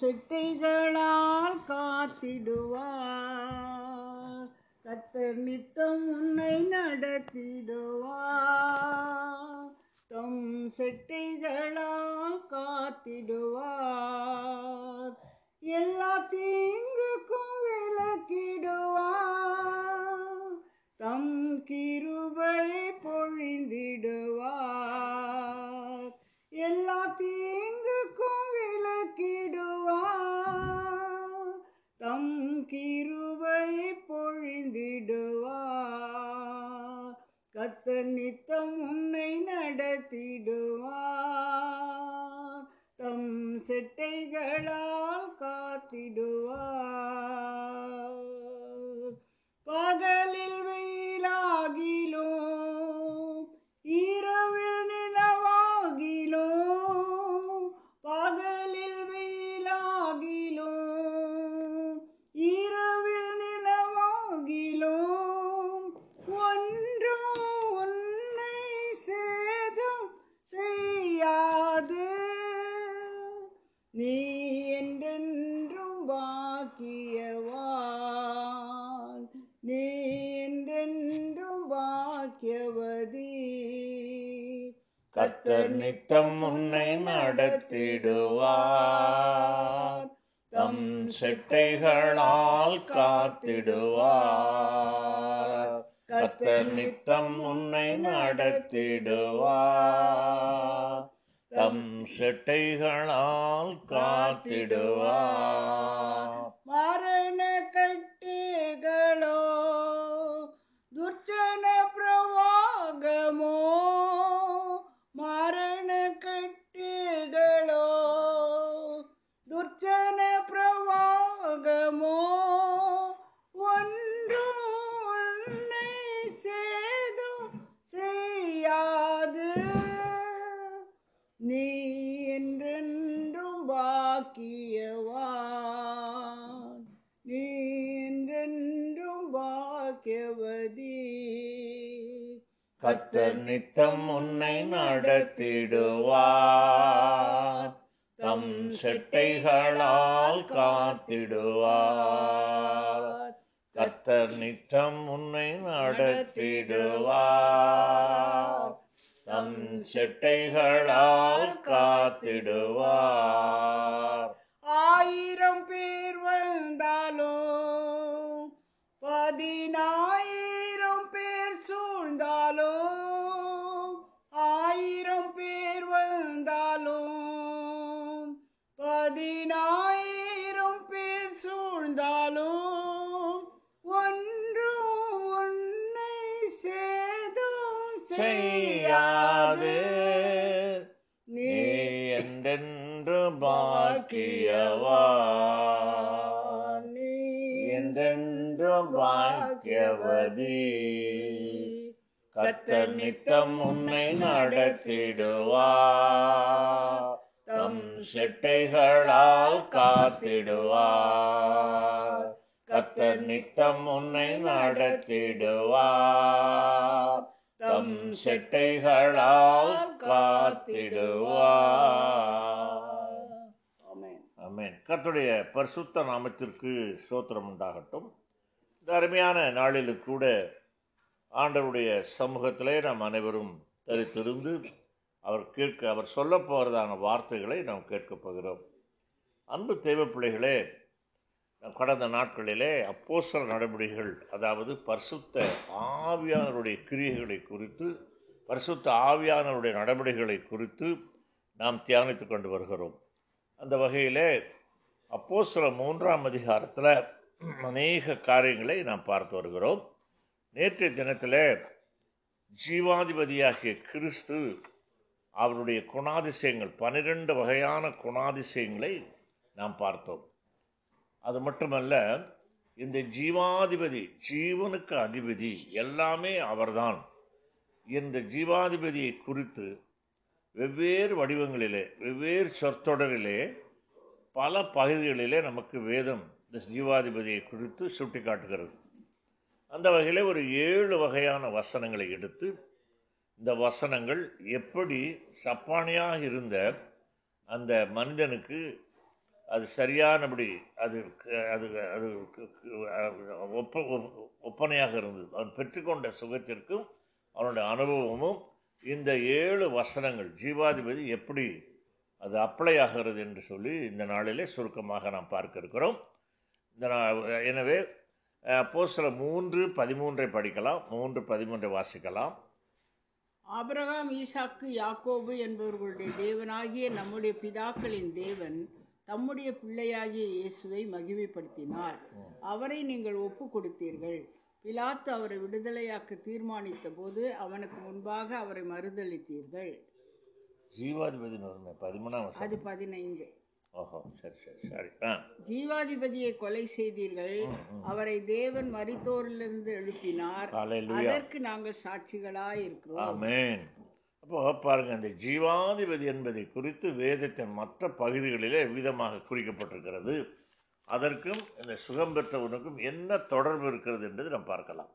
சிட்டைகளால் காத்திடுவார். கத்தர் நித்தம் உன்னை நடத்திடுவார். தம் சிட்டைகளால் காத்திடுவார். எல்லா தீங்குக்கும் விலக்கிடுவார் தம் கிருபை பொழிந்திடுவார். எல்லா தீ கிருபை பொழிந்திடுவார். கத்தர் நித்தம் உன்னை நடத்திடுவார். தம் செட்டைகளால் காத்திடுவார். பகலில் வை கத்தர் நித்தம் உன்னை நடத்திடுவார். தம் செட்டைகளால் காத்திடுவார். கத்தர் நித்தம் உன்னை நடத்திடுவார். தம் செட்டைகளால் காத்திடுவார். மரண கட்டிகளோ துர்ச்சன பிரவாகமோ மரண கட்டுகளோ துர்ச்சன பிரவாகமோ ஒன்றும் உன்னை சேதம் செய்யாது. நீ என்றென்றும் பாக்கியவா கத்தர் நித்தம் உன்னை நடத்திடுவார். தம் செட்டைகளால் காத்திடுவார். கத்தர் நித்தம் உன்னை நடத்திடுவார். தம் செட்டைகளால் காத்திடுவார். ஆயிரம் பேர் செய்யாது. நீ என்றென்று பாக்கியவான் நீ என்றென்று பாக்கியவதி கத்தர் நித்தம் உன்னை நடத்திடுவார் தம் செட்டைகளால் காத்திடுவார் கத்தர் நித்தம் உன்னை நடத்திடுவார் செட்டைகளால் காத்திடுவார். ஆமென். கர்த்தருடைய பரிசுத்த நாமத்திற்கு சோத்திரம் உண்டாகட்டும். இந்த அருமையான நாளிலும் கூட ஆண்டவருடைய சமூகத்திலே நாம் அனைவரும் தரித்திருந்து அவர் கேட்க அவர் சொல்ல போகிறதான வார்த்தைகளை நாம் கேட்கப் போகிறோம். அன்பு தேவ பிள்ளைகளே கடந்த நாட்களிலே அப்போசர நடவடிக்கைகள் அதாவது பரிசுத்த ஆவியானருடைய கிரியைகளை குறித்து பரிசுத்த ஆவியானருடைய நடவடிக்கைகளை குறித்து நாம் தியானித்து கொண்டு வருகிறோம். அந்த வகையிலே சில மூன்றாம் அதிகாரத்தில் அநேக காரியங்களை நாம் பார்த்து வருகிறோம். நேற்றைய தினத்தில் ஜீவாதிபதியாகிய கிறிஸ்து அவருடைய குணாதிசயங்கள் பனிரெண்டு வகையான குணாதிசயங்களை நாம் பார்த்தோம். அது மட்டுமல்ல இந்த ஜீவாதிபதி ஜீவனுக்கு அதிபதி எல்லாமே அவர்தான். இந்த ஜீவாதிபதியை குறித்து வெவ்வேறு வடிவங்களிலே வெவ்வேறு சொற்தொடரிலே பல பகுதிகளிலே நமக்கு வேதம் இந்த ஜீவாதிபதியை குறித்து சுட்டிக்காட்டுகிறது. அந்த வகையில் ஒரு ஏழு வகையான வசனங்களை எடுத்து இந்த வசனங்கள் எப்படி சப்பானியாக இருந்த அந்த மனிதனுக்கு அது சரியானபடி அது க- அது அது ஒப்ப ஒப்பனையாக இருந்தது. அவன் பெற்றுக்கொண்ட சுகத்திற்கும் அவனுடைய அனுபவமும் இந்த ஏழு வசனங்கள் ஜீவாதிபதி எப்படி அது அப்ளை ஆகிறது என்று சொல்லி இந்த நாளிலே சுருக்கமாக நாம் பார்க்க இருக்கிறோம். இந்த நா- எனவே அப்போ சில மூன்று பதிமூன்றை படிக்கலாம் மூன்று பதிமூன்றை வாசிக்கலாம். ஆபிரகாம் ஈசாக்கு யாக்கோபு என்பவர்களுடைய தேவனாகிய நம்முடைய பிதாக்களின் தேவன் தம்முடைய பிள்ளையாகிய இயேசுவை மகிமைப்படுத்தினார். அவரை நீங்கள் ஒப்பு கொடுத்தீர்கள் பிலாத்து அவரை விடுதலையாக்க தீர்மானித்த போது அவனுக்கு முன்பாக அவரை மறுதளித்தீர்கள் ஜீவாதிபதி பதிமூணாம் அது பதினைந்து. ஓஹோ சரி சரி சரி. ஆ. ஜீவாதிபதியை கொலை செய்தீர்கள். அவரை தேவன் மரித்தோரிலிருந்து எழுப்பினார். அதற்கு நாங்கள் சாட்சிகளாய் இருக்கிறோம் அப்போ பாருங்க இந்த ஜீவாதிபதி என்பதை குறித்து வேதத்தின் மற்ற பகுதிகளிலே விதமாக குறிக்கப்பட்டிருக்கிறது. அதற்கும் இந்த சுகம் பெற்றவனுக்கும் என்ன தொடர்பு இருக்கிறது என்பதை நாம் பார்க்கலாம்.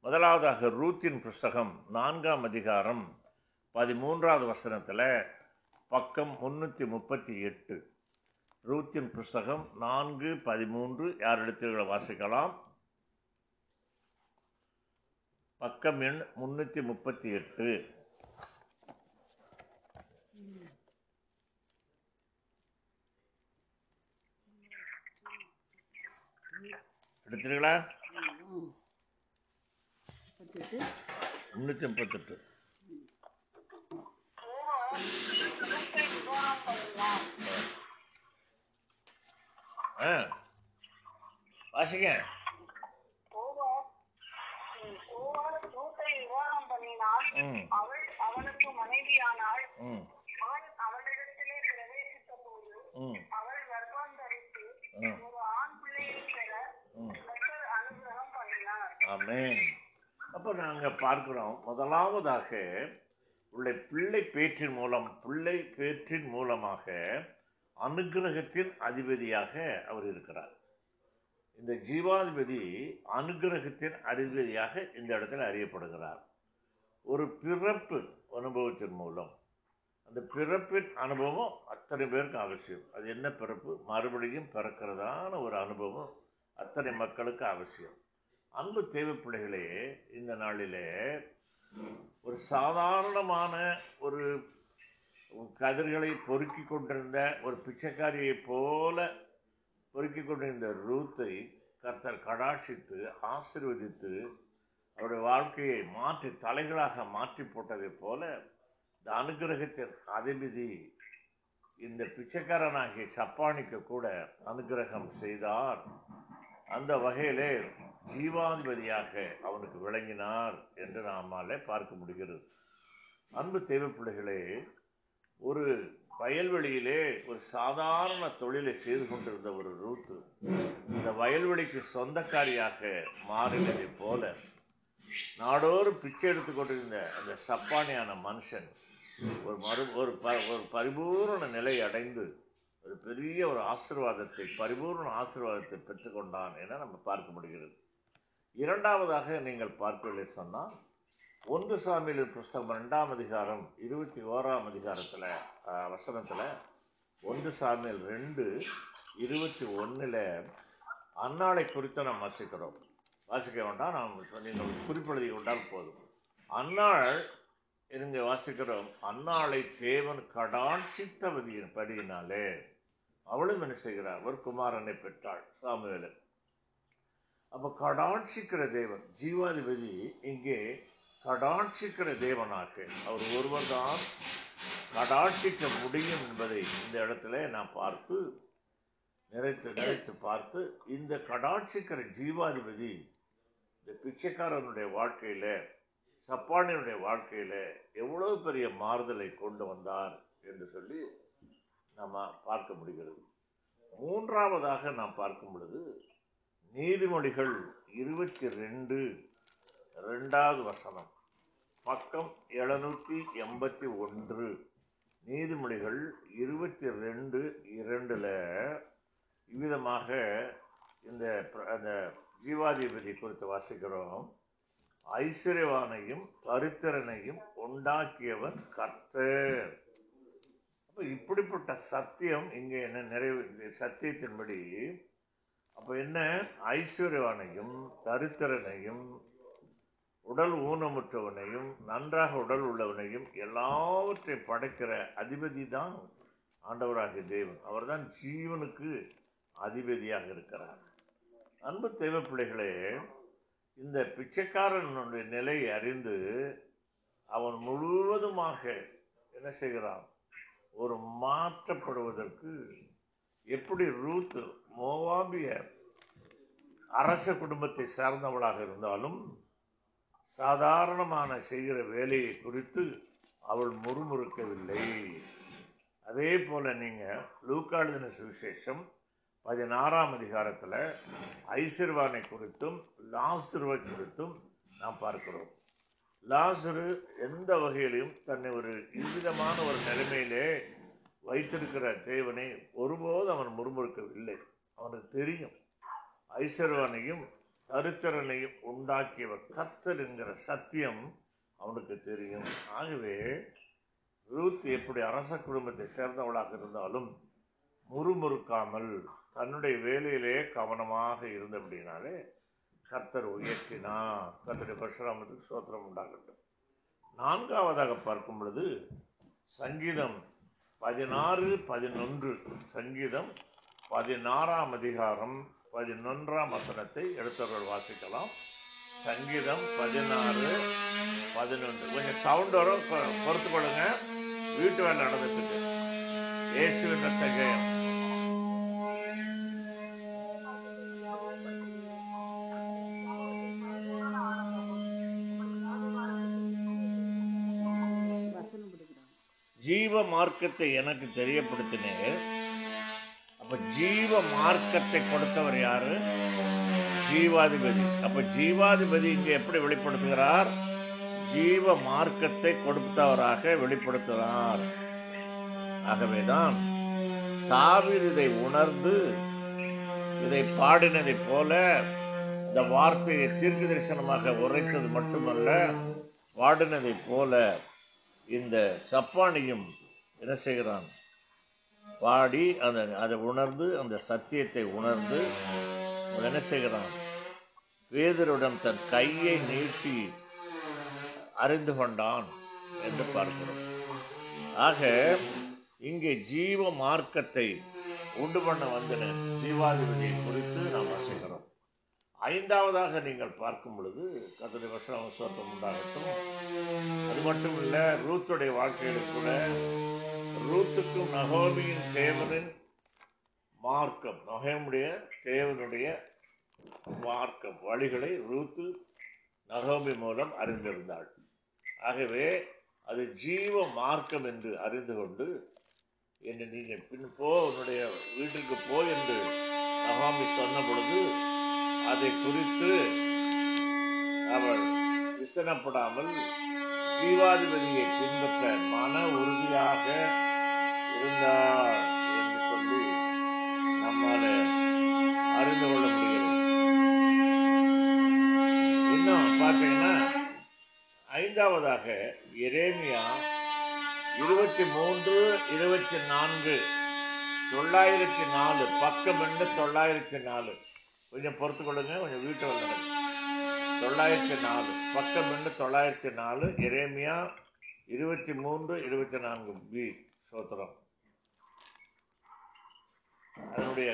முதலாவதாக ரூத்தின் புஸ்தகம் நான்காம் அதிகாரம் பதிமூன்றாவது வசனத்தில் பக்கம் முன்னூற்றி முப்பத்தி எட்டு. ரூத்தின் புஸ்தகம் நான்கு பதிமூன்று யார் எடுத்துகளை வாசிக்கலாம். பக்கம் எண் முன்னூற்றி முப்பத்தி எட்டு. எடுத்துருங்களா ம். பத்துட்டு, முன்னூற்றி முப்பத்தெட்டு. ஆ வாசிங்க. அவள் அவனுக்கு மனைவியானாள் ம். அவன் அவளிடத்திலே பிரவேசித்த போது அவள் கர்ப்பம் தரித்து ம். ஒரு ஆண் பிள்ளையை பெற ம் கர்த்தர் அனுகிரகம் பண்ணினார் அப்போ நாங்கள் பார்க்குறோம் முதலாவதாக உள்ள பிள்ளை பேற்றின் மூலம் பிள்ளை பேற்றின் மூலமாக அனுக்கிரகத்தின் அதிபதியாக அவர் இருக்கிறார். இந்த ஜீவாதிபதி அனுக்கிரகத்தின் அதிபதியாக இந்த இடத்துல அறியப்படுகிறார். ஒரு பிறப்பு அனுபவத்தின் மூலம். அந்த பிறப்பின் அனுபவம் அத்தனை பேருக்கு அவசியம். அது என்ன பிறப்பு? மறுபடியும் பிறக்கிறதான ஒரு அனுபவம் அத்தனை மக்களுக்கு அவசியம். அன்பு தேவை பிள்ளைகளே இந்த நாளிலே ஒரு சாதாரணமான ஒரு கதிர்களை பொறுக்கி கொண்டிருந்த ஒரு பிச்சைக்காரியைப் போல பொறுக்கி கொண்டிருந்த ரூத்தை கர்த்தர் கடாட்சித்து ஆசிர்வதித்து அவருடைய வாழ்க்கையை மாற்றி தலைகளாக மாற்றி போட்டதைப் போல இந்த அனுகிரகத்தின் அதிபதி இந்த பிச்சைக்காரனாகிய சப்பானிக்கு கூட அனுகிரகம் செய்தார். அந்த வகையிலே ஜீவாதிபதியாக அவனுக்கு விளங்கினார் என்று நாமாலே பார்க்க முடிகிறது. அன்பு தேவைப்பிள்ளைகளே ஒரு வயல்வெளியிலே ஒரு சாதாரண தொழிலை செய்து கொண்டிருந்த ஒரு ரூத்து இந்த வயல்வெளிக்கு சொந்தக்காரியாக மாறினதை போல நாடோறு பிச்சை எடுத்து கொண்டிருந்த அந்த சப்பானியான மனுஷன் ஒரு மறு ஒரு ப ஒரு பரிபூரண நிலை அடைந்து ஒரு பெரிய ஒரு ஆசீர்வாதத்தை பரிபூர்ண ஆசிர்வாதத்தை பெற்றுக்கொண்டான் என நம்ம பார்க்க முடிகிறது. இரண்டாவதாக நீங்கள் பார்க்கவில்லை சொன்னால் ஒன்று சாமியில் புஸ்தகம் ரெண்டாம் அதிகாரம் இருபத்தி ஓராம் அதிகாரத்தில் வசனத்தில் ஒன்று சாமியில் ரெண்டு இருபத்தி ஒன்றில் அன்னாளை குறித்து நாம் வாசிக்கிறோம். வாசிக்க வேண்டாம் நாம் நீங்கள் குறிப்பிடுதி கொண்டால் போதும். அன்னாள் இருந்து வாசிக்கிறோம் அன்னாளை தேவன் கடாட்சித்தவதியின் படியினாலே அவளும் என்ன செய்கிறார்? ஒரு குமாரனை பெற்றாள் சாமுவேலன் அப்போ கடாட்சிக்கிற தேவன் ஜீவாதிபதி இங்கே கடாட்சிக்கிற தேவனாக. அவர் ஒருவர்தான் கடாட்சிக்க முடியும் என்பதை இந்த இடத்துல நான் பார்த்து நிறைத்து நிறைத்து பார்த்து இந்த கடாட்சிக்கிற ஜீவாதிபதி இந்த பிச்சைக்காரனுடைய வாழ்க்கையில் சப்பானியனுடைய வாழ்க்கையில் எவ்வளோ பெரிய மாறுதலை கொண்டு வந்தார் என்று சொல்லி நம்ம பார்க்க முடிகிறது. மூன்றாவதாக நாம் பார்க்கும் பொழுது நீதிமொழிகள் இருபத்தி ரெண்டு ரெண்டாவது வசனம். பக்கம் எழுநூற்றி எண்பத்தி ஒன்று. நீதிமொழிகள் இருபத்தி ரெண்டு இரண்டில் இவ்விதமாக இந்த அந்த ஜீவாதிபதி குறித்து வாசிக்கிறோம். ஐஸ்வர்யவானையும் தரித்திரனையும் உண்டாக்கியவன் கர்த்தர். அப்போ இப்படிப்பட்ட சத்தியம் இங்கே என்ன நிறைவு சத்தியத்தின்படி அப்போ என்ன? ஐஸ்வர்யவானையும் தரித்திரனையும் உடல் ஊனமுற்றவனையும் நன்றாக உடல் உள்ளவனையும் எல்லாவற்றையும் படைக்கிற அதிபதி தான் ஆண்டவராகிய தேவன். அவர்தான் ஜீவனுக்கு அதிபதியாக இருக்கிறார். அன்பு தெய்வ பிள்ளைகளே இந்த பிச்சைக்காரனுடைய நிலையை அறிந்து அவன் முழுவதுமாக என்ன செய்கிறான்? ஒரு மாற்றப்படுவதற்கு எப்படி ரூத்து மோவாபிய அரச குடும்பத்தை சார்ந்தவளாக இருந்தாலும் சாதாரணமான செய்கிற வேலையை குறித்து அவள் முறுமுறுக்கவில்லை. அதே போல் நீங்கள் லூக்காளுதின சுவிசேஷம் பதினாறாம் அதிகாரத்தில் ஐசிர்வானை குறித்தும் லாசுருவை குறித்தும் நாம் பார்க்கிறோம். லாசுரு எந்த வகையிலும் தன்னை ஒரு இவ்விதமான ஒரு நிலைமையிலே வைத்திருக்கிற தேவனை ஒருபோது அவன் முறுமுறுக்கவில்லை. அவனுக்கு தெரியும். ஐஸ்வர்வனையும் தரித்திரனையும் உண்டாக்கியவர் கத்தர் என்கிற சத்தியம் அவனுக்கு தெரியும். ஆகவே ரூத் எப்படி அரச குடும்பத்தை சேர்ந்தவளாக இருந்தாலும் முறுமுறுக்காமல் தன்னுடைய வேலையிலே கவனமாக இருந்தபடினாலே கர்த்தர் உயர்த்தினா கர்த்தருடைய பரசுராமத்துக்கு சோத்திரம் உண்டாகட்டும். நான்காவதாக பார்க்கும் பொழுது சங்கீதம் பதினாறு பதினொன்று சங்கீதம் பதினாறாம் அதிகாரம் பதினொன்றாம் வசனத்தை எடுத்தவர்கள் வாசிக்கலாம். சங்கீதம் பதினாறு பதினொன்று. கொஞ்சம் சவுண்ட் வரும் பொ- பொறுத்துக் கொள்ளுங்க வீட்டு வேலை நடந்துட்டு. இயேசுவின் ரத்த ஜெயம் வசனம் பிடிக்கிறாங்க ஜீவ மார்க்கத்தை எனக்கு தெரியப்படுத்தினேன் அப்ப ஜீவ மார்க்கத்தை கொடுத்தவர் யாரு? ஜீவாதிபதி. அப்ப ஜீவாதிபதி இங்க எப்படி வெளிப்படுத்துகிறார்? ஜீவ மார்க்கத்தை கொடுத்தவராக வெளிப்படுத்துகிறார். ஆகவேதான் தாவீர் இதை உணர்ந்து இதை பாடினதைப் போல இந்த வார்த்தையை தீர்க்க தரிசனமாக உரைத்தது மட்டுமல்ல பாடினதைப் போல இந்த சப்பானியும் என்ன செய்கிறான்? பாடி அந்த அதை உணர்ந்து அந்த சத்தியத்தை உணர்ந்து என்ன செய்கிறான்? வேதருடன் தன் கையை நீட்டி அறிந்து கொண்டான் என்று பார்க்கிறோம். ஆக இங்கே ஜீவ மார்க்கத்தை உண்டு பண்ண வந்தன ஜீவாதிபதியை குறித்து நாம் ஐந்தாவதாக நீங்கள் பார்க்கும் பொழுது கத்தனை வருஷம் சொர்க்கம் உண்டாகட்டும். அது மட்டும் இல்ல ரூத்துடைய வாழ்க்கையில கூட ரூத்துக்கும் நகோமியின் தேவனின் மார்க்கம் நகோமுடைய தேவனுடைய மார்க்கம் வழிகளை ரூத்து நகோமி மூலம் அறிந்திருந்தாள். ஆகவே அது ஜீவ மார்க்கம் என்று அறிந்து கொண்டு என்னை நீங்கள் பின் போ உன்னுடைய வீட்டிற்கு போ என்று நகாமி சொன்ன பொழுது அதை குறித்து அவள் விசனப்படாமல் ஜீவாதிபதியை பின்பற்ற மன உறுதியாக இருந்தார் என்று சொல்லி நம்மால அறிந்து கொள்ள முடிகிறது. இன்னும் பார்த்தீங்கன்னா ஐந்தாவதாக எரேமியா இருபத்தி மூன்று இருபத்தி நான்கு தொள்ளாயிரத்தி நாலு பக்கம் என்ன தொள்ளாயிரத்தி நாலு கொஞ்சம் பொறுத்து கொள்ளுங்க கொஞ்சம் வீட்டு வந்து தொள்ளாயிரத்தி நாலு. பக்கம் ரெண்டு தொள்ளாயிரத்தி நாலு இறைமையா இருபத்தி மூன்று இருபத்தி நான்கு பி சோத்திரம். அதனுடைய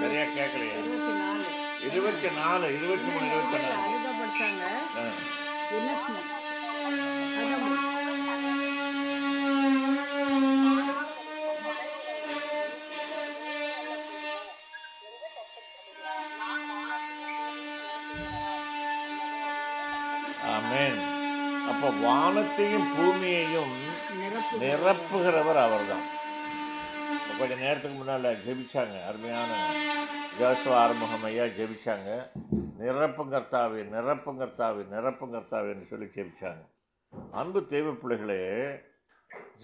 சரியா கேட்கலையா இருபத்தி நாலு இருபத்தி நாலு இருபத்தி மூணு இருபத்தி நாலு. படிச்சாங்க ஆமென். அப்ப வானத்தையும் பூமியையும் நிரப்பு நிரப்புகிறவர் அவர்தான். கொஞ்ச நேரத்துக்கு முன்னால ஜெபிச்சாங்க. அருமையான ஜோசுவா ஆறுமுகம் ஐயா ஜெபிச்சாங்க. நிரப்புங்கர்த்தாவே நிரப்புங்கர்த்தாவே நிரப்புங்கர்த்தாவே என்று சொல்லி ஜெபிச்சாங்க. அன்பு தெய்வ பிள்ளைகளே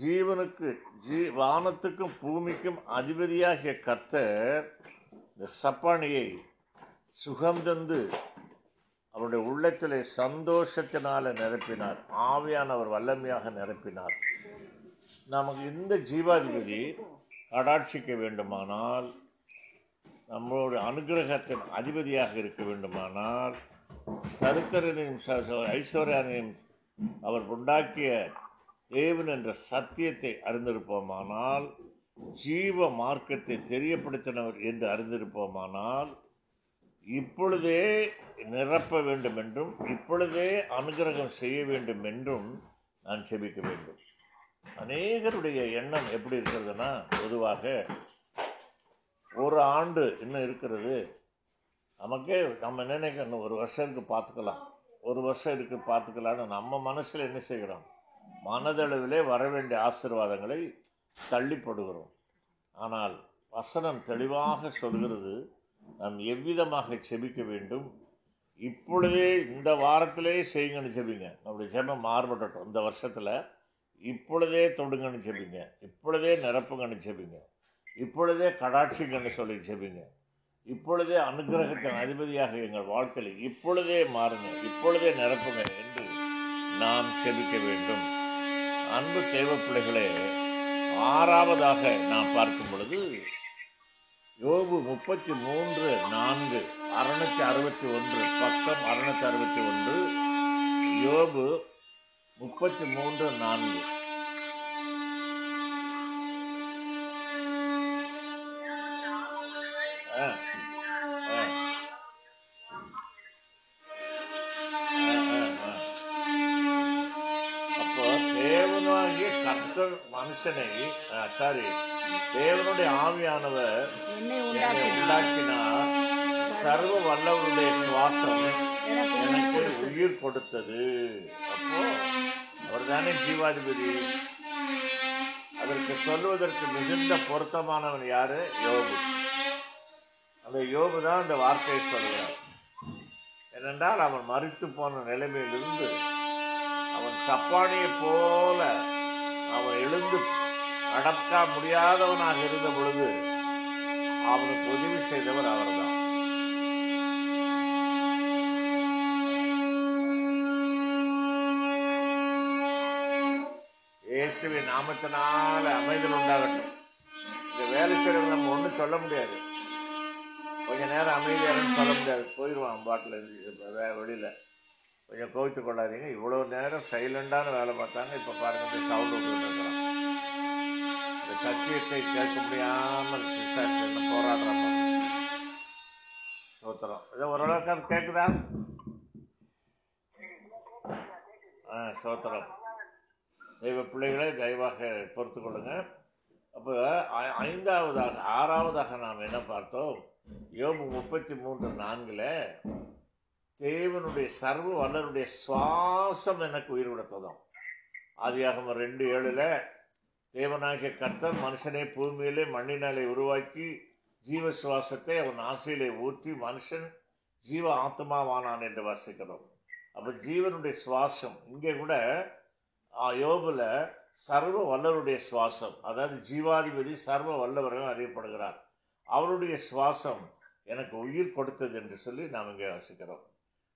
ஜீவனுக்கு ஜீ வானத்துக்கும் பூமிக்கும் அதிபதியாகிய கர்த்தர் இந்த சப்பானியை சுகம் தந்து அவருடைய உள்ளத்திலே சந்தோஷத்தினால நிரப்பினார். ஆவியானவர் வல்லமையாக நிரப்பினார். நமக்கு இந்த ஜீவாதிபதி கடாட்சிக்க வேண்டுமானால் நம்மளுடைய அனுகிரகத்தின் அதிபதியாக இருக்க வேண்டுமானால் தருத்தரனையும் ஐஸ்வர்யானையும் அவர் உண்டாக்கிய தேவன் என்ற சத்தியத்தை அறிந்திருப்போமானால் ஜீவ மார்க்கத்தை தெரியப்படுத்தினவர் என்று அறிந்திருப்போமானால் இப்பொழுதே நிரப்ப வேண்டும் என்றும் இப்பொழுதே அனுகிரகம் செய்ய வேண்டும் என்றும் நான் செபிக்க வேண்டும். அநேகருடைய எண்ணம் எப்படி இருக்கிறதுனா பொதுவாக ஒரு ஆண்டு இன்னும் இருக்கிறது. நமக்கே நம்ம நினைக்கணும் ஒரு வருஷம் இருக்கு பார்த்துக்கலாம். ஒரு வருஷம் இருக்கு பார்த்துக்கலாம்னு நம்ம மனசில் என்ன செய்கிறோம்? மனதளவிலே வர வேண்டிய ஆசீர்வாதங்களை தள்ளிப்படுகிறோம். ஆனால் வசனம் தெளிவாக சொல்கிறது நாம் எவ்விதமாக செபிக்க வேண்டும்? இப்பொழுதே இந்த வாரத்திலே செய்யுங்கன்னு செபிங்க நம்முடைய ஜெபம் மாறுபடட்டும். இந்த வருஷத்தில் இப்பொழுதே தொடுங்கன்னு செபிங்க இப்பொழுதே நிரப்புங்கன்னு செபிங்க இப்பொழுதே கடாட்சிங்கன்னு சொல்லி செபிங்க இப்பொழுதே அனுகிரகத்தின் அதிபதியாக எங்கள் வாழ்க்கையில் இப்பொழுதே மாறுங்க இப்பொழுதே நிரப்புங்க என்று நாம் செபிக்க வேண்டும். அன்பு தேவ பிள்ளைகளே ஆறாவதாக நாம் பார்க்கும் பொழுது யோபு முப்பத்தி மூன்று நான்கு அறுநூத்தி அறுபத்தி ஒன்று பக்கம் அறுநூத்தி அறுபத்தி ஒன்று யோபு முப்பத்தி மூன்று நான்கு. மனுஷனை சாரி. தேவனுடைய ஆவியானவர் என்னை உண்டாக்கினார். சர்வ வல்லவருடைய சுவாசம் எனக்கு எனக்கு உயிர் கொடுத்தது. அப்போ அவர் தானே ஜீவாதிபதி? அதற்கு சொல்வதற்கு மிகுந்த பொருத்தமானவன் யாரு? யோபு. அந்த யோபு தான் அந்த வார்த்தையை சொல்கிறார். ஏனென்றால் அவன் மறித்து போன நிலைமையிலிருந்து அவன் சப்பானியை போல அவன் எழுந்து அடக்க முடியாதவனாக இருந்த பொழுது அவனுக்கு உதவி செய்தவர் அவர்தான். இயேசுவின் நாமத்தினால அமைதல் உண்டாகட்டும். இந்த வேலை செய்யறவங்க நம்ம ஒன்றும் சொல்ல முடியாது. கொஞ்ச நேரம் அமைதியாக சொல்ல முடியாது. போயிடுவான் பாட்டில் வெளியில். கொஞ்சம் கோவித்து கொள்ளாதீங்க. இவ்வளோ நேரம் சைலண்டான வேலை பார்த்தாங்க. இப்போ பாருங்க இந்த சவுண்ட் இந்த சத்தியத்தை கேட்க முடியாமல் போராடுறாங்க சோத்திரம். இதை ஓரளவுக்கு அது கேட்குதா ஆ சோத்திரம். தெய்வ பிள்ளைகளை தயவாக பொறுத்து கொள்ளுங்க. அப்போ ஐ- ஐந்தாவதாக ஆறாவதாக நாம் என்ன பார்த்தோம்? யோபு முப்பத்தி மூன்று நான்கில் தேவனுடைய சர்வ வல்லருடைய சுவாசம் எனக்கு உயிர் கொடுத்ததும். ஆதியாகம ரெண்டு ஏழுல தேவனாகிய கர்த்தர் மனுஷனை பூமியிலே மண்ணினாலே உருவாக்கி ஜீவ சுவாசத்தை அவன் ஆசையிலே ஊற்றி மனுஷன் ஜீவ ஆத்மாவானான் என்று வாசிக்கிறோம். அப்போ ஜீவனுடைய சுவாசம் இங்கே கூட ஆ, சர்வ வல்லவருடைய சுவாசம் அதாவது ஜீவாதிபதி சர்வ வல்லவர்கள் அறியப்படுகிறார். அவருடைய சுவாசம் எனக்கு உயிர் கொடுத்தது என்று சொல்லி நாம் இங்கே வாசிக்கிறோம்.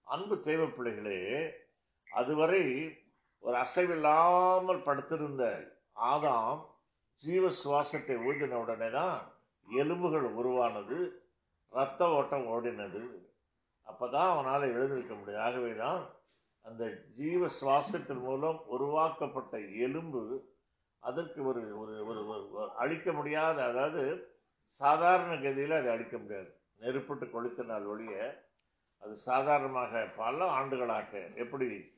அன்பு தேவ பிள்ளைகளே அதுவரை ஒரு அசைவில்லாமல் படுத்திருந்த ஆதாம் ஜீவ சுவாசத்தை ஊதின உடனே தான் எலும்புகள் உருவானது இரத்த ஓட்டம் ஓடினது. அப்போ தான் அவனால் எழுதியிருக்க முடியும். ஆகவே தான் அந்த ஜீவ சுவாசத்தின் மூலம் உருவாக்கப்பட்ட எலும்பு அதற்கு ஒரு ஒரு ஒரு ஒரு- ஒரு அழிக்க முடியாத அதாவது சாதாரண கதியில் அதை அழிக்க முடியாது. நெருப்பிட்டு கொளுத்தினால் ஒழிய அது சாதாரணமாக பல ஆண்டுகளாக எப்படி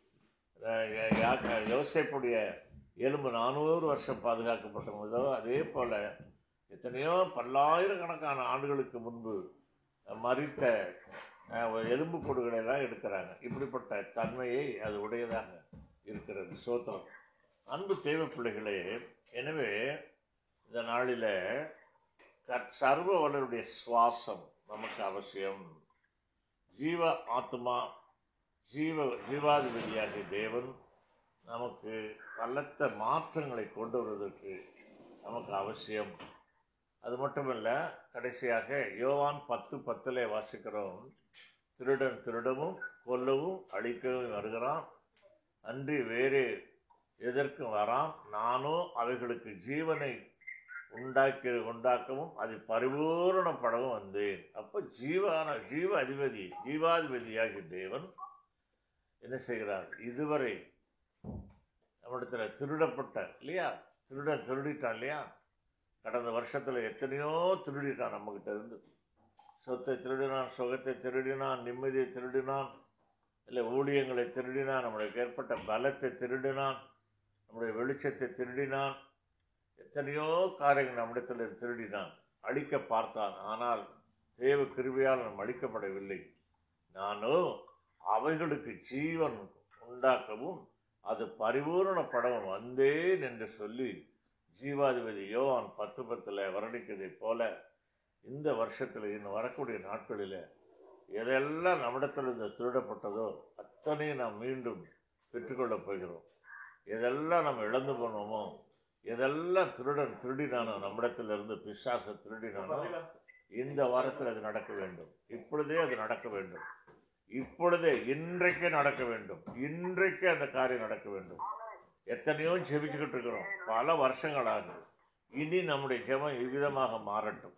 யோசிப்புடைய எலும்பு நானூறு வருஷம் பாதுகாக்கப்பட்டிருந்ததோ அதே போல் எத்தனையோ பல்லாயிரக்கணக்கான ஆண்டுகளுக்கு முன்பு மறித்த எலும்பு கூடுகளை எடுக்கிறாங்க. இப்படிப்பட்ட தன்மையை அது உடையதாக இருக்கிறது. சோத்திரம். அன்பு தேவை பிள்ளைகளே எனவே இந்த நாளில் கற்- சர்வ வளருடைய சுவாசம் நமக்கு அவசியம். ஜீவ ஆத்மா ஜீவ ஜீவாதிபதியாகிய தேவன் நமக்கு பலத்த மாற்றங்களை கொண்டு வருவதற்கு நமக்கு அவசியம். அது மட்டுமல்ல கடைசியாக யோவான் பத்து பத்திலே வாசிக்கிறோம். திருடன் திருடவும் கொல்லவும் அழிக்கவும் வருகிறான். அன்றி வேறு எதற்கும் வரான் நானோ அவைகளுக்கு ஜீவனை உண்டாக்கி உண்டாக்கவும் அது பரிபூரணப்படவும் வந்தேன் அப்போ ஜீவான ஜீவ அதிபதி ஜீவாதிபதியாகிய தேவன் என்ன செய்கிறார்? இதுவரை நம்மிடத்தில் திருடப்பட்ட இல்லையா? திருடன் திருடிட்டான் இல்லையா? கடந்த வருஷத்தில் எத்தனையோ திருடிட்டான் நம்மக்கிட்ட இருந்து. சொத்தை திருடினான் சுகத்தை திருடினான் நிம்மதியை திருடினான் இல்லை ஊழியங்களை திருடினான் நம்மளுக்கு ஏற்பட்ட பலத்தை திருடினான் நம்முடைய வெளிச்சத்தை திருடினான் எத்தனையோ காரியங்கள் நம்மிடத்தில் திருடினான். அழிக்க பார்த்தான். ஆனால் தேவ கிருபையால் நாம் அழிக்கப்படவில்லை. நானோ அவைகளுக்கு ஜீவன் உண்டாக்கவும் அது பரிபூரணப்படவும் வந்தேன் என்று சொல்லி ஜீவாதிபதி யோவான் பத்து பத்தில் வர்ணிக்கிறதைப் போல இந்த வருஷத்தில் இன்னும் வரக்கூடிய நாட்களில் எதெல்லாம் நம்மிடத்தில் இருந்து திருடப்பட்டதோ அத்தனையும் நாம் மீண்டும் பெற்றுக்கொள்ளப் போகிறோம். எதெல்லாம் நம்ம இழந்து போனோமோ எதெல்லாம் திருடன் திருடினானோ? நம்மிடத்திலிருந்து பிசாசை திருடினானோ? இந்த வாரத்தில் அது நடக்க வேண்டும். இப்பொழுதே அது நடக்க வேண்டும். இப்பொழுதே இன்றைக்கே நடக்க வேண்டும். இன்றைக்கே அந்த காரியம் நடக்க வேண்டும். எத்தனையோ ஜெபிச்சுக்கிட்டு இருக்கிறோம். பல வருஷங்களாக இனி நம்முடைய ஜெபம் இவ்விதமாக மாறட்டும்.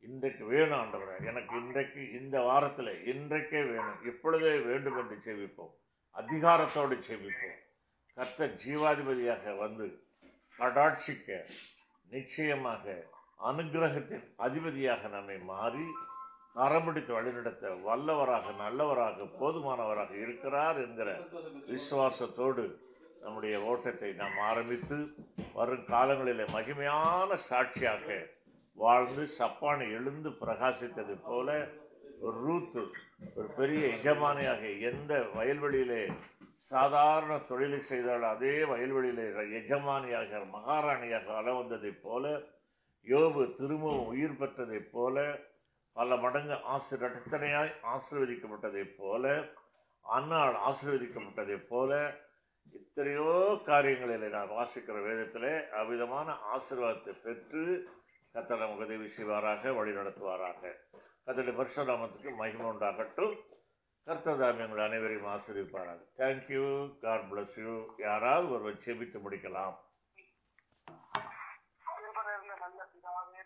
இன்றைக்கு வேணும் ஆண்டவரே. எனக்கு இன்றைக்கு இந்த வாரத்தில் இன்றைக்கே வேணும். இப்பொழுதே வேண்டும் என்று ஜெபிப்போம். அதிகாரத்தோடு ஜெபிப்போம். கர்த்தர் ஜீவாதிபதியாக வந்து கடாட்சிக்க நிச்சயமாக அனுகிரகத்தின் அதிபதியாக நம்மை மாறி கரம்பிடித்து வழிநடத்த வல்லவராக நல்லவராக போதுமானவராக இருக்கிறார் என்கிற விசுவாசத்தோடு நம்முடைய ஓட்டத்தை நாம் ஆரம்பித்து வரும் காலங்களிலே மகிமையான சாட்சியாக வாழ்ந்து சப்பானை எழுந்து பிரகாசித்தது போல ஒரு ரூத்து ஒரு பெரிய எஜமானியாக எந்த வயல்வெளியிலே சாதாரண தொழிலை செய்தால் அதே வயல்வெளியில் எஜமானியாக மகாராணியாக வள வந்ததைப் போல யோபு திரும்பவும் உயிர் பெற்றதைப் போல பல மடங்கு ஆசிரியத்தனையாய் ஆசீர்வதிக்கப்பட்டதைப் போல அன்னாள் ஆசீர்வதிக்கப்பட்டதைப் போல எத்தனையோ காரியங்களில் நான் வாசிக்கிற வேதத்தில் அவ்விதமான ஆசீர்வாதத்தை பெற்று கத்தடம் நமக்கு உதவி செய்வாராக வழி நடத்துவாராக. கத்தடி பரிசுராமத்துக்கு மகிமை உண்டாகட்டும். கர்த்ததாம் எங்கள் அனைவரையும் ஆசிரியப்பார்கள் thank you God bless you யாராவது ஒருவர் செபித்து முடிக்கலாம். இருந்த நல்ல பிதாவே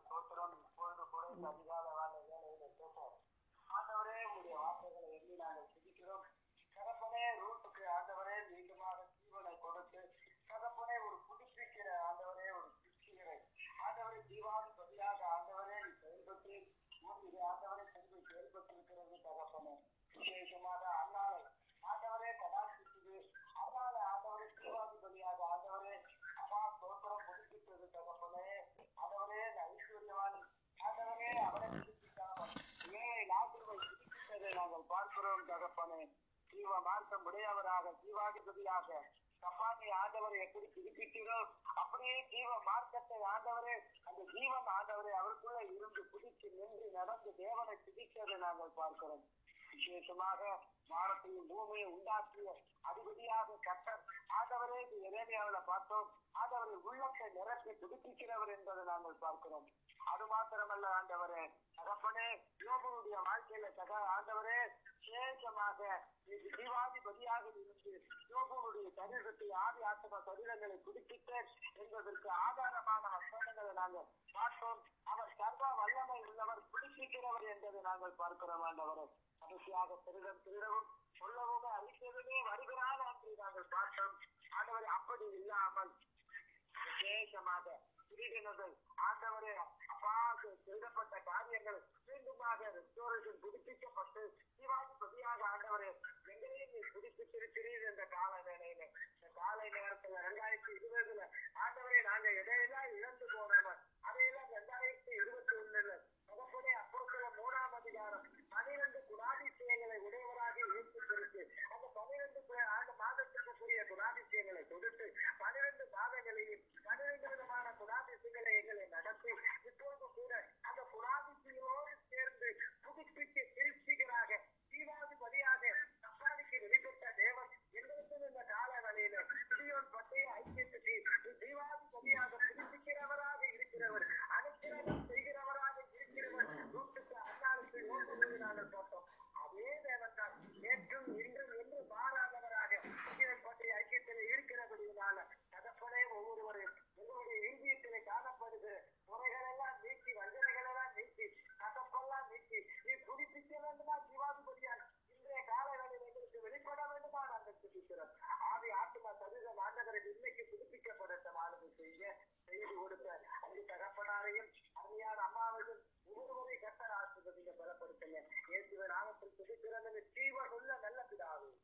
ஸ்தோத்திரம். இப்பொழுது கூட இந்த அதிகால வேலை வேலையில கேட்டோம் ஆண்டவரே உங்களுடைய வார்த்தைகளை எண்ணி நாங்கள் சிரிக்கிறோம் தகப்பனே ரூட்டுக்கு ஆண்டவரே மீண்டுமாக ஜீவனை கொடுத்து தகப்பனே ஒரு புதுப்பிக்கிற ஆண்டவரே ஒரு சிருஷ்டிகரை ஆண்டவரே ஜீவாதி பதிலாக ஆண்டவரே நீ செயல்பட்டு இது ஆண்டவரே சென்று செயல்பட்டிருக்கிறது தகப்பனே விசேஷமாக அண்ணாலை ஆண்டவரே கடாட்சித்தது அண்ணாலை ஆண்டவரே ஜீவாதி பதிலாக ஆண்டவரே அப்பா ஸ்தோத்திரம் புதுப்பித்தது தகப்பனே ஆண்டவரே இந்த ஐஸ்வர்யவான் ஆண்டவரே அவரை புதுப்பிக்காமல் ஏழை லாசுவை புதுப்பித்ததை நாங்கள் பார்க்கிறோம் தகப்பனே ஜீவ மார்க்கம் உடையவராக ஜீவாதிபதியாக. கப்பானி ஆண்டவரை எப்படி புதுப்பித்தீரோ அப்படியே ஜீவ மார்க்கத்தை ஆண்டவரே அந்த ஜீவன் ஆண்டவரை அவருக்குள்ள இருந்து புதிச்சு நின்று நடந்து தேவனை துதிக்கிறதை நாங்கள் பார்க்கிறோம். விசேஷமாக வானத்தையும் பூமியை உண்டாக்கிய அதிபதியாக கட்டர் ஆண்டவரே இது எரேமியாவில பார்த்தோம். ஆண்டவரை உள்ளத்தை நிரப்பி புதுப்பிக்கிறவர் என்பதை நாங்கள் பார்க்கிறோம். அது மாத்திரமல்ல ஆண்டவரே. தகப்பனே யோகனுடைய வாழ்க்கையில தக ஆண்டவரே விசேஷமாக இது ஜீவாதிபதியாக இருந்து யோகனுடைய சரீரத்தை ஆதி ஆத்ம சரீரங்களை புதுப்பித்த என்பதற்கு ஆதாரமான வசனங்களை நாங்கள் பார்த்தோம். அவர் சர்வ வல்லமை உள்ளவர் புதுப்பிக்கிறவர் என்பதை நாங்கள் பார்க்கிறோம் ஆண்டவரே. கடைசியாக திருடம் திருடவும் சொல்லவும் அறிக்கவே வருகிறார் என்று நாங்கள் பார்த்தோம். ஆண்டவரை அப்படி இல்லாமல் விசேஷமாக திருடினர்கள் ஆண்டவரே அப்பா திருடப்பட்ட காரியங்கள் மீண்டுமாக ரெஸ்டோரேஷன் புதுப்பிக்கப்பட்டு சிவாஜி பதியாக ஆண்டவரே எங்களையும் நீ புதுப்பித்திருக்கிறீர் என்ற கால வேலையில இந்த காலை நேரத்துல ரெண்டாயிரத்தி இருபதுல ஆண்டவரே நாங்க எதையெல்லாம் இழந்து போனோமோ அதையெல்லாம் ரெண்டாயிரத்தி இருபத்தி ஒண்ணுல தகப்பனே அப்போத்துல மூணாம் அதிகாரம் பனிரெண்டு குணாதிசயங்களை உடையவராக இயேசுக்கு அந்த பனிரெண்டு ஆண்டு மாதத்துக்குரிய குணாதிசயங்களை கொடுத்து பனிரெண்டு மாதங்கள் இப்போது கூட அந்த குணாதிசயங்களோடு சேர்ந்து புதுப்பித்து திருச்சிகளாக ஜீவாதிபதியாக கப்பாதிக்கு வெளிப்பட்ட தேவன் எங்களுக்கும் இந்த கால வேளையில சிறியோன் பட்டையை ஐக்கியத்துக்கு ஜீவாதிபதியாக புதுப்பிக்கிறவராக இருக்கிறவர் அனுக்கிரகம் செய்கிறவராக இருக்கிறவர் நூற்றுக்கு அஞ்சாளுக்கு நூறு நாங்கள் பார்த்தோம். அதே தேவன் தான். நேற்றும் இன்றும்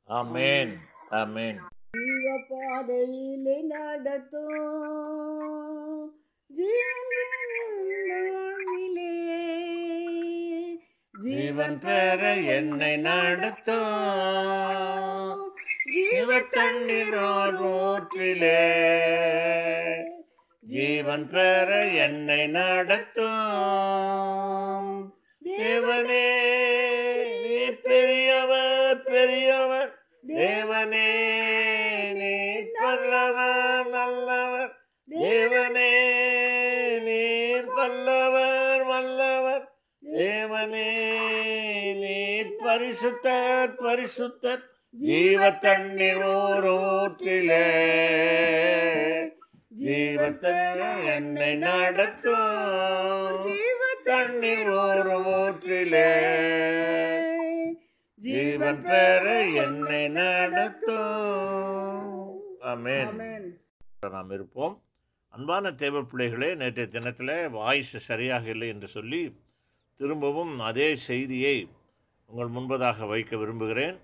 ஆமேன். ஆமேன். ஜீவ பாதையிலே நடத்தும் ஜீவனிலே ஜீவன் பெற என்னை நடத்தும். ஜீவ தண்ணீரோர் ஊற்றிலே ஜீவன் பெற என்னை நடத்தும். தேவனே பெரியவர் பெரியவர். தேவனே நீ நல்லவர் நல்லவர் தேவனே நீ வல்லவர் வல்லவர். தேவனே நீ பரிசுத்தர் பரிசுத்தர். ஜீவ தண்ணீர் ஓர் ஊற்றிலே ஜீவ தண்ணீர் என்னை நடத்தும். ஜீவ தண்ணீர் ஓர் ஊற்றிலே ஜீவன் பெற என்னை நடத்தும் ஆமென். நாம் இருப்போம். அன்பான தேவ பிள்ளைகளே நேற்றைய தினத்தில் வாய்ஸ் சரியாக இல்லை என்று சொல்லி திரும்பவும் அதே செய்தியை உங்கள் முன்பதாக வைக்க விரும்புகிறேன்.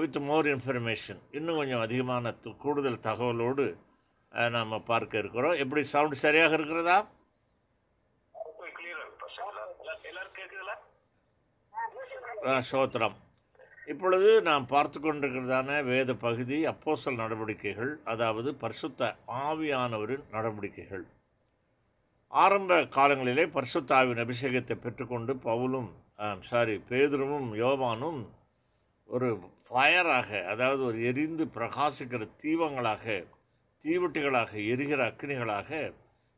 வித் மோர் இன்ஃபர்மேஷன் இன்னும் கொஞ்சம் அதிகமான கூடுதல் தகவலோடு நாம் பார்க்க இருக்கிறோம். எப்படி சவுண்ட் சரியாக இருக்கிறதா கிளியரா இருக்கு சார் எல்லாரும் கேக்குதுல சோத்திரம் இப்பொழுது நாம் பார்த்து கொண்டிருக்கிறதான வேத பகுதி அப்போசல் நடவடிக்கைகள் அதாவது பரிசுத்த ஆவியானவரின் நடவடிக்கைகள். ஆரம்ப காலங்களிலே பரிசுத்த ஆவின் அபிஷேகத்தை பெற்றுக்கொண்டு பவுலும் சாரி பேதுருவும் யோவானும் ஒரு ஃபயராக அதாவது ஒரு எரிந்து பிரகாசிக்கிற தீவங்களாக தீவட்டிகளாக எரிகிற அக்னிகளாக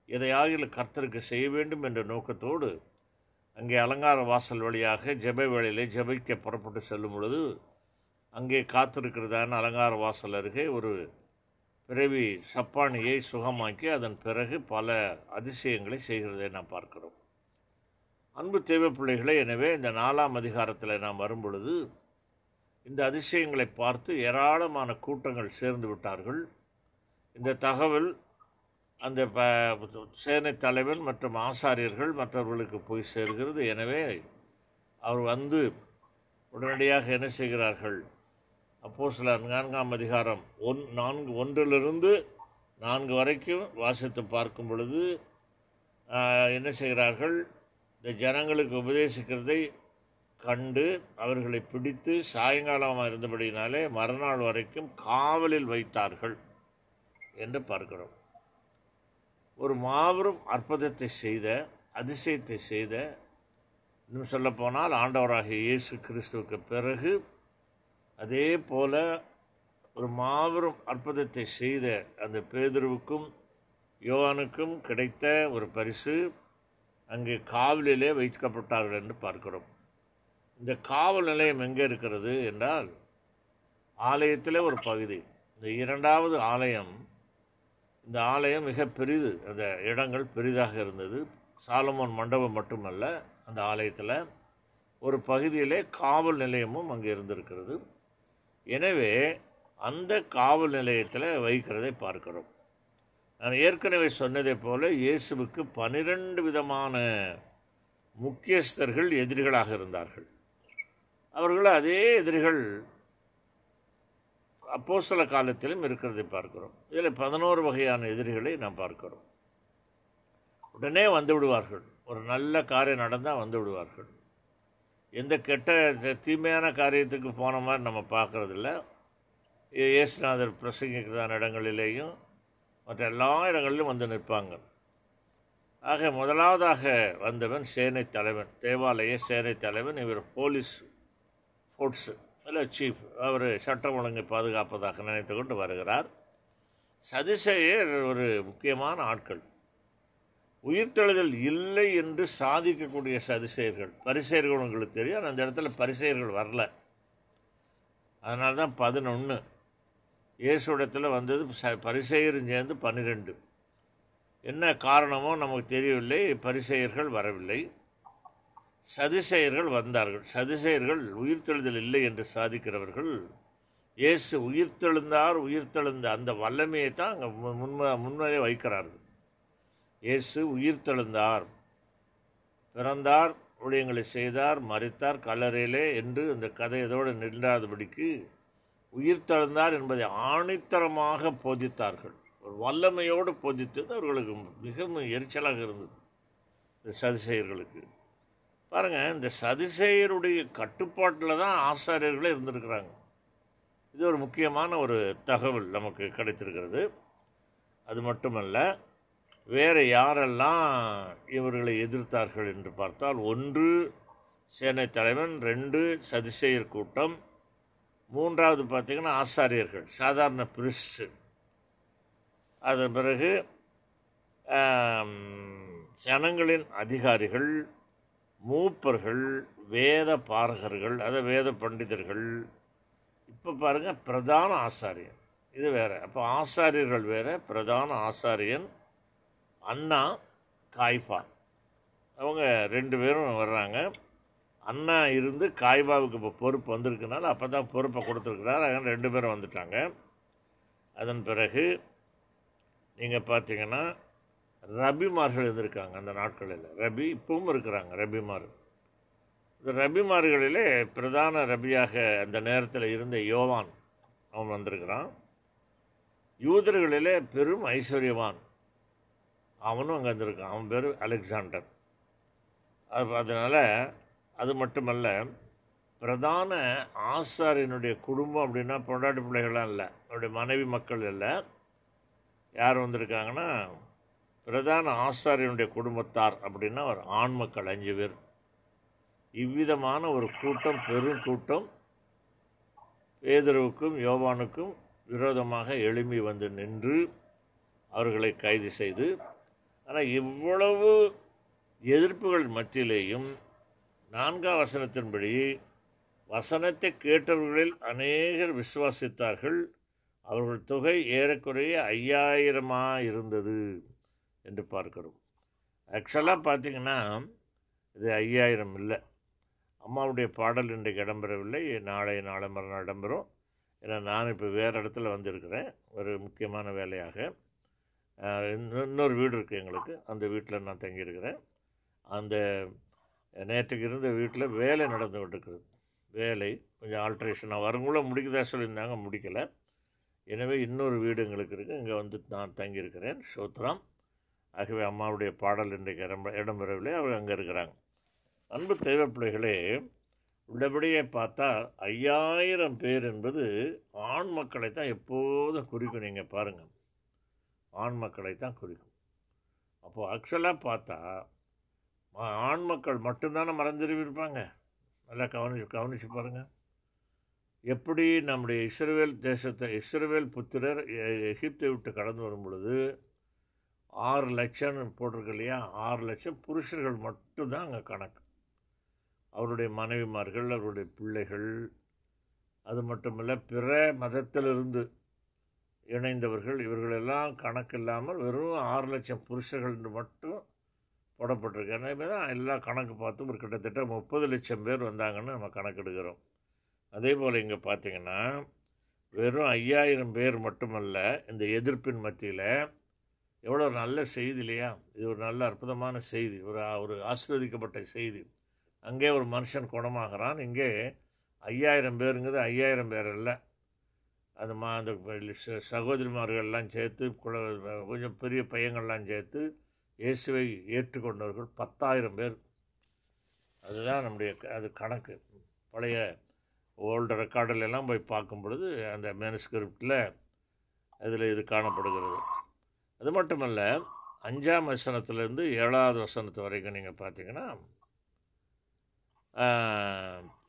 எதையாகிலும் கர்த்தருக்கு செய்ய வேண்டும் என்ற நோக்கத்தோடு அங்கே அலங்கார வாசல் வழியாக ஜெப வேளையிலே ஜெபிக்க புறப்பட்டு செல்லும் பொழுது அங்கே காத்திருக்கிறதான அலங்கார வாசல் அருகே ஒரு பிறவி சப்பானியை சுகமாக்கி அதன் பிறகு பல அதிசயங்களை செய்கிறதை நாம் பார்க்கிறோம். அன்பு தேவ பிள்ளைகளை எனவே இந்த நாலாம் அதிகாரத்தில் நாம் வரும்பொழுது இந்த அதிசயங்களை பார்த்து ஏராளமான கூட்டங்கள் சேர்ந்து விட்டார்கள். இந்த தகவல் அந்த ப- சேனை தலைவன் மற்றும் ஆசாரியர்கள் மற்றவர்களுக்கு போய் சேர்கிறது. எனவே அவர் வந்து உடனடியாக என்ன செய்கிறார்கள்? அப்போ சில நான்காம் அதிகாரம் ஒன் நான்கு ஒன்றிலிருந்து நான்கு வரைக்கும் வாசித்து பார்க்கும் பொழுது என்ன செய்கிறார்கள்? இந்த ஜனங்களுக்கு உபதேசிக்கிறதை கண்டு அவர்களை பிடித்து சாயங்காலமாக இருந்தபடியினாலே மறுநாள் வரைக்கும் காவலில் வைத்தார்கள் என்று பார்க்கிறோம். ஒரு மாபெரும் அற்புதத்தை செய்த அதிசயத்தை செய்த இன்னும் சொல்லப்போனால் ஆண்டவராகிய இயேசு கிறிஸ்துவுக்கு பிறகு அதே போல ஒரு மாபெரும் அற்புதத்தை செய்த அந்த பேதுருவுக்கும் யோவானுக்கும் கிடைத்த ஒரு பரிசு அங்கே காவலிலே வைக்கப்பட்டார்கள் என்று பார்க்கிறோம். இந்த காவல் நிலையம் எங்கே இருக்கிறது என்றால் ஆலயத்தில் ஒரு பகுதி. இந்த இரண்டாவது ஆலயம் இந்த ஆலயம் மிக பெரிது அந்த இடங்கள் பெரிதாக இருந்தது. சாலமோன் மண்டபம் மட்டுமல்ல அந்த ஆலயத்தில் ஒரு பகுதியிலே காவல் நிலையமும் அங்கே இருந்திருக்கிறது. எனவே அந்த காவல் நிலையத்தில் வைக்கிறதை பார்க்கிறோம். நான் ஏற்கனவே சொன்னதைப் போல இயேசுவுக்கு பனிரெண்டு விதமான முக்கியஸ்தர்கள் எதிரிகளாக இருந்தார்கள். அவர்கள் அதே எதிரிகள் அப்போஸ்தல காலத்திலும் இருக்கிறதை பார்க்கிறோம். இதில் பதினோரு வகையான எதிரிகளை நாம் பார்க்கிறோம். உடனே வந்து விடுவார்கள். ஒரு நல்ல காரியம் நடந்தால் வந்து விடுவார்கள். எந்த கெட்ட தீமையான காரியத்துக்கு போன மாதிரி நம்ம பார்க்கறதில்ல. இயேசுநாதர் பிரசங்கிக்கிறதான இடங்களிலேயும் மற்ற எல்லா இடங்களிலும் வந்து நிற்பாங்க. ஆக முதலாவதாக வந்தவன் சேனை தலைவன் தேவாலய சேனை தலைவன் இவர் போலீஸ் ஃபோர்ட்ஸு. சீஃப் அவர் சட்டம் ஒழுங்கை பாதுகாப்பதாக நினைத்து கொண்டு வருகிறார். சதிசேயர் ஒரு முக்கியமான ஆட்கள். உயிர்த்தெழுதல் இல்லை என்று சாதிக்கக்கூடிய சதிசெயர்கள் பரிசெயர்கள் உங்களுக்கு தெரியும் அந்த இடத்துல பரிசெயர்கள் வரல. அதனால தான் பதினொன்று இயேசுடத்தில் வந்தது ச பரிசெயரும் சேர்ந்து பன்னிரெண்டு. என்ன காரணமோ நமக்கு தெரியவில்லை பரிசெயர்கள் வரவில்லை. சதிசெயர்கள் வந்தார்கள். சதிசெயர்கள் உயிர்த்தெழுதல் இல்லை என்று சாதிக்கிறவர்கள். இயேசு உயிர்த்தெழுந்தார் உயிர்த்தெழுந்த அந்த வல்லமையை தான் அங்கே முன்ம முன்மையை வைக்கிறார்கள். இயேசு உயிர்த்தெழுந்தார் பிறந்தார் ஊழியங்களை செய்தார் மறித்தார் கல்லறையிலே என்று அந்த கதை இதோடு நின்றாதபடிக்கு உயிர்த்தெழுந்தார் என்பதை ஆணித்தரமாக போதித்தார்கள். ஒரு வல்லமையோடு போதித்தது அவர்களுக்கு மிகவும் எரிச்சலாக இருந்தது. இந்த சதிசெயர்களுக்கு. பாருங்கள் இந்த சதிசேயருடைய கட்டுப்பாட்டில் தான் ஆசாரியர்களே இருந்திருக்கிறாங்க. இது ஒரு முக்கியமான ஒரு தகவல் நமக்கு கிடைத்திருக்கிறது. அது மட்டுமல்ல வேறு யாரெல்லாம் இவர்களை எதிர்த்தார்கள் என்று பார்த்தால் ஒன்று சேனை தலைவன் ரெண்டு சதிசேயர் கூட்டம் மூன்றாவது பார்த்திங்கன்னா ஆசாரியர்கள் சாதாரண பிரிஸ்டு அதன் பிறகு ஜனங்களின் அதிகாரிகள் மூப்பர்கள் வேத பாரகர்கள் அதை வேத பண்டிதர்கள். இப்போ பாருங்கள் பிரதான ஆசாரியன் இது வேறு. அப்போ ஆசாரியர்கள் வேறு பிரதான ஆசாரியன் அண்ணா காய்பா அவங்க ரெண்டு பேரும் வர்றாங்க. அண்ணா இருந்து காய்பாவுக்கு இப்போ பொறுப்பு வந்திருக்கனால அப்போ தான் பொறுப்பை கொடுத்துருக்குறாரு. அதனால் ரெண்டு பேரும் வந்துட்டாங்க. அதன் பிறகு நீங்கள் பார்த்தீங்கன்னா ரபிமார்கள் இருந்திருக்காங்க அந்த நாட்களில். ரபி இப்பவும் இருக்கிறாங்க ரபிமார். இந்த ரபிமார்களிலே பிரதான ரபியாக அந்த நேரத்தில் இருந்த யோவான் அவன் வந்திருக்கிறான். யூதர்களிலே பெரும் ஐஸ்வர்யவான். அவனும் அங்கே வந்திருக்கான் அவன் பேர் அலெக்சாண்டர். அது அதனால் அது மட்டுமல்ல பிரதான ஆசாரியனுடைய குடும்பம் அப்படின்னா பொண்டாட்டி பிள்ளைகள்லாம் இல்லை அவருடைய மனைவி மக்கள் இல்லை. யார் வந்திருக்காங்கன்னா பிரதான ஆசாரியனுடைய குடும்பத்தார் அப்படின்னா ஒரு ஆன்ம மக்கள் அஞ்சு பேர். இவ்விதமான ஒரு கூட்டம் பெரும் கூட்டம் பேதருவுக்கும் யோவானுக்கும் விரோதமாக எழும்பி வந்து நின்று அவர்களை கைது செய்து ஆனால் இவ்வளவு எதிர்ப்புகள் மத்தியிலேயும் நான்காம் வசனத்தின்படி வசனத்தை கேட்டவர்களில் அநேகர் விசுவாசித்தார்கள். அவர்கள் தொகை ஏறக்குறைய ஐயாயிரமாக இருந்தது என்று பார்க்கிறோம். ஆக்சுவலாக பார்த்தீங்கன்னா இது ஐயாயிரம் இல்லை. அம்மாவுடைய பாடல் இன்றைக்கு இடம்பெறவில்லை. நாளை நாளை மறுநாள் இடம்பெறும். ஏன்னா நான் இப்போ வேறு இடத்துல வந்திருக்கிறேன். ஒரு முக்கியமான வேலையாக. இன்னொரு வீடு இருக்குது எங்களுக்கு. அந்த வீட்டில் நான் தங்கியிருக்கிறேன். அந்த நேற்றுக்கு இருந்த வீட்டில் வேலை நடந்து கொண்டிருக்கிறது. வேலை கொஞ்சம் ஆல்ட்ரேஷனாக வருங்குள்ள முடிக்குதா சொல்லியிருந்தாங்க முடிக்கலை. எனவே இன்னொரு வீடு எங்களுக்கு இருக்குது இங்கே வந்து நான் தங்கியிருக்கிறேன். சோத்ராம். ஆகவே அம்மாவுடைய பாடல் இன்றைக்கு இடம் இடம்பெறவில்லை அவர் அங்கே இருக்கிறாங்க. அன்பு தெய்வ பிள்ளைகளே உள்ளபடியே பார்த்தா ஐயாயிரம் பேர் என்பது ஆண் மக்களை தான் எப்போதும் குறிக்கும். நீங்கள் பாருங்கள் ஆண் மக்களை தான் குறிக்கும். அப்போது ஆக்சுவலாக பார்த்தா ஆண் மக்கள் மட்டும்தானே மறந்துருவிருப்பாங்க நல்லா கவனிச்சு கவனிச்சு பாருங்கள் எப்படி நம்முடைய இஸ்ரவேல் தேசத்தை இஸ்ரவேல் புத்திரர் எகிப்தை விட்டு கடந்து வரும் பொழுது ஆறு லட்சம்னு போட்டிருக்கு இல்லையா? ஆறு லட்சம் புருஷர்கள் மட்டும்தான் அங்கே கணக்கு. அவருடைய மனைவிமார்கள் அவருடைய பிள்ளைகள் அது மட்டுமல்ல பிற மதத்திலிருந்து இணைந்தவர்கள் இவர்களெல்லாம் கணக்கு இல்லாமல் வெறும் ஆறு லட்சம் புருஷர்கள் மட்டும் போடப்பட்டிருக்கு. மாதிரி தான் எல்லா கணக்கு பார்த்தும் ஒரு கிட்டத்தட்ட முப்பது லட்சம் பேர் வந்தாங்கன்னு நம்ம கணக்கெடுக்கிறோம். அதே போல் இங்கே பார்த்தீங்கன்னா வெறும் ஐயாயிரம் பேர் மட்டுமல்ல இந்த எதிர்ப்பின் மத்தியில் எவ்வளோ நல்ல செய்தி இல்லையா? இது ஒரு நல்ல அற்புதமான செய்தி. ஒரு ஒரு ஆசீர்வதிக்கப்பட்ட செய்தி. அங்கே ஒரு மனுஷன் குணமாகிறான். இங்கே ஐயாயிரம் பேருங்கிறது ஐயாயிரம் பேர் இல்லை அது மா அந்த ச- சகோதரிமார்கள்லாம் சேர்த்து கொஞ்சம் பெரிய பையங்கள்லாம் சேர்த்து இயேசுவை ஏற்றுக்கொண்டவர்கள் பத்தாயிரம் பேர். அதுதான் நம்முடைய க- அது கணக்கு. பழைய ஓல்டு ரெக்கார்டிலெல்லாம் போய் பார்க்கும் பொழுது அந்த மேனுஸ்கிரிப்டில் அதில் இது காணப்படுகிறது. அது மட்டுமல்ல அஞ்சாம் வசனத்திலேருந்து ஏழாவது வசனத்து வரைக்கும் நீங்கள் பார்த்தீங்கன்னா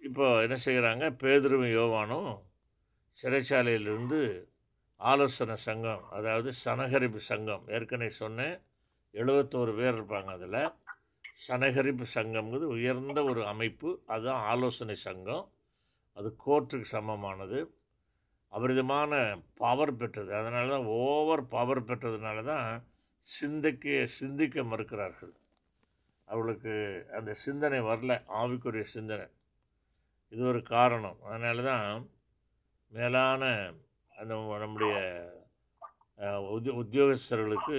இப்போ என்ன செய்கிறாங்க பேதுருவும் யோவானும் சிறைச்சாலையிலிருந்து ஆலோசனை சங்கம் அதாவது சனகரிப்பு சங்கம் ஏற்கனவே சொன்னேன் எழுபத்தோரு பேர் இருப்பாங்க அதில். சனகரிப்பு சங்கம்ங்கிறது உயர்ந்த ஒரு அமைப்பு அதுதான் ஆலோசனை சங்கம் அது கோர்ட்டுக்கு சமமானது. அபரிதமான பவர் பெற்றது. அதனால தான் ஓவர் பவர் பெற்றதுனால தான் சிந்திக்க சிந்திக்க மறுக்கிறார்கள். அவளுக்கு அந்த சிந்தனை வரல ஆவிக்குரிய சிந்தனை. இது ஒரு காரணம். அதனால தான் மேலான அந்த நம்முடைய அஹ், உத்தியோகஸ்தர்களுக்கு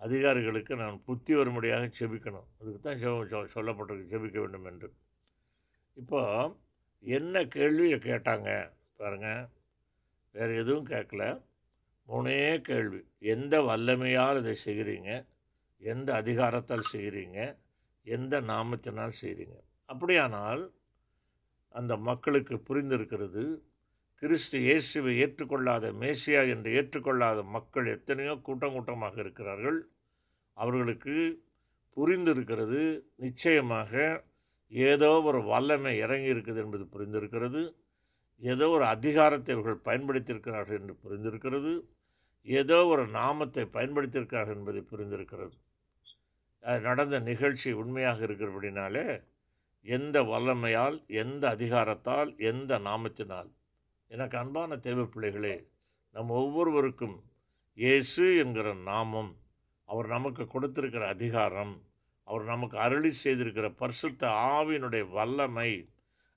அதிகாரிகளுக்கு நான் புத்தி வரும்படியாக செபிக்கணும். அதுக்கு தான் செப- சொல்லப்பட்டிருக்கு செபிக்க வேண்டும் என்று. இப்போ என்ன கேள்வியை கேட்டாங்க? பாருங்கள் வேறு எதுவும் கேட்கல. மூணே கேள்வி. எந்த வல்லமையால் இதை செய்கிறீங்க? எந்த அதிகாரத்தால் செய்கிறீங்க? எந்த நாமத்தினால் செய்கிறீங்க? அப்படியானால் அந்த மக்களுக்கு புரிந்திருக்கிறது கிறிஸ்து இயேசுவை ஏற்றுக்கொள்ளாத மேசியா என்று ஏற்றுக்கொள்ளாத மக்கள் எத்தனையோ கூட்டம் கூட்டமாக இருக்கிறார்கள். அவர்களுக்கு புரிந்திருக்கிறது நிச்சயமாக ஏதோ ஒரு வல்லமை இறங்கி இருக்குது என்பது புரிந்திருக்கிறது. ஏதோ ஒரு அதிகாரத்தை இவர்கள் பயன்படுத்தியிருக்கிறார்கள் என்று புரிந்திருக்கிறது. ஏதோ ஒரு நாமத்தை பயன்படுத்தியிருக்கிறார்கள் என்பதை புரிந்திருக்கிறது. அது நடந்த நிகழ்ச்சி உண்மையாக இருக்கிறபடினாலே எந்த வல்லமையால் எந்த அதிகாரத்தால் எந்த நாமத்தினால். எனக்கு அன்பான தேவை பிள்ளைகளே நம் ஒவ்வொருவருக்கும் இயேசு என்கிற நாமம் அவர் நமக்கு கொடுத்திருக்கிற அதிகாரம் அவர் நமக்கு அருளி செய்திருக்கிற பரிசுத்த ஆவியினுடைய வல்லமை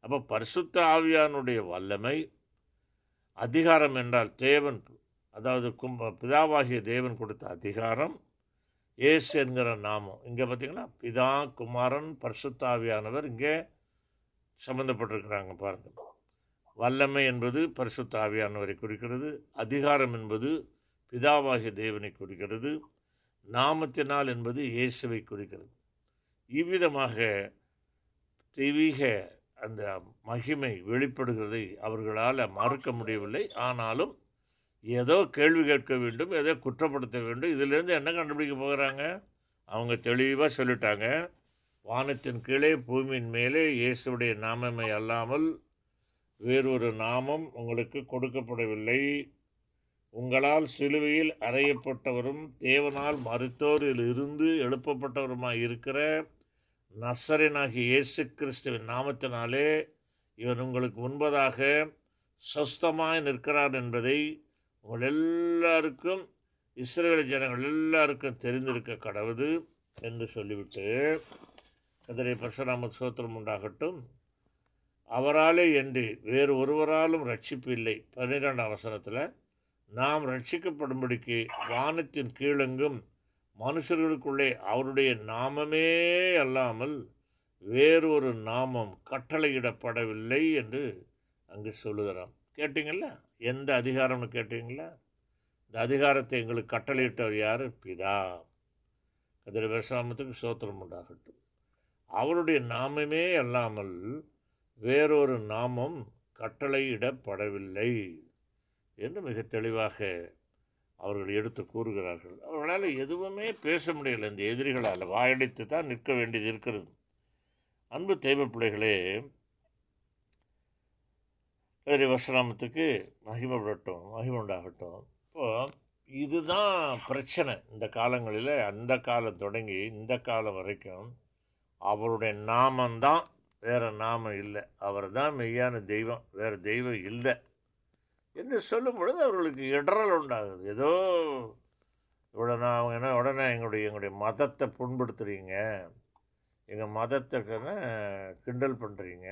அப்போ பரிசுத்த ஆவியானுடைய வல்லமை அதிகாரம் என்றால் தேவன் அதாவது கும் பிதாவாகிய தேவன் கொடுத்த அதிகாரம் இயேசு என்கிற நாமம். இங்கே பார்த்தீங்கன்னா பிதா குமாரன் பரிசுத்தாவியானவர் இங்கே சம்மந்தப்பட்டிருக்கிறாங்க பாருங்கள் வல்லமை என்பது பரிசுத்தாவியானவரை குறிக்கிறது அதிகாரம் என்பது பிதாவாகிய தேவனை குறிக்கிறது நாமத்தினால் என்பது இயேசுவை குறிக்கிறது. இவ்விதமாக தெய்வீக அந்த மகிமை வெளிப்படுகிறதை அவர்களால் மறுக்க முடியவில்லை. ஆனாலும் ஏதோ கேள்வி கேட்க வேண்டும் ஏதோ குற்றப்படுத்த வேண்டும். இதிலிருந்து என்ன கண்டுபிடிக்க போகிறாங்க? அவங்க தெளிவாக சொல்லிட்டாங்க. வானத்தின் கீழே பூமியின் மேலே இயேசுடைய நாமமை அல்லாமல் வேறொரு நாமம் உங்களுக்கு கொடுக்கப்படவில்லை. உங்களால் சிலுவையில் அறையப்பட்டவரும் தேவனால் மருத்தோரில் இருந்து எழுப்பப்பட்டவருமாய் இருக்கிற நசரனாகிய இயேசு கிறிஸ்துவின் நாமத்தினாலே இவன் உங்களுக்கு முன்பதாக சொஸ்தமாய் நிற்கிறார் என்பதை உங்கள் எல்லாருக்கும் இஸ்ரேல் ஜனங்கள் எல்லாருக்கும் தெரிந்திருக்க கடவுது என்று சொல்லிவிட்டு கதிரை பரசுராம சோத்திரம் உண்டாகட்டும். அவராலே என்று வேறு ஒருவராலும் ரட்சிப்பு இல்லை பன்னிரெண்டாம் அவசரத்தில் நாம் ரட்சிக்கப்படும்படிக்கு வானத்தின் கீழெங்கும் மனுஷர்களுக்குள்ளே அவருடைய நாமமே அல்லாமல் வேறொரு நாமம் கட்டளையிடப்படவில்லை என்று அங்கு சொல்லுகிறான். கேட்டீங்களா? எந்த அதிகாரம்னு கேட்டீங்களா? இந்த அதிகாரத்தை எங்களுக்கு கட்டளையிட்டவர் யார்? பிதா. கதிர விவசாயத்துக்கு சோத்திரம் உண்டாகட்டும். அவருடைய நாமமே அல்லாமல் வேறொரு நாமம் கட்டளையிடப்படவில்லை என்று மிக தெளிவாக அவர்கள் எடுத்து கூறுகிறார்கள். அவர்களால் எதுவுமே பேச முடியல. இந்த எதிரிகளால் வாயடித்து தான் நிற்க வேண்டியது இருக்கிறது. அன்பு தெய்வ பிள்ளைகளே கதிரி வசராமத்துக்கு மகிமப்படட்டும் மகிமுண்டாகட்டும் இப்போது இதுதான் பிரச்சனை. இந்த காலங்களில் அந்த காலம் தொடங்கி இந்த காலம் வரைக்கும் அவருடைய நாமந்தான். வேறு நாமம் இல்லை. அவர் தான் மெய்யான தெய்வம். வேறு தெய்வம் இல்லை. என்று சொல்லும் பொழுது அவர்களுக்கு இடரல் உண்டாகுது. ஏதோ உடனே அவங்க என்ன உடனே எங்களுடைய எங்களுடைய மதத்தை புண்படுத்துறீங்க. எங்கள் மதத்துக்குன்னு கிண்டல் பண்ணுறீங்க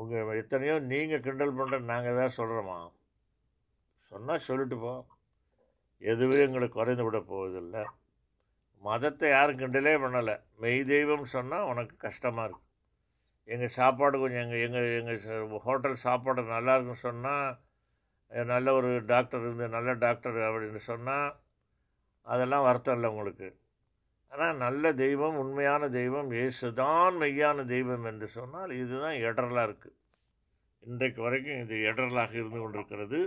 உங்கள் எத்தனையோ நீங்கள் கிண்டல் பண்ணுற நாங்கள் எதாவது சொல்கிறோமா சொன்னால் சொல்லிட்டு போ. எதுவும் எங்களுக்கு குறைந்து விட போவதில்லை. மதத்தை யாரும் கிண்டலே பண்ணலை. மெய் தெய்வம் சொன்னால் உனக்கு கஷ்டமாக இருக்கும் எங்கள் சாப்பாடு கொஞ்சம் எங்கள் எங்கள் எங்கள் ஹோட்டல் சாப்பாடு நல்லா இருக்குன்னு சொன்னால் நல்ல ஒரு டாக்டர் இருந்து நல்ல டாக்டர் அப்படின்னு சொன்னால் அதெல்லாம் வருத்தம் இல்லை உங்களுக்கு. ஆனால் நல்ல தெய்வம் உண்மையான தெய்வம் இயேசு தான் மெய்யான தெய்வம் என்று சொன்னால் இதுதான் இடரலாக இருக்குது இன்றைக்கு வரைக்கும் இது இடரலாக இருந்து கொண்டிருக்கிறது.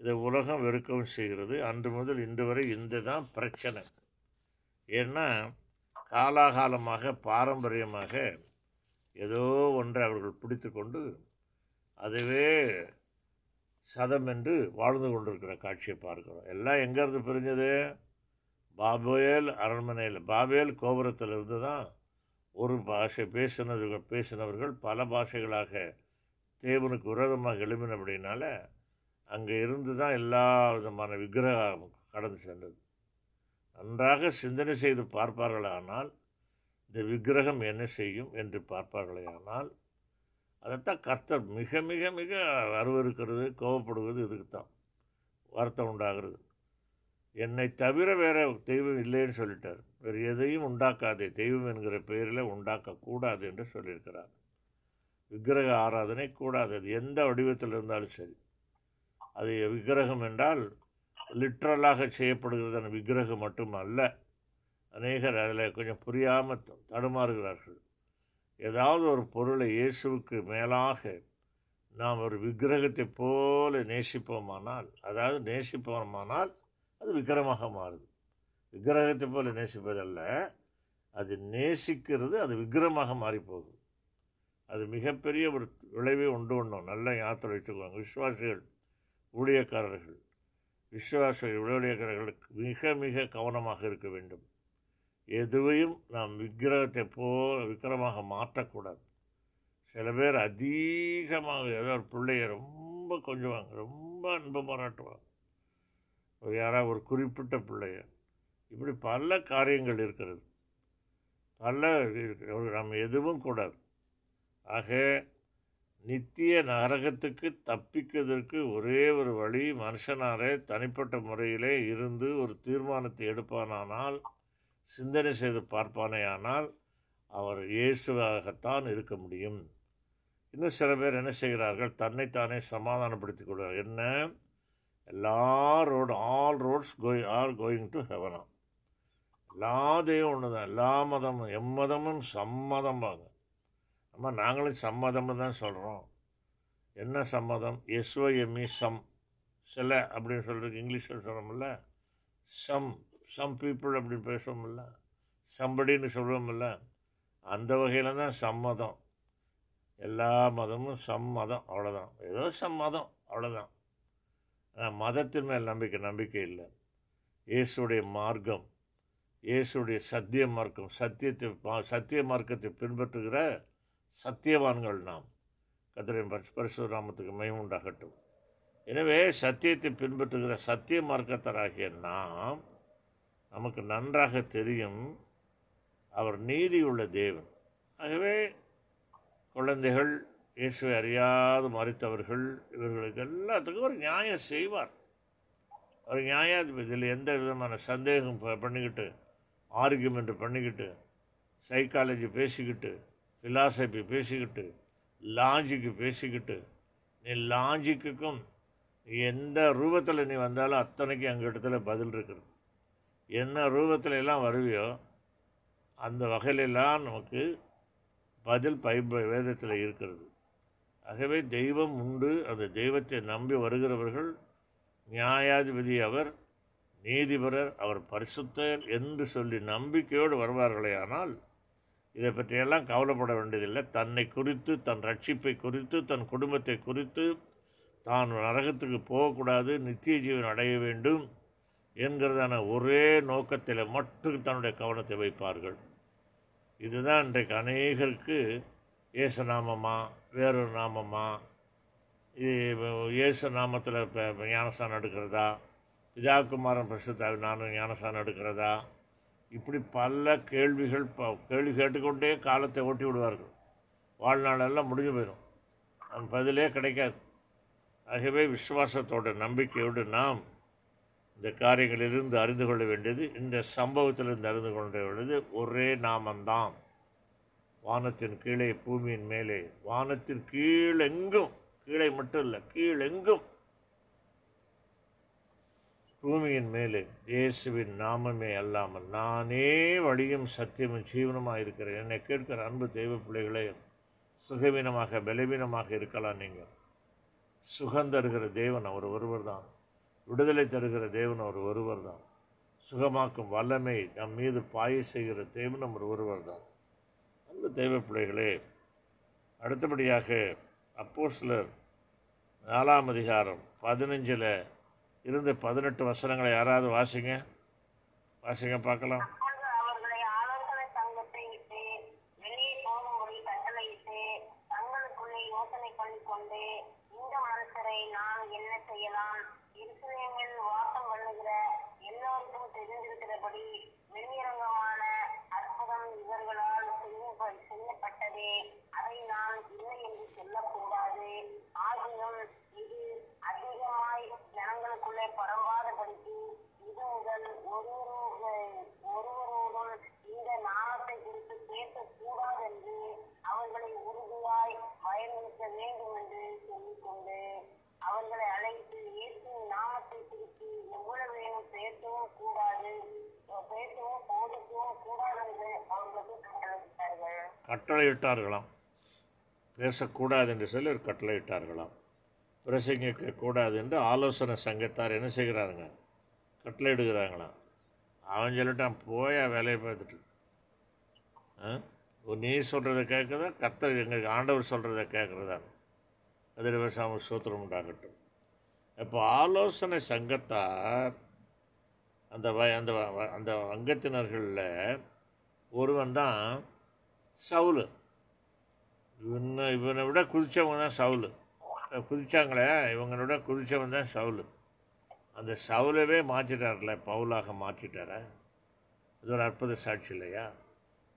இதை உலகம் வெறுக்கவும் செய்கிறது. அன்று முதல் இன்று வரை இந்த தான் பிரச்சனை. ஏன்னா காலாகாலமாக பாரம்பரியமாக ஏதோ ஒன்றை அவர்கள் பிடித்து கொண்டு அதுவே சதம் என்று வாழ்ந்து கொண்டிருக்கிற காட்சியை பார்க்கிறோம். எல்லாம் எங்கேருந்து பிரிஞ்சது? பாபேல் அரண்மனையில். பாபேல் கோபுரத்தில் இருந்து தான் ஒரு பாஷை பேசினது பேசினவர்கள் பல பாஷைகளாக தேவனுக்கு விரோதமாக அப்படின்னால அங்கே இருந்து தான் எல்லா விதமான விக்கிரகம் கடந்து சென்றது. நன்றாக சிந்தனை செய்து பார்ப்பார்களானால் இந்த விக்கிரகம் என்ன செய்யும் என்று பார்ப்பார்களே ஆனால் அதைத்தான் கர்த்தர் மிக மிக மிக அருவருக்கிறது கோவப்படுவது இதுக்கு தான் வருத்தம் உண்டாகிறது. என்னை தவிர வேறு தெய்வம் இல்லைன்னு சொல்லிட்டார். வேறு எதையும் உண்டாக்காதே. தெய்வம் என்கிற பெயரில் உண்டாக்கக்கூடாது என்று சொல்லியிருக்கிறார். விக்கிரக ஆராதனை கூடாது. அது எந்த வடிவத்தில் இருந்தாலும் சரி. அது விக்கிரகம் என்றால் லிட்ரலாக செய்யப்படுகிறது அந்த விக்கிரகம் மட்டும் அல்ல அநேகர் அதில் கொஞ்சம் புரியாமல் தடுமாறுகிறார்கள். ஏதாவது ஒரு பொருளை இயேசுவுக்கு மேலாக நாம் ஒரு விக்கிரகத்தை போல நேசிப்போமானால் அதாவது நேசிப்போமானால் அது விக்கிரமாக மாறுது. விக்கிரகத்தை போல நேசிப்பதல்ல அது நேசிக்கிறது அது விக்கிரமாக மாறிப்போகுது. அது மிகப்பெரிய ஒரு விளைவை உண்டு பண்ணும் நல்ல யாத்திரை வச்சுக்குவாங்க விசுவாசிகள் ஊழியக்காரர்கள் விசுவாச ஊழியக்காரர்களுக்கு மிக மிக கவனமாக இருக்க வேண்டும். எதுவையும் நாம் விக்கிரகத்தை போல் விக்கிரமாக மாற்றக்கூடாது. சில பேர் அதிகமாக ஏதோ ஒரு பிள்ளைய ரொம்ப கொஞ்சுவாங்க ரொம்ப அன்பு பாராட்டுவாங்க. ஒரு யாராவது ஒரு குறிப்பிட்ட பிள்ளைய. இப்படி பல காரியங்கள் இருக்கிறது. பல இருக்கிற நம்ம எதுவும் கூடாது. ஆக நித்திய நரகத்துக்கு தப்பிக்கிறதற்கு ஒரே ஒரு வழி மனுஷனாரே தனிப்பட்ட முறையிலே இருந்து ஒரு தீர்மானத்தை எடுப்பானானால் சிந்தனை செய்து பார்ப்பானேயானால் அவர் இயேசுவாகத்தான் இருக்க முடியும். இன்னும் சில பேர் என்ன செய்கிறார்கள்? தன்னைத்தானே சமாதானப்படுத்திக் கொள்வார் என்ன? எல்லா road all roads go are going to ஹெவனா எல்லா தெய்வம் ஒன்று தான் எல்லா மதமும் எம்மதமும் சம்மதம்பாங்க நம்ம நாங்களும் சம்மதம்னு தான் சொல்கிறோம் என்ன சம்மதம்? S O M E some. சில அப்படின்னு சொல்கிறதுக்கு இங்கிலீஷில் சொல்கிறோம்ல சம். சம் பீப்புள் அப்படின்னு பேசுவோம்ல சம்படின்னு சொல்லுவோம்ல அந்த வகையில் தான் சம்மதம். எல்லா மதமும் சம்மதம். அவ்வளோதான் ஏதோ சம்மதம். அவ்வளோதான் ஆனால் மதத்தின் மேல் நம்பிக்கை நம்பிக்கை இல்லை. இயேசுடைய மார்க்கம் இயேசுடைய சத்திய மார்க்கம் சத்தியத்தை சத்திய மார்க்கத்தை பின்பற்றுகிற சத்தியவான்கள் நாம். கத்திரின் பரிசுராமத்துக்கு மயமுண்டாகட்டும் எனவே சத்தியத்தை பின்பற்றுகிற சத்திய மார்க்கத்தராகிய நாம் நமக்கு நன்றாக தெரியும் அவர் நீதியுள்ள தேவன். ஆகவே குழந்தைகள் இயேசுவை அறியாது மறித்தவர்கள் இவர்களுக்கு எல்லாத்துக்கும் ஒரு நியாயம் செய்வார். அவர் நியாயாதிபதி இதில் எந்த விதமான சந்தேகம் ப- பண்ணிக்கிட்டு ஆர்கியூமெண்ட் பண்ணிக்கிட்டு சைக்காலஜி பேசிக்கிட்டு ஃபிலாசபி பேசிக்கிட்டு லாஜிக்கு பேசிக்கிட்டு நீ லாஜிக்குக்கும் எந்த ரூபத்தில் நீ வந்தாலும் அத்தனைக்கும் எங்கள் இடத்துல பதில் இருக்கிறது. என்ன ரூபத்தில் எல்லாம் வருவியோ அந்த வகையிலெல்லாம் நமக்கு பதில் பைப வேதத்தில் இருக்கிறது. ஆகவே தெய்வம் உண்டு. அந்த தெய்வத்தை நம்பி வருகிறவர்கள் நியாயாதிபதி அவர் நீதிபரர் அவர் பரிசுத்தர் என்று சொல்லி நம்பிக்கையோடு வருவார்களே ஆனால் இதை பற்றியெல்லாம் கவலைப்பட வேண்டியதில்லை. தன்னை குறித்து தன் ரட்சிப்பை குறித்து தன் குடும்பத்தை குறித்து தான் நரகத்துக்கு போகக்கூடாது நித்திய ஜீவன் அடைய வேண்டும். என்கிறதான ஒரே நோக்கத்தில் மட்டும் தன்னுடைய கவனத்தை வைப்பார்கள். இதுதான் இன்றைக்கு அநேகருக்கு இயேசு நாமமா வேறொரு நாமமா இயேசு நாமத்தில் இப்போ ஞானஸ்தானம் எடுக்கிறதா? பிதாகுமாரன் பிரசுத்தாவி நானும் ஞானஸ்தானம் எடுக்கிறதா? இப்படி பல கேள்விகள் ப- கேள்வி கேட்டுக்கொண்டே காலத்தை ஓட்டி விடுவார்கள். வாழ்நாளெல்லாம் முடிஞ்சு போயிடும். அந்த பதிலே கிடைக்காது. ஆகவே விசுவாசத்தோட நம்பிக்கையோடு நாம் இந்த காரியங்களிலிருந்து அறிந்து கொள்ள வேண்டியது இந்த சம்பவத்திலிருந்து அறிந்து கொள்ள வேண்டியது ஒரே நாமந்தான். வானத்தின் கீழே பூமியின் மேலே. வானத்தின் கீழெங்கும் கீழே மட்டும் இல்லை கீழெங்கும் பூமியின் மேலே இயேசுவின் நாமமே அல்லாமல் நானே வழியும் சத்தியமும் ஜீவனமாக இருக்கிறேன். என்னை கேட்கிற அன்பு தெய்வ பிள்ளைகளே சுகவீனமாக பலவீனமாக இருக்கலாம் நீங்கள். சுகந்தருகிற தேவன் அவர் ஒருவர் தான் விடுதலை தருகிற தேவன் அவர் ஒருவர் தான். சுகமாக்கும் வல்லமை நம் மீது பாய செய்கிற தேவன் அவர் ஒருவர் தான். அந்த தெய்வ பிள்ளைகளே அடுத்தபடியாக அப்போஸ்லர் நாலாம் அதிகாரம் பதினஞ்சில் இருந்து பதினெட்டு வசனங்களை யாராவது வாசிங்க? வாசிங்க பார்க்கலாம். உங்களை புறம்பாதபடிக்கு இது உங்கள் ஒருவரோடும் இந்த நாமத்தை குறித்து பேசக்கூடாது என்று அவர்களை உறுதியாய் பயன்படுத்த வேண்டும் என்று சொல்லிக்கொண்டு அவர்களை அழைத்து இயேசு நாமத்தை குறித்து எவ்வளவு வேணும் பேசவும் கூடாது பேசவும் போதிக்கவும் கூடாது என்று அவர்களுக்கு கட்டளையிட்டார்கள். கட்டளையிட்டார்களாம். பேசக்கூடாது என்று சொல்லி ஒரு கட்டளையிட்டார்களாம். பிரசங்கிக்க கூடாது என்று ஆலோசனை சங்கத்தார் என்ன செய்கிறாருங்க? கட்டளையிடுகிறாங்களாம் அவன் சொல்லிட்டான் போயா வேலையை பார்த்துட்டு ஆ? நீ சொல்கிறத கேட்குறதா? கர்த்தர் எங்களுக்கு ஆண்டவர் சொல்கிறத கேட்குறதா அதில் விவசாயம் சூத்திரம் உண்டாகட்டும். இப்போ ஆலோசனை சங்கத்தார் அந்த வ- அந்த அந்த அங்கத்தினர்களில் ஒருவன் தான் சவுலு. இவனை இவனை விட குதித்தவங்க தான் சவுலு. குதிச்சாங்களே இவங்களோட குதித்தவன் குதிச்சவன் தான் சவுல். அந்த சவுலவே மாற்றிட்டார்ல பவுலாக மாற்றிட்டார இது ஒரு அற்புத சாட்சி இல்லையா?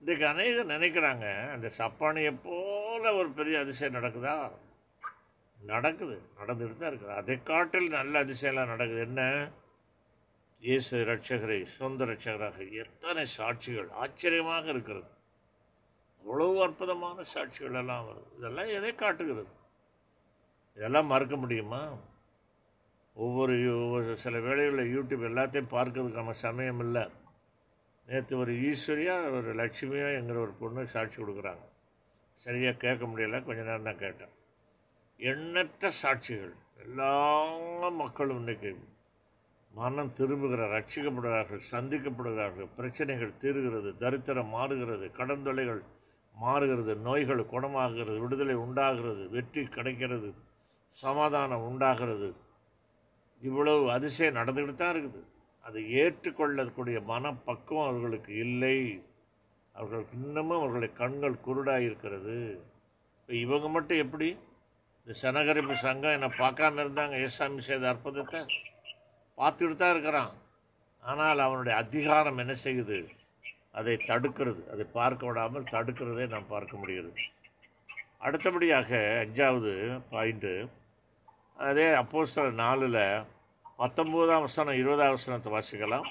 இன்றைக்கு அநேகர் நினைக்கிறாங்க அந்த சப்பானியை போல ஒரு பெரிய அதிசயம் நடக்குதா? நடக்குது நடந்துட்டு தான் இருக்குது. அதை காட்டில் நல்ல அதிசயம்லாம் நடக்குது. என்ன? இயேசு ரட்சகரை சொந்த ரட்சகராக எத்தனை சாட்சிகள் ஆச்சரியமாக இருக்கிறது. அவ்வளவு அற்புதமான சாட்சிகள் எல்லாம் வருது. இதெல்லாம் எதை காட்டுகிறது? இதெல்லாம் மறக்க முடியுமா? ஒவ்வொரு யூ- ஒவ்வொரு சில வேளைகளில் யூடியூப் எல்லாத்தையும் பார்க்கறதுக்கான சமயம் இல்லை. நேற்று ஒரு ஈஸ்வரியா ஒரு லட்சுமியா என்கிற ஒரு பொண்ணு சாட்சி கொடுக்குறாங்க. சரியாக கேட்க முடியல கொஞ்ச நேரம் தான் கேட்டேன். எண்ணற்ற சாட்சிகள். எல்லா மக்களும் இன்றைக்கி மனம் திரும்புகிற ரட்சிக்கப்படுகிறார்கள் சந்திக்கப்படுகிறார்கள். பிரச்சனைகள் தீர்கிறது தரித்திரம் மாறுகிறது கடன் மாறுகிறது நோய்கள் குணமாகிறது விடுதலை உண்டாகிறது வெற்றி கிடைக்கிறது. சமாதானம் உண்டாகிறது. இவ்வளவு அதிசயம் நடந்துக்கிட்டு தான் இருக்குது. அதை ஏற்றுக்கொள்ளக்கூடிய மனப்பக்குவம் அவர்களுக்கு இல்லை. அவர்களுக்கு இன்னமும் அவர்களுடைய கண்கள் குருடாக இருக்கிறது. இப்போ இவங்க மட்டும் எப்படி? இந்த சனகரிப்பு சங்கம் என்னை பார்க்காம இருந்தாங்க. ஏசாமி செய்த அற்புதத்தை பார்த்துக்கிட்டு தான் இருக்கிறான். ஆனால் அவனுடைய அதிகாரம் என்ன செய்யுது? அதை தடுக்கிறது. அதை பார்க்க விடாமல் தடுக்கிறதே நாம் பார்க்க முடிகிறது. அடுத்தபடியாக அஞ்சாவது பாயிண்ட்டு அதே அப்போஸ்தலர் நாலில் பத்தொம்போதாம் வசனம் இருபதாம் வசனத்தை வாசிக்கலாம்.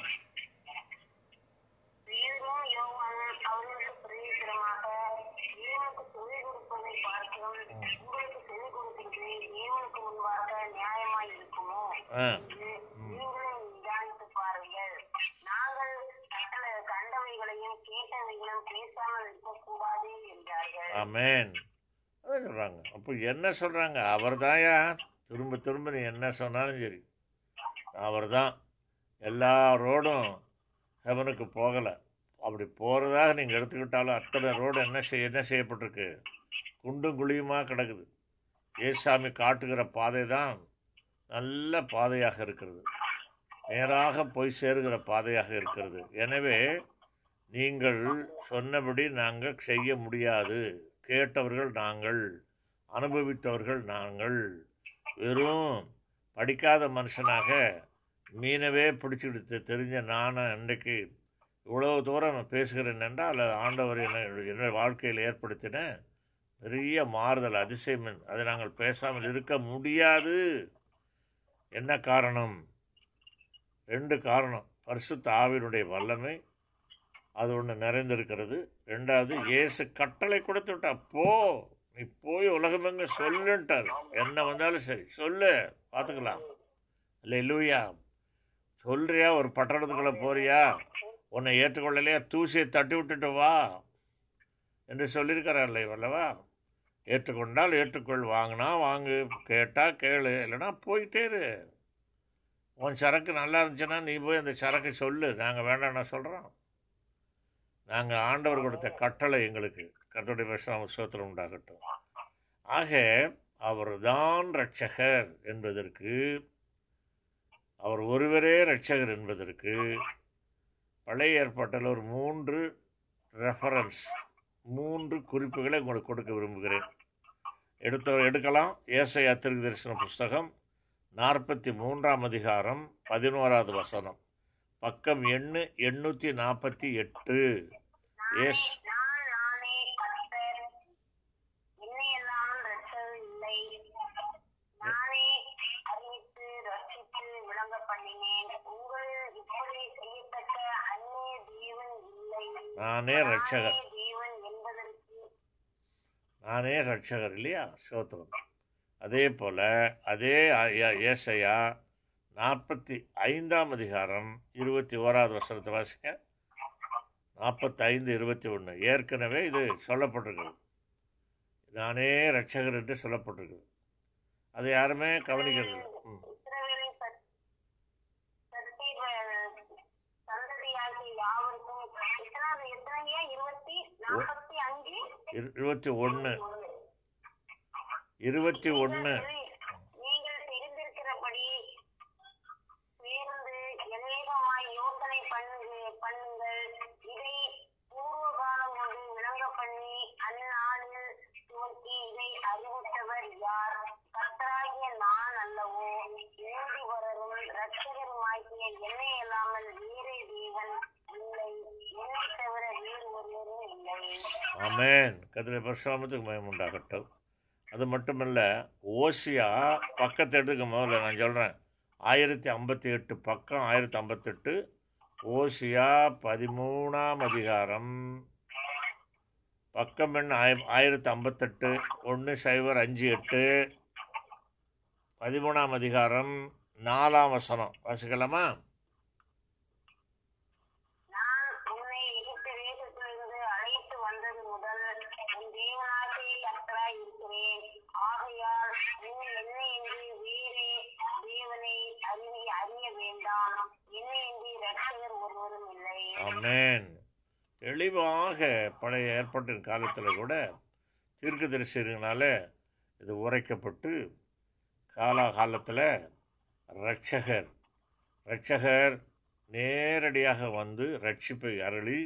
ஆ. ஆமென். அதான் சொல்கிறாங்க அப்போ என்ன சொல்கிறாங்க அவர் திரும்ப திரும்ப நீ என்ன சொன்னாலும் சரி. அவர் தான் எல்லா ரோடும் ஹெவனுக்கு போகலை. அப்படி போகிறதாக நீங்கள் எடுத்துக்கிட்டாலும் அத்தனை ரோடு என்ன செய்ய என்ன செய்யப்பட்டிருக்கு? குண்டும் குழியுமா கிடக்குது. ஏசாமி காட்டுகிற பாதை தான் நல்ல பாதையாக இருக்கிறது. நேராக போய் சேருகிற பாதையாக இருக்கிறது. எனவே நீங்கள் சொன்னபடி நாங்கள் செய்ய முடியாது. கேட்டவர்கள் நாங்கள் அனுபவித்தவர்கள் நாங்கள். வெறும் படிக்காத மனுஷனாக மீனவே பிடிச்சிடுத்து தெரிஞ்ச நானும் இன்றைக்கு இவ்வளவு தூரம் நான் பேசுகிறேன் என்றால் அது ஆண்டவர் என்ன என்ன வாழ்க்கையில் ஏற்படுத்தின பெரிய மாறுதல் அதிசயம். அதை நாங்கள் பேசாமல் இருக்க முடியாது. என்ன காரணம்? ரெண்டு காரணம். பரிசுத்த தாவினுடைய வல்லமை அது ஒன்று நிறைந்திருக்கிறது. ரெண்டாவது இயேசு கட்டளை கொடுத்து விட்டா போ! நீ போய் உலகமெங்க சொல்லுன்ட்டார். என்ன வந்தாலும் சரி சொல்லு பார்த்துக்கலாம். இல்லை இல்லையா? சொல்கிறியா ஒரு பட்டணத்துக்குள்ளே போறியா? உன்னை ஏற்றுக்கொள்ளலையா? தூசியை தட்டி விட்டுட்டு வா என்று சொல்லியிருக்கிறார் அல்லவா ஏற்றுக்கொண்டால் ஏற்றுக்கொள் வாங்கினா வாங்கு கேட்டால் கேளு இல்லைன்னா போயிட்டே இரு உன் சரக்கு நல்லா இருந்துச்சுன்னா நீ போய் அந்த சரக்கு சொல்லு. நாங்கள் வேண்டாம்னா சொல்கிறோம் நாங்கள் ஆண்டவர் கொடுத்த கட்டளை எங்களுக்கு. கர்த்தருடைய விஷயம் சோத்திரம் உண்டாகட்டும். ஆக அவர்தான் ரட்சகர் என்பதற்கு அவர் ஒருவரே ரட்சகர் என்பதற்கு பழைய ஏற்பாட்டில் ஒரு மூன்று ரெஃபரன்ஸ் மூன்று குறிப்புகளை உங்களுக்கு கொடுக்க விரும்புகிறேன். எடுத்த எடுக்கலாம். ஏசையா திருக்கு தரிசன புஸ்தகம் நாற்பத்தி மூன்றாம் அதிகாரம் பதினோராவது வசனம். பக்கம் எண்ணு எண்ணூற்றி நாற்பத்தி எட்டு. எஸ் நானே ரட்சகர். நானே ரட்சகர் இல்லையா? சோத்திரம் அதே போல் அதே ஏசையா நாற்பத்தி ஐந்தாம் அதிகாரம் இருபத்தி ஓராவது வசனத்தை வாசிக்க நாற்பத்தைந்து இருபத்தி ஒன்று ஏற்கனவே இது சொல்லப்பட்டிருக்கிறது நானே ரட்சகர் என்று சொல்லப்பட்டிருக்குது. அதை யாருமே கவனிக்கிறது இல்லை. ம் இஸ்ரவேலின் சத்- சத்தி வ- சந்ததியாகிய யாவருக்கும் எத்தனாவது எத்தனையா இருபத்தி ஒன்று இருபத்தி ஒன்று ஆமேன் கதிரை பரசுராமத்துக்கு மயம் உண்டாகட்டும். அது மட்டுமல்ல ஓசியா பக்கத்தை எடுத்துக்க முதல்ல நான் சொல்கிறேன் ஆயிரத்தி ஐம்பத்தி எட்டு பக்கம் ஆயிரத்தி ஐம்பத்தெட்டு ஓசியா பதிமூணாம் அதிகாரம். பக்கம் எண் ஆய ஆயிரத்தி ஐம்பத்தெட்டு ஒன்று சைபர் அஞ்சு எட்டு. பதிமூணாம் அதிகாரம் நாலாம் வசனம். வாசிக்கலாமா? இல்லை தெளிவாக பழைய ஏற்பாட்டின் காலத்தில் கூட தீர்க்கதரிசினால இது உரைக்கப்பட்டு காலாகாலத்தில் ரட்சகர் ரட்சகர் நேரடியாக வந்து ரட்சிப்பை அருளி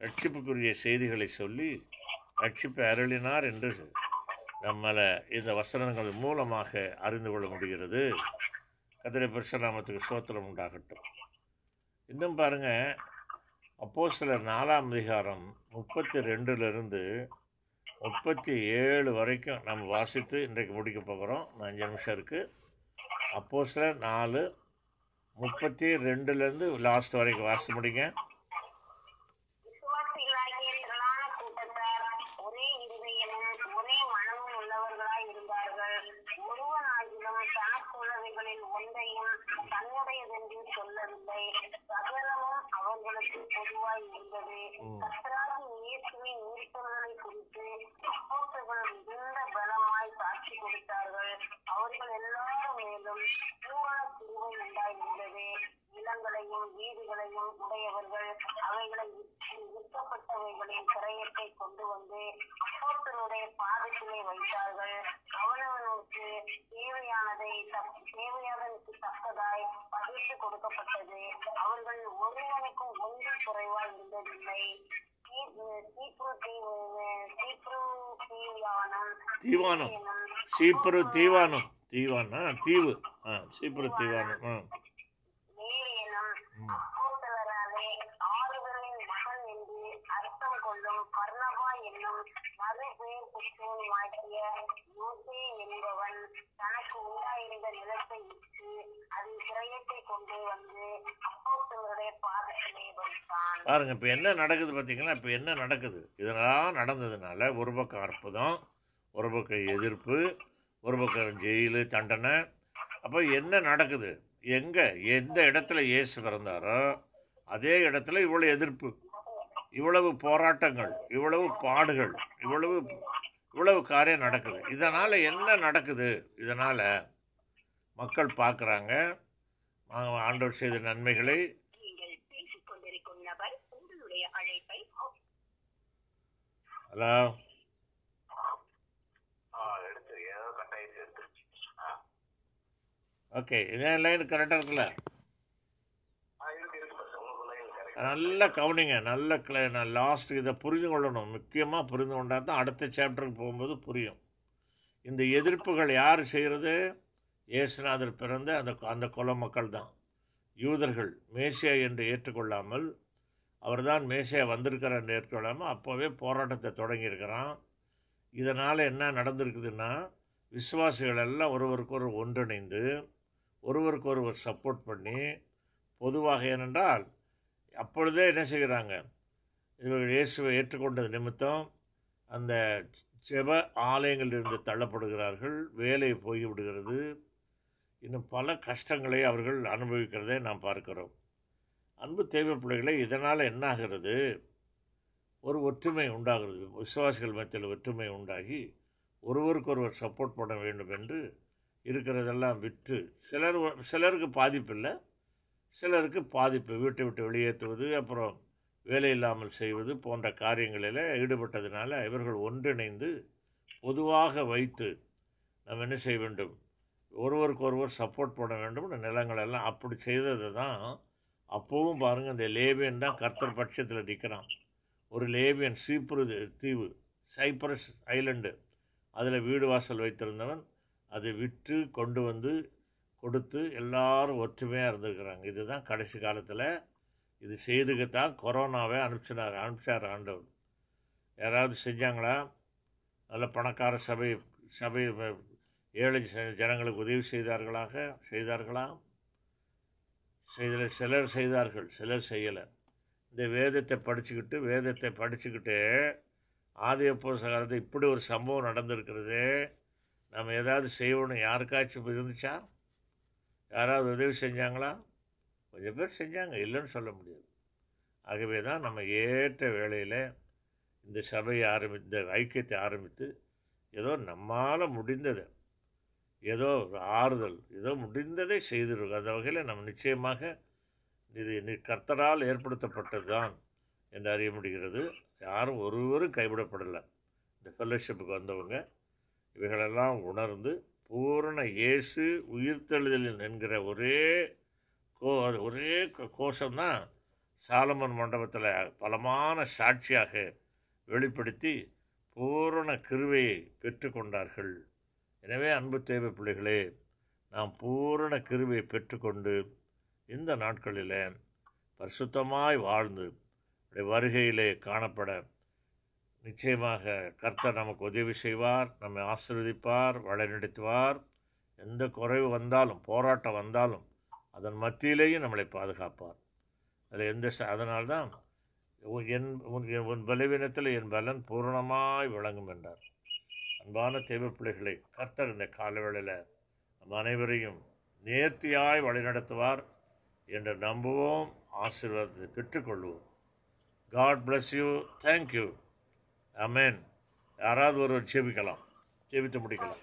ரட்சிப்புக்குரிய செய்திகளை சொல்லி ரட்சிப்பை அருளினார் என்று நம்மளை இந்த வசனங்கள் மூலமாக அறிந்து கொள்ள முடிகிறது. கதிரை பரிசுராமத்துக்கு சோத்திரம் உண்டாகட்டும். இன்னும் பாருங்கள் அப்போ சிலர் நாலாம் அதிகாரம் முப்பத்தி ரெண்டுலேருந்து முப்பத்தி ஏழு வரைக்கும் நம்ம வாசித்து இன்றைக்கு முடிக்க போகிறோம். அஞ்சு நிமிஷம் இருக்குது அப்போ சிலர் நாலு முப்பத்தி ரெண்டுலேருந்து லாஸ்ட் வரைக்கும் வாசித்து முடிங்க விசுவாசிகளாகிய திரளான கூட்டத்தார் ஒரே இருதயமும் ஒரே மனமும் உள்ளவர்களாய் இருந்தார்கள் ஒருவனாகிலும் தனக்குள்ளவைகளில் ஒன்றையும் தன்னுடையதென்று சொல்லவில்லை சகலமும் அவர்களுக்கு பொதுவாய் இருந்தது ம். கர்த்தராகிய இயேசுவின் உயிர்த்தெழுதலை குறித்து அப்போஸ்தலர்கள் மிகுந்த பலமாய் சாட்சி கொடுத்தார்கள் அவர்கள் எல்லாரும் மேலும் பூரண கிருபை உண்டாயிருந்தது நிலங்களையும் வீடுகளையும் உடையவர்கள் அவைகளை விற்று விற்கப்பட்டவைகளின் கிரயத்தை கொண்டு வந்து அப்போஸ்தலருடைய பாதத்திலே வைத்தார்கள். அவனவனுக்கு தேவையானதை தேவையானதற்கு தக்கதாய் பகிர்ந்து கொடுக்கப்பட்டது. அவர்கள் ஒருவனுக்கும் ஒன்று குறைவாய் இருந்ததில்லை. தீவானம். சீப்புரு தீவானம். தீவானா? தீவு. ஆ சீப்புரு தீவானம். ஆ. அப்போஸ்தலராலே ஆறுதலின் மகன் என்று அர்த்தம் கொள்ளும் பர்ணவா என்னும் மறுபெயர் பெற்றோனுமாகிய யோசே என்பவன் தனக்கு உண்டாயிருந்த நிலத்தை விற்று அதன் கிரயத்தை கொண்டு வந்து அப்போஸ்தலருடைய பாதத்திலே வைத்தான். பாருங்க இப்போ என்ன நடக்குது பார்த்தீங்களா இப்போ என்ன நடக்குது? இதெல்லாம் நடந்ததுனால ஒரு பக்கம் அற்புதம் ஒரு பக்கம் எதிர்ப்பு ஒரு பக்கம் ஜெயிலு தண்டனை. அப்போ என்ன நடக்குது? எங்கே? எந்த இடத்துல இயேசு பிறந்தாரோ அதே இடத்துல இவ்வளவு எதிர்ப்பு இவ்வளவு போராட்டங்கள் இவ்வளவு பாடுகள் இவ்வளவு இவ்வளவு காரியம் நடக்குது. இதனால் என்ன நடக்குது? இதனால் மக்கள் பார்க்குறாங்க. ஆண்டவர் செய்த நன்மைகளை ஹலோ எடுத்து ஏதோ கட்டாயத்தை எடுத்துருச்சு ஓகே இதே லைன் கரெக்டாக இருக்குல்ல? நல்ல கவனிங்க நல்ல கிளை நான் லாஸ்ட் இதை புரிந்து கொள்ளணும். முக்கியமாக புரிந்து கொண்டால் தான் அடுத்த சாப்டருக்கு போகும்போது புரியும். இந்த எதிர்ப்புகள் யார் செய்கிறது இயேசுநாதர் பிறந்த அந்த அந்த குல மக்கள் தான் யூதர்கள் மேசியா என்று ஏற்றுக்கொள்ளாமல் அவர்தான் மேசியா வந்திருக்கிறார் என்று ஏற்றுக்கொள்ளாமல் அப்போவே போராட்டத்தை தொடங்கியிருக்கிறான். இதனால் என்ன நடந்திருக்குதுன்னா விசுவாசிகள் எல்லாம் ஒருவருக்கொரு ஒன்றிணைந்து ஒருவருக்கொருவர் சப்போர்ட் பண்ணி பொதுவாக ஏனென்றால் அப்பொழுதே என்ன செய்கிறாங்க? இவர்கள் இயேசுவை ஏற்றுக்கொண்டது நிமித்தம் அந்த ஜெப ஆலயங்களிலிருந்து தள்ளப்படுகிறார்கள் வேலை போய்விடுகிறது. இன்னும் பல கஷ்டங்களை அவர்கள் அனுபவிக்கிறதை நாம் பார்க்கிறோம். அன்பு தெய்வ பிள்ளைகளை இதனால் என்ன ஆகிறது ஒரு ஒற்றுமை உண்டாகிறது. விசுவாசிகள் மத்தியில் ஒற்றுமை உண்டாகி ஒருவருக்கொருவர் சப்போர்ட் பண்ண வேண்டும் என்று இருக்கிறதெல்லாம் விற்று சிலர் சிலருக்கு பாதிப்பு இல்லை. சிலருக்கு பாதிப்பு வீட்டை விட்டு வெளியேற்றுவது அப்புறம் வேலை இல்லாமல் செய்வது போன்ற காரியங்களில் ஈடுபட்டதுனால இவர்கள் ஒன்றிணைந்து பொதுவாக வைத்து நம்ம என்ன செய்ய வேண்டும்? ஒருவருக்கு ஒருவர் சப்போர்ட் பண்ண வேண்டும். நிலங்கள் எல்லாம் அப்படி செய்தது தான். அப்போவும் பாருங்கள் இந்த லேபியன் தான் கர்த்தர் பட்சத்தில் நிற்கிறான் ஒரு லேபியன் சீப்ரு தீவு சைப்ரஸ் ஐலண்டு. அதில் வீடு வாசல் வைத்திருந்தவன். அதை விற்று கொண்டு வந்து கொடுத்து எல்லாரும் ஒற்றுமையாக இருந்துருக்குறாங்க. இதுதான் கடைசி காலத்தில் இது செய்துக்கத்தான் கொரோனாவை அனுப்பிச்சினார் அனுப்பிச்சார் ஆண்டவர். யாராவது செஞ்சாங்களா? நல்ல பணக்கார சபை சபை ஏழை ஜனங்களுக்கு உதவி செய்தார்களாக? செய்தார்களா? செய்தல சிலர் செய்தார்கள் சிலர் செய்யலை. இந்த வேதத்தை படிச்சுக்கிட்டு வேதத்தை படிச்சுக்கிட்டு ஆதி அப்போஸ்தலத்தில் இப்படி ஒரு சம்பவம் நடந்திருக்கிறது. நம்ம ஏதாவது செய்யணும் யாருக்காச்சும் இருந்துச்சா? யாராவது உதவி செஞ்சாங்களா? கொஞ்சம் பேர் செஞ்சாங்க இல்லைன்னு சொல்ல முடியாது. ஆகவே தான் நம்ம ஏற்ற வேளையில் இந்த சபையை ஆரம்பி இந்த ஐக்கியத்தை ஆரம்பித்து ஏதோ நம்மால் முடிந்ததை ஏதோ ஒரு ஆறுதல் ஏதோ முடிந்ததை செய்திருக்கோம் அந்த வகையில் நம்ம நிச்சயமாக இது கர்த்தரால் ஏற்படுத்தப்பட்டது தான் என்று அறிய முடிகிறது. யாரும் ஒருவரும் கைவிடப்படலை. இந்த ஃபெல்லோஷிப்புக்கு வந்தவங்க இவைகளெல்லாம் உணர்ந்து பூரண இயேசு உயிர்த்தெழுதலில் என்கிற ஒரே கோ அது ஒரே கோ- கோஷம்தான் சாலமன் மண்டபத்தில் பலமான சாட்சியாக வெளிப்படுத்தி பூரண கிருவையை பெற்றுக்கொண்டார்கள் எனவே அன்பு தேவை பிள்ளைகளே நாம் பூரண கிருவையை பெற்றுக்கொண்டு இந்த நாட்களில் பரிசுத்தமாய் வாழ்ந்து வருகையிலே காணப்பட நிச்சயமாக கர்த்தர் நமக்கு உதவி செய்வார் நம்மை ஆசிர்வதிப்பார் வழிநடத்துவார் எந்த குறைவு வந்தாலும் போராட்டம் வந்தாலும் அதன் மத்தியிலேயும் நம்மளை பாதுகாப்பார். அதில் எந்த அதனால்தான் என் உன் என் உன் பலவீனத்தில் என் பலன் பூரணமாய் விளங்கும் என்றார். அன்பான தேவ பிள்ளைகளை கர்த்தர் இந்த காலவேளையில் நம் அனைவரையும் நேர்த்தியாய் வழிநடத்துவார் என்று நம்புவோம் ஆசீர்வாதத்தை பெற்றுக்கொள்வோம். God bless you thank you amen யாராவது ஒருவர் ஜெபிக்கலாம் ஜெபித்து முடிக்கலாம்.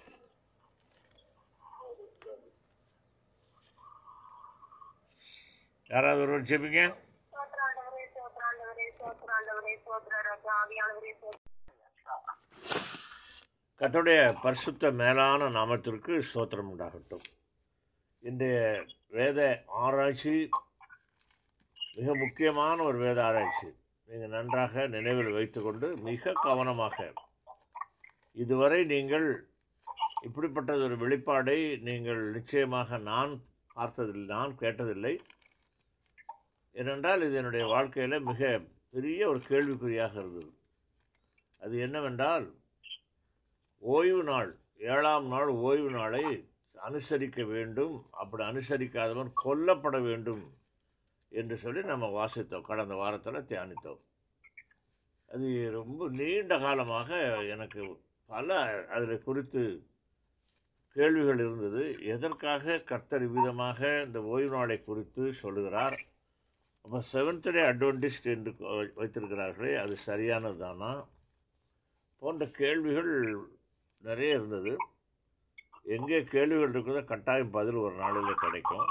யாராவது ஒருவர் ஜெபிங்க சோத்ராண்டவரே பரிசுத்த மேலான நாமத்திற்கு ஸ்தோத்திரம் உண்டாகட்டும். இன்றைய வேத ஆராய்ச்சி மிக முக்கியமான ஒரு வேத ஆராய்ச்சி. நீங்கள் நன்றாக நினைவில் வைத்துக்கொண்டு மிக கவனமாக. இதுவரை நீங்கள் இப்படிப்பட்டது ஒரு வெளிப்பாடை நீங்கள் நிச்சயமாக நான் பார்த்ததில்லை நான் கேட்டதில்லை. ஏனென்றால் இது என்னுடைய வாழ்க்கையில் மிக பெரிய ஒரு கேள்விக்குறியாக இருந்தது. அது என்னவென்றால் ஓய்வு நாள் ஏழாம் நாள் ஓய்வு நாளை அனுசரிக்க வேண்டும். அப்படி அனுசரிக்காதவன் கொல்லப்பட வேண்டும். என்று சொல்லி நம்ம வாசித்தோம். கடந்த வாரத்தில் தியானித்தோம். அது ரொம்ப நீண்ட காலமாக எனக்கு பல அதில் குறித்து கேள்விகள் இருந்தது. எதற்காக கர்த்தர் விதமாக இந்த ஓய்வு நாளை குறித்து சொல்லுகிறார்? அப்போ செவன்த் டே அட்வென்டிஸ்ட் என்று வைத்திருக்கிறார்களே அது சரியானது தானா? போன்ற கேள்விகள் நிறைய இருந்தது. எங்கே கேள்விகள் இருக்கிறதோ கட்டாயம் பதில் ஒரு நாளில் கிடைக்கும்.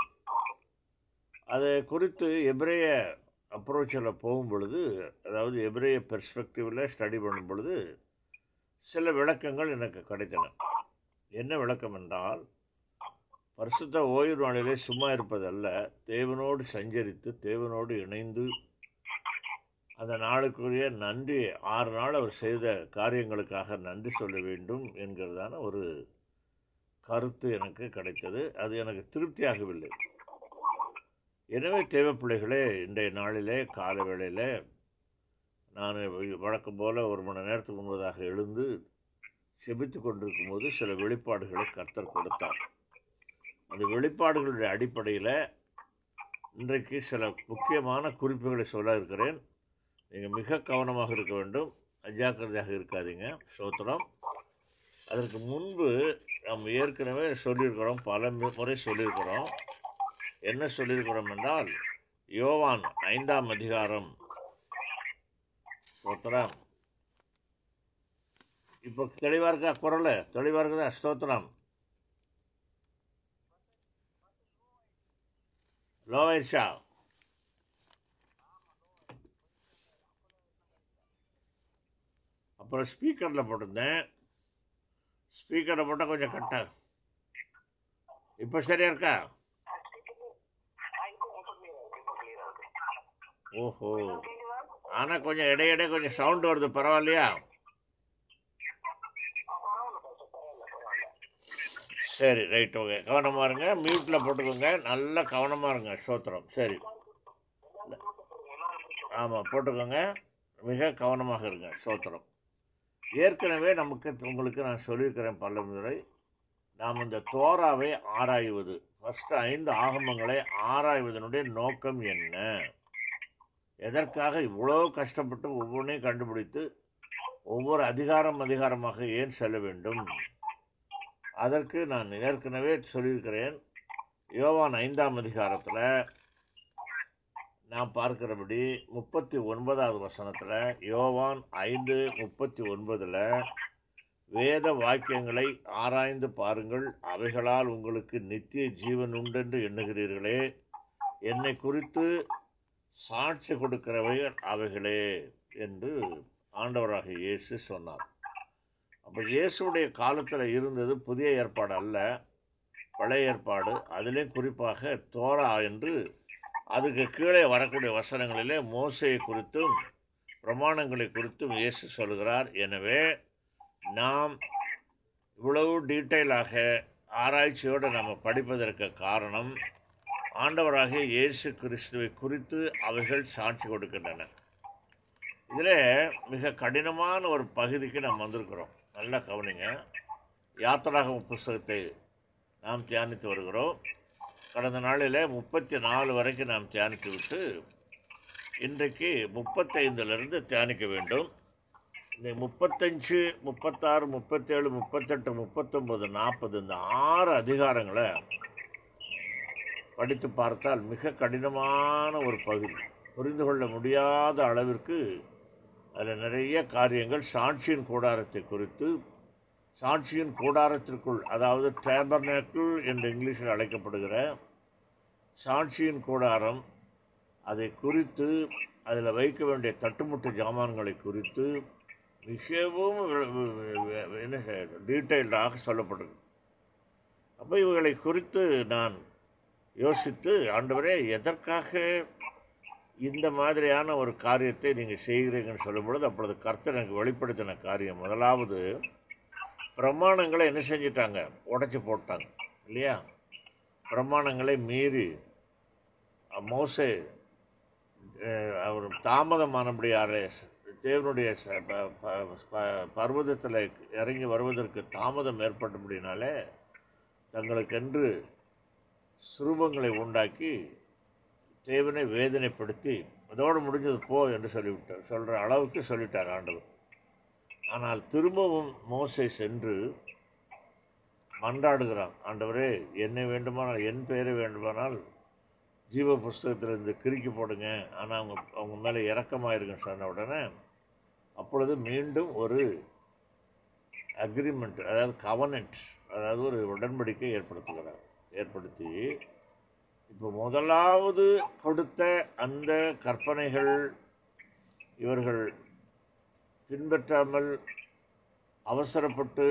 அதை குறித்து எபிரேய அப்ரோச்சில் போகும் பொழுது அதாவது எபிரேய பெர்ஸ்பெக்டிவில் ஸ்டடி பண்ணும் பொழுது சில விளக்கங்கள் எனக்கு கிடைத்தன. என்ன விளக்கம் என்றால் பரிசுத்த ஓய்வு நாளிலே சும்மா இருப்பதல்ல தேவனோடு சஞ்சரித்து தேவனோடு இணைந்து அந்த நாளுக்குரிய நன்றி ஆறு நாள் அவர் செய்த காரியங்களுக்காக நன்றி சொல்ல வேண்டும் என்கிறதான ஒரு கருத்து எனக்கு கிடைத்தது. அது எனக்கு திருப்தியாகவில்லை. எனவே தேவைப்பிள்ளைகளே இன்றைய நாளிலே காலை வேளையில் நான் வழக்கம் போல் ஒரு மணி நேரத்துக்கு முன்பதாக எழுந்து செபித்து கொண்டிருக்கும் போது சில வெளிப்பாடுகளை கர்த்தர் கொடுத்தார். அந்த வெளிப்பாடுகளுடைய அடிப்படையில் இன்றைக்கு சில முக்கியமான குறிப்புகளை சொல்ல இருக்கிறேன். நீங்கள் மிக கவனமாக இருக்க வேண்டும். அஜாக்கிரதையாக இருக்காதீங்க. சோத்திரம் அதற்கு முன்பு நாம் ஏற்கனவே சொல்லியிருக்கிறோம் பல முறை சொல்லியிருக்கிறோம். என்ன சொல்லியிருக்கிறோம் என்றால் யோவான் ஐந்தாம் அதிகாரம் ஸ்தோத்திரம். இப்போ தெளிவாக இருக்கா? குரல்? தெளிவாக இருக்குதா? ஸ்தோத்திரம். லோவேஷா அப்புறம் ஸ்பீக்கரில் போட்டிருந்தேன். ஸ்பீக்கரில் போட்டால் கொஞ்சம் கரெக்டாக இப்போ சரியா இருக்கா? ஓஹோ. ஆனால் கொஞ்சம் இடையிடையே கொஞ்சம் சவுண்ட் வருது பரவாயில்லையா? சரி ரைட் ஓகே கவனமாக இருங்க. மியூட்டில் போட்டுக்கோங்க. நல்லா கவனமாக இருங்க ஸ்தோத்திரம் சரி. ஆமாம் போட்டுக்கோங்க. மிக கவனமாக இருங்க ஸ்தோத்திரம் ஏற்கனவே நமக்கு உங்களுக்கு நான் சொல்லியிருக்கிறேன் பல முறை நாம் இந்த தோராவை ஆராய்வது ஃபஸ்ட்டு ஐந்து ஆகமங்களை ஆராய்வதனுடைய நோக்கம் என்ன? எதற்காக இவ்வளோ கஷ்டப்பட்டு ஒவ்வொன்றையும் கண்டுபிடித்து ஒவ்வொரு அதிகாரம் அதிகாரமாக ஏன் செல்ல வேண்டும்? அதற்கு நான் ஏற்கனவே சொல்லியிருக்கிறேன். யோவான் ஐந்தாம் அதிகாரத்தில் நான் பார்க்கிறபடி முப்பத்தி ஒன்பதாவது வசனத்தில் யோவான் ஐந்து முப்பத்தி ஒன்பதில் வேத வாக்கியங்களை ஆராய்ந்து பாருங்கள். அவைகளால் உங்களுக்கு நித்திய ஜீவன் உண்டென்று எண்ணுகிறீர்களே. என்னை குறித்து சாட்சி கொடுக்கிறவைகள் அவைகளே என்று ஆண்டவராக இயேசு சொன்னார். அப்போ இயேசுடைய காலத்தில் இருந்தது புதிய ஏற்பாடு அல்ல பழைய ஏற்பாடு. அதிலே குறிப்பாக தோரா என்று அதுக்கு கீழே வரக்கூடிய வசனங்களிலே மோசையை குறித்தும் பிரமாணங்களை குறித்தும் இயேசு சொல்கிறார். எனவே நாம் இவ்வளவு டீட்டெயிலாக ஆராய்ச்சியோடு நம்ம படிப்பதற்கு காரணம் ஆண்டவராகிய இயேசு கிறிஸ்துவை குறித்து அவைகள் சாட்சி கொடுக்கின்றன இதில் மிக கடினமான ஒரு பகுதிக்கு நாம் வந்திருக்கிறோம். நல்லா கவனிங்க. யாத்திராக புஸ்தகத்தை நாம் தியானித்து வருகிறோம். கடந்த நாளில் முப்பத்தி நாலு வரைக்கும் நாம் தியானித்து விட்டு இன்றைக்கு முப்பத்தைந்திலிருந்து தியானிக்க வேண்டும். இந்த முப்பத்தஞ்சு முப்பத்தாறு முப்பத்தேழு முப்பத்தெட்டு முப்பத்தொம்பது நாற்பது இந்த ஆறு அதிகாரங்களை படித்து பார்த்தால் மிக கடினமான ஒரு பகுதி. புரிந்து கொள்ள முடியாத அளவிற்கு அதில் நிறைய காரியங்கள் சாட்சியின் கூடாரத்தை குறித்து சாட்சியின் கூடாரத்திற்குள் அதாவது டேபர்னேக்கிள் என்று இங்கிலீஷில் அழைக்கப்படுகிற சாட்சியின் கூடாரம் அதை குறித்து அதில் வைக்க வேண்டிய தட்டுமுட்டு ஜாமான்களை குறித்து மிகவும் என்ன டீட்டெயில்டாக சொல்லப்படுது. அப்போ இவைகளை குறித்து நான் யோசித்து ஆண்டவரே எதற்காக இந்த மாதிரியான ஒரு காரியத்தை நீங்கள் செய்கிறீங்கன்னு சொல்லும் பொழுது அப்பொழுது கர்த்தர் எனக்கு வெளிப்படுத்தின காரியம். முதலாவது பிரமாணங்களை என்ன செஞ்சிட்டாங்க? உடச்சி போட்டாங்க இல்லையா? பிரமாணங்களை மீறி மோசே அவர் தாமதமானபடியாரே தேவனுடைய பர்வதத்தில் இறங்கி வருவதற்கு தாமதம் ஏற்பட்டபடினாலே தங்களுக்கென்று சுரூபங்களை உண்டாக்கி தேவனை வேதனைப்படுத்தி அதோடு முடிஞ்சது போ என்று சொல்லிவிட்டார். சொல்கிற அளவுக்கு சொல்லிட்டார் ஆண்டவர். ஆனால் திரும்பவும் மோசை சென்று மன்றாடுகிறான். ஆண்டவரே என்னை வேண்டுமானால் என் பெயரை வேண்டுமானால் ஜீவ புஸ்தகத்திலிருந்து கிறுக்கி போடுங்க. ஆனால் அவங்க அவங்க மேலே இறக்கமாயிருக்குன்னு சொன்ன உடனே அப்பொழுது மீண்டும் ஒரு அக்ரிமெண்ட் அதாவது கவனன்ட் அதாவது ஒரு உடன்படிக்கை ஏற்படுத்துகிறார். ஏற்படுத்தி இப்போ முதலாவது கொடுத்த அந்த கற்பனைகள் இவர்கள் பின்பற்றாமல் அவசரப்பட்டு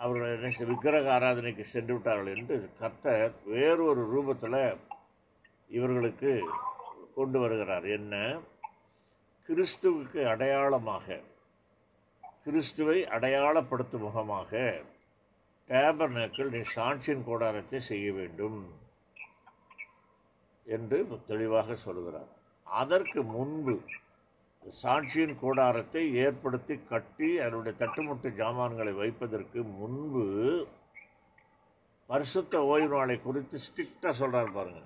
அவர்கள் என்ன விக்கிரக ஆராதனைக்கு சென்று விட்டார்கள் என்று கர்த்தர் வேறொரு ரூபத்தில் இவர்களுக்கு கொண்டு வருகிறார். என்ன? கிறிஸ்துவுக்கு அடையாளமாக கிறிஸ்துவை அடையாளப்படுத்தும் முகமாக டேபர்னேக்கள் நீ சாட்சியின் கூடாரத்தை செய்ய வேண்டும் என்று தெளிவாக சொல்கிறார். அதற்கு முன்பு சாட்சியின் கூடாரத்தை ஏற்படுத்தி கட்டி அதனுடைய தட்டுமுட்டு ஜாமான்களை வைப்பதற்கு முன்பு பரிசுத்த ஓய்வு நாளை குறித்து ஸ்ட்ரிக்டாக சொல்கிறார் பாருங்க.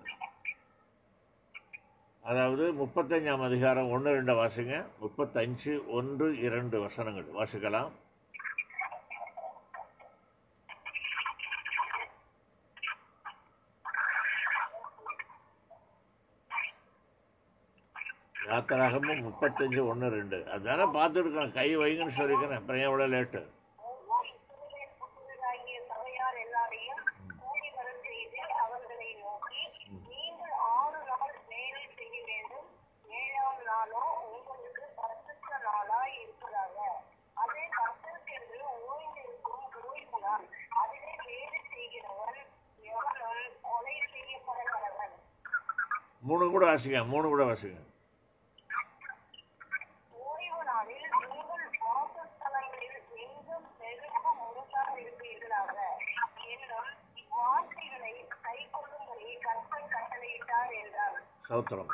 அதாவது முப்பத்தஞ்சாம் அதிகாரம் ஒன்று ரெண்டு வாசிங்க. முப்பத்தஞ்சு ஒன்று இரண்டு வசனங்கள் வாசிக்கலாம். யாத்திராகமும் முப்பத்தஞ்சு ஒன்று ரெண்டு. அதுதானே பார்த்துருக்கேன் கை வைங்கன்னு சொல்லிக்கிறேன் அப்புறம் எவ்வளோ லேட்டு மூணு கூட சபையார் மூணு கூட வரச் செய்து அவர்களை நோக்கி நீங்கள் ஆறு நாள் வேலை செய்ய வேண்டும் ஏழாம் நாளோ உங்களுக்கு பரிசுத்த நாளாய் இருப்பதாக அதே கர்த்தருக்கென்று ஓய்ந்திருக்கும் ஓய்வு நாள் அதிலே வேலை செய்கிறவன் எவனும் கொலை செய்யப்பட கடவன் மூணு கூட வாசிங்க மூணு கூட வாசிங்க ஓய்வு நாளில் உங்கள் வாசஸ்தலங்களில் எங்கும் பெருகும் முழுசாக இருப்பீர்களாக என்னும் இவ்வார்த்தைகளை கைக்கொள்ளும்படி கர்த்தர் கட்டளையிட்டார் ஸ்தோத்திரம்.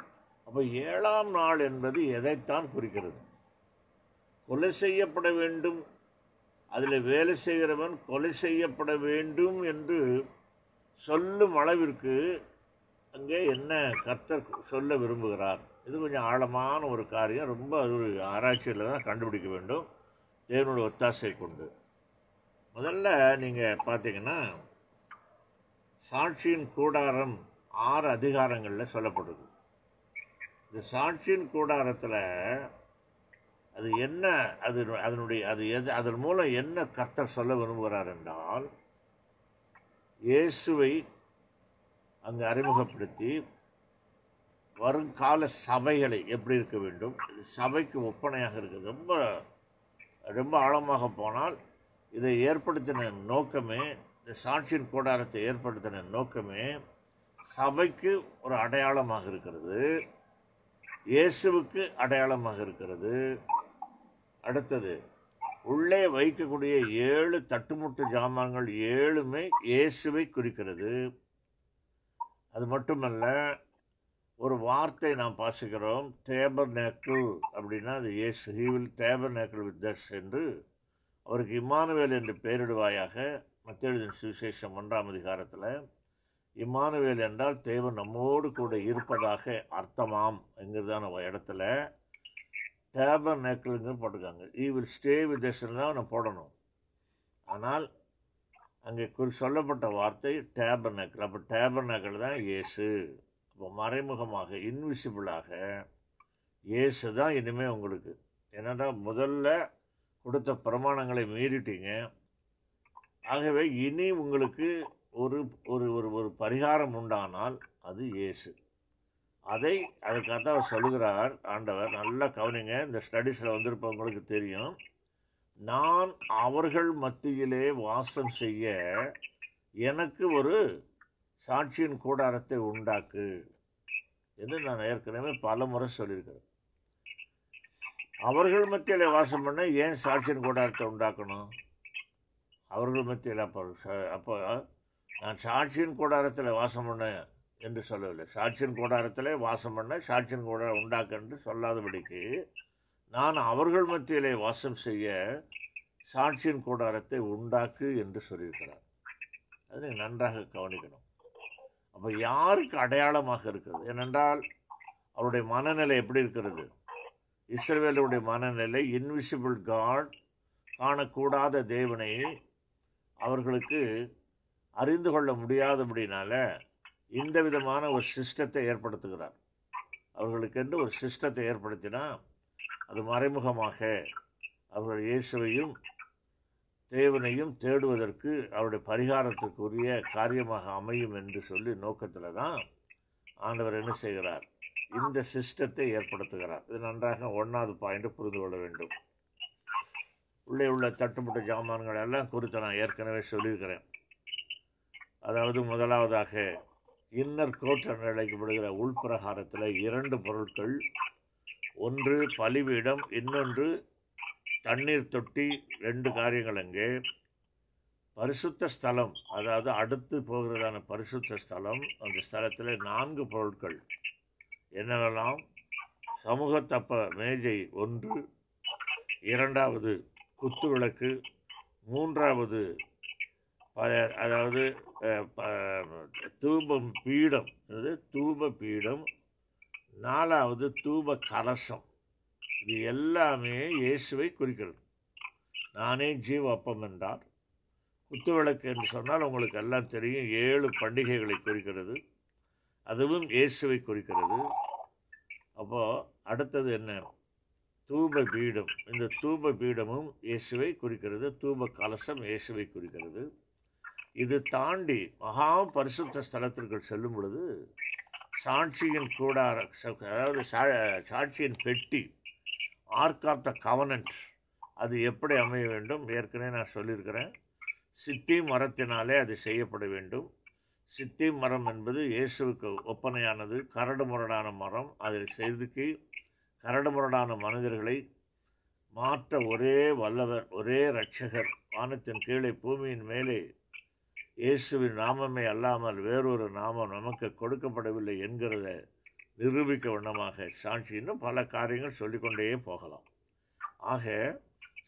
அப்போ ஏழாம் நாள் என்பது எதைத்தான் குறிக்கிறது? கொலை செய்யப்பட வேண்டும். அதில் வேலை செய்கிறவன் கொலை செய்யப்பட வேண்டும் என்று சொல்லும் அளவிற்கு அங்கே என்ன கர்த்தர் சொல்ல விரும்புகிறார்? இது கொஞ்சம் ஆழமான ஒரு காரியம். ரொம்ப அது ஒரு ஆராய்ச்சியில் தான் கண்டுபிடிக்க வேண்டும். தேவனோட ஒத்தாசை கொண்டு. முதல்ல நீங்கள் பார்த்தீங்கன்னா சாட்சியின் கூடாரம் ஆறு அதிகாரங்களில் சொல்லப்படுது. இந்த சாட்சியின் கூடாரத்தில் அது என்ன அது அதனுடைய அது எது அதன் மூலம் என்ன கர்த்தர் சொல்ல விரும்புகிறார் என்றால் இயேசுவை அங்கு அறிமுகப்படுத்தி வருங்கால சபைகளை எப்படி இருக்க வேண்டும் இது சபைக்கு ஒப்பனையாக இருக்குது ரொம்ப ரொம்ப ஆழமாக போனால் இதை ஏற்படுத்தின நோக்கமே இந்த சாட்சியின் கூடாரத்தை ஏற்படுத்தின நோக்கமே சபைக்கு ஒரு அடையாளமாக இருக்கிறது. இயேசுவுக்கு அடையாளமாக இருக்கிறது. அடுத்தது உள்ளே வைக்கக்கூடிய ஏழு தட்டுமுட்டு ஜாமான்கள் ஏழுமே இயேசுவை குறிக்கிறது. அது மட்டுமல்ல ஒரு வார்த்தை நாம் பாசிக்கிறோம் டேபர் நேக்கிள் அப்படின்னா அது இயேசு he will tabernacle with us என்று. அவருக்கு இம்மானுவேல் என்று பெயரிடுவாயாக மத்திய சுவிசேஷம் ஒன்றாம் அதிகாரத்தில். இம்மானுவேல் என்றால் தேவன் நம்மோடு கூட இருப்பதாக அர்த்தமாம் என்கிறதான இடத்துல டேபர் நேக்கிள்னு போட்டிருக்காங்க. ஈ வில் ஸ்டே வித் தான் நான் போடணும். ஆனால் அங்கே குறி சொல்லப்பட்ட வார்த்தை டேபர் நேக்கிள் அப்போ டேபர் நேக்கிள் தான் இயேசு. இப்போ மறைமுகமாக இன்விசிபிளாக இயேசு தான் இனிமேல் உங்களுக்கு. என்னடா முதல்ல கொடுத்த பிரமாணங்களை மீறிட்டீங்க. ஆகவே இனி உங்களுக்கு ஒரு ஒரு ஒரு ஒரு பரிகாரம் உண்டானால் அது இயேசு. அதை அதுக்காகத்தான் அவர் சொல்லுகிறார் ஆண்டவர் நல்லா கவனிங்க இந்த ஸ்டடீஸில் வந்திருப்பவங்களுக்கு தெரியும். நான் அவர்கள் மத்தியிலே வாசம் செய்ய எனக்கு ஒரு சாட்சியின் கூடாரத்தை உண்டாக்கு என்று நான் ஏற்கனவே பல முறை சொல்லியிருக்கிறேன். அவர்கள் மத்தியில் வாசம் பண்ண ஏன் சாட்சியின் கூடாரத்தை உண்டாக்கணும்? அவர்கள் மத்தியில் அப்போ ச- அப்போ நான் சாட்சியின் கூடாரத்தில் வாசம் பண்ண என்று சொல்லவில்லை. சாட்சியின் கூடாரத்திலே வாசம் பண்ண சாட்சியின் கூடாரம் உண்டாக்க என்று சொல்லாதபடிக்கு நான் அவர்கள் மத்தியிலே வாசம் செய்ய சாட்சியின் கூடாரத்தை உண்டாக்கு என்று சொல்லியிருக்கிறார். அதை நன்றாக கவனிக்கணும். அப்போ யாருக்கு அடையாளமாக இருக்கிறது? ஏனென்றால் அவருடைய மனநிலை எப்படி இருக்கிறது? இஸ்ரவேலுடைய மனநிலை இன்விசிபிள் காட் காணக்கூடாத தேவனை அவர்களுக்கு அறிந்து கொள்ள முடியாதபடினால இந்த விதமான ஒரு சிஸ்டத்தை ஏற்படுத்துகிறார். அவர்களுக்கென்று ஒரு சிஸ்டத்தை ஏற்படுத்தினா அது மறைமுகமாக அவர்கள் இயேசுவையும் தேவனையும் தேடுவதற்கு அவருடைய பரிகாரத்திற்குரிய காரியமாக அமையும் என்று சொல்லி நோக்கத்தில் தான் ஆண்டவர் என்ன செய்கிறார்? இந்த சிஸ்டத்தை ஏற்படுத்துகிறார். இது நன்றாக ஒன்றாவது பாயிண்ட் புரிந்து கொள்ள வேண்டும். உள்ளே உள்ள தட்டுப்பட்ட ஜாமான்கள் எல்லாம் குறித்து நான் ஏற்கனவே சொல்லியிருக்கிறேன். அதாவது முதலாவதாக இன்னர் கோட் என்று அழைக்கப்படுகிற உள்பிரகாரத்தில் இரண்டு பொருட்கள். ஒன்று பழிவிடம் இன்னொன்று தண்ணீர் தொட்டி ரெண்டு காரியங்கள் அங்கே. பரிசுத்த ஸ்தலம் அதாவது அடுத்து போகிறதான பரிசுத்த ஸ்தலம் அந்த ஸ்தலத்தில் நான்கு பொருட்கள். என்னவெல்லாம்? சமூகத்தப்ப மேஜை ஒன்று இரண்டாவது குத்து விளக்கு மூன்றாவது அதாவது தூபம் பீடம் அதாவது தூப பீடம். நாலாவது தூப கலசம். இது எல்லாமே இயேசுவை குறிக்கிறது. நானே ஜீவ அப்பம் என்றார். குத்துவிளக்கு என்று சொன்னால் உங்களுக்கு எல்லாம் தெரியும் ஏழு பண்டிகைகளை குறிக்கிறது. அதுவும் இயேசுவை குறிக்கிறது. அப்போது அடுத்தது என்ன? தூப பீடம். இந்த தூப பீடமும் இயேசுவை குறிக்கிறது. தூப கலசம் இயேசுவை குறிக்கிறது. இது தாண்டி மகா பரிசுத்த ஸ்தலத்திற்குள் செல்லும் பொழுது சாட்சியின் கூடார அதாவது சா- சாட்சியின் பெட்டி ஆர்க் ஆஃப் த கவனன்ட் அது எப்படி அமைய வேண்டும்? ஏற்கனவே நான் சொல்லியிருக்கிறேன். சித்தி மரத்தினாலே அது செய்யப்பட வேண்டும். சித்தி மரம் என்பது இயேசுவுக்கு ஒப்பனையானது. கரடு முரடான மரம். அதை செதுக்கி கரடு முரடான மனிதர்களை மாற்ற ஒரே வல்லவர் ஒரே இரட்சகர். வானத்தின் கீழே பூமியின் மேலே இயேசுவின் நாமமே அல்லாமல் வேறொரு நாமம் நமக்கு கொடுக்கப்படவில்லை என்கிறத நிரூபிக்க வண்ணமாக சாட்சி இன்னும் பல காரியங்கள் சொல்லிக்கொண்டே போகலாம். ஆக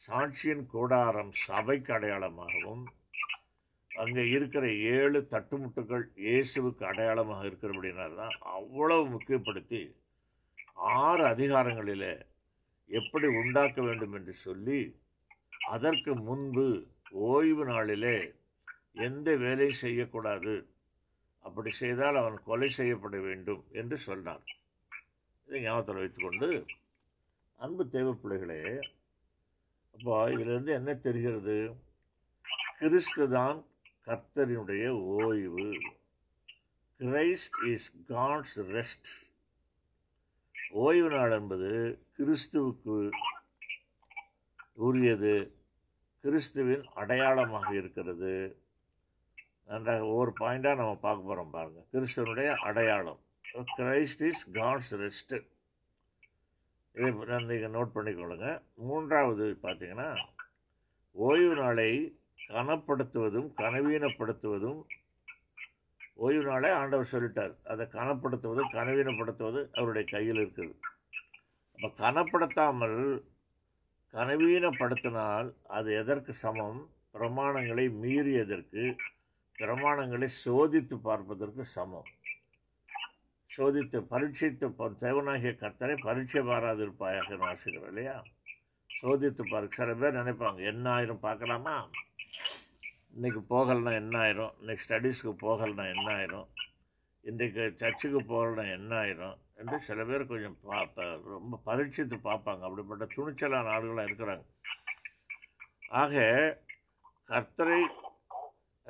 சாட்சியின் கூடாரம் சபைக்கு அடையாளமாகவும் அங்கே இருக்கிற ஏழு தட்டுமுட்டுகள் இயேசுவுக்கு அடையாளமாக இருக்கிறபடினால தான் அவ்வளவு முக்கியப்படுத்தி ஆறு அதிகாரங்களிலே எப்படி உண்டாக்க வேண்டும் என்று சொல்லி அதற்கு முன்பு ஓய்வு நாளிலே எந்த வேலையும் செய்யக்கூடாது? அப்படி செய்தால் அவன் கொலை செய்யப்பட வேண்டும் என்று சொன்னார் இதை ஞாபகத்தில் வைத்துக்கொண்டு அன்பு தேவ பிள்ளைகளே அப்போ இதிலிருந்து என்ன தெரிகிறது? கிறிஸ்து தான் கர்த்தரினுடைய ஓய்வு. Christ is God's rest. ஓய்வு நாள் என்பது கிறிஸ்துவுக்கு உரியது. கிறிஸ்துவின் அடையாளமாக இருக்கிறது. நன்றாக ஒவ்வொரு பாயிண்டாக நம்ம பார்க்க போகிறோம் பாருங்கள் கிறிஸ்தனுடைய அடையாளம். கிரைஸ்ட் இஸ் காட்ஸ் ரெஸ்ட்டு இதை நீங்கள் நோட் பண்ணிக்கொள்ளுங்க. மூன்றாவது பார்த்தீங்கன்னா ஓய்வு நாளை கனப்படுத்துவதும் கனவீனப்படுத்துவதும் ஓய்வு நாளை ஆண்டவர் சொல்லிட்டார். அதை கனப்படுத்துவது கனவீனப்படுத்துவது அவருடைய கையில் இருக்குது. அப்போ கனப்படுத்தாமல் கனவீனப்படுத்தினால் அது எதற்கு சமம்? பிரமாணங்களை மீறியதற்கு பிரமாணங்களை சோதித்து பார்ப்பதற்கு சமம். சோதித்து பரீட்சித்து தேவனாகிய கர்த்தரை பரீட்சை பாராதிருப்பாயாக வாசிக்கிறோம் இல்லையா? சோதித்து பார்க்க சில பேர் நினைப்பாங்க என்ன ஆயிரும் பார்க்கலாமா? இன்றைக்கி போகலைன்னா என்ன ஆயிரும்? இன்னைக்கு ஸ்டடீஸ்க்கு போகலைன்னா என்ன ஆயிரும்? இன்றைக்கு சர்ச்சுக்கு போகலைன்னா என்ன ஆயிரும்? என்று சில பேர் கொஞ்சம் பா- ரொம்ப பரீட்சித்து பார்ப்பாங்க. அப்படிப்பட்ட துணிச்சலான ஆளுகளாக இருக்கிறாங்க. ஆக கர்த்தரை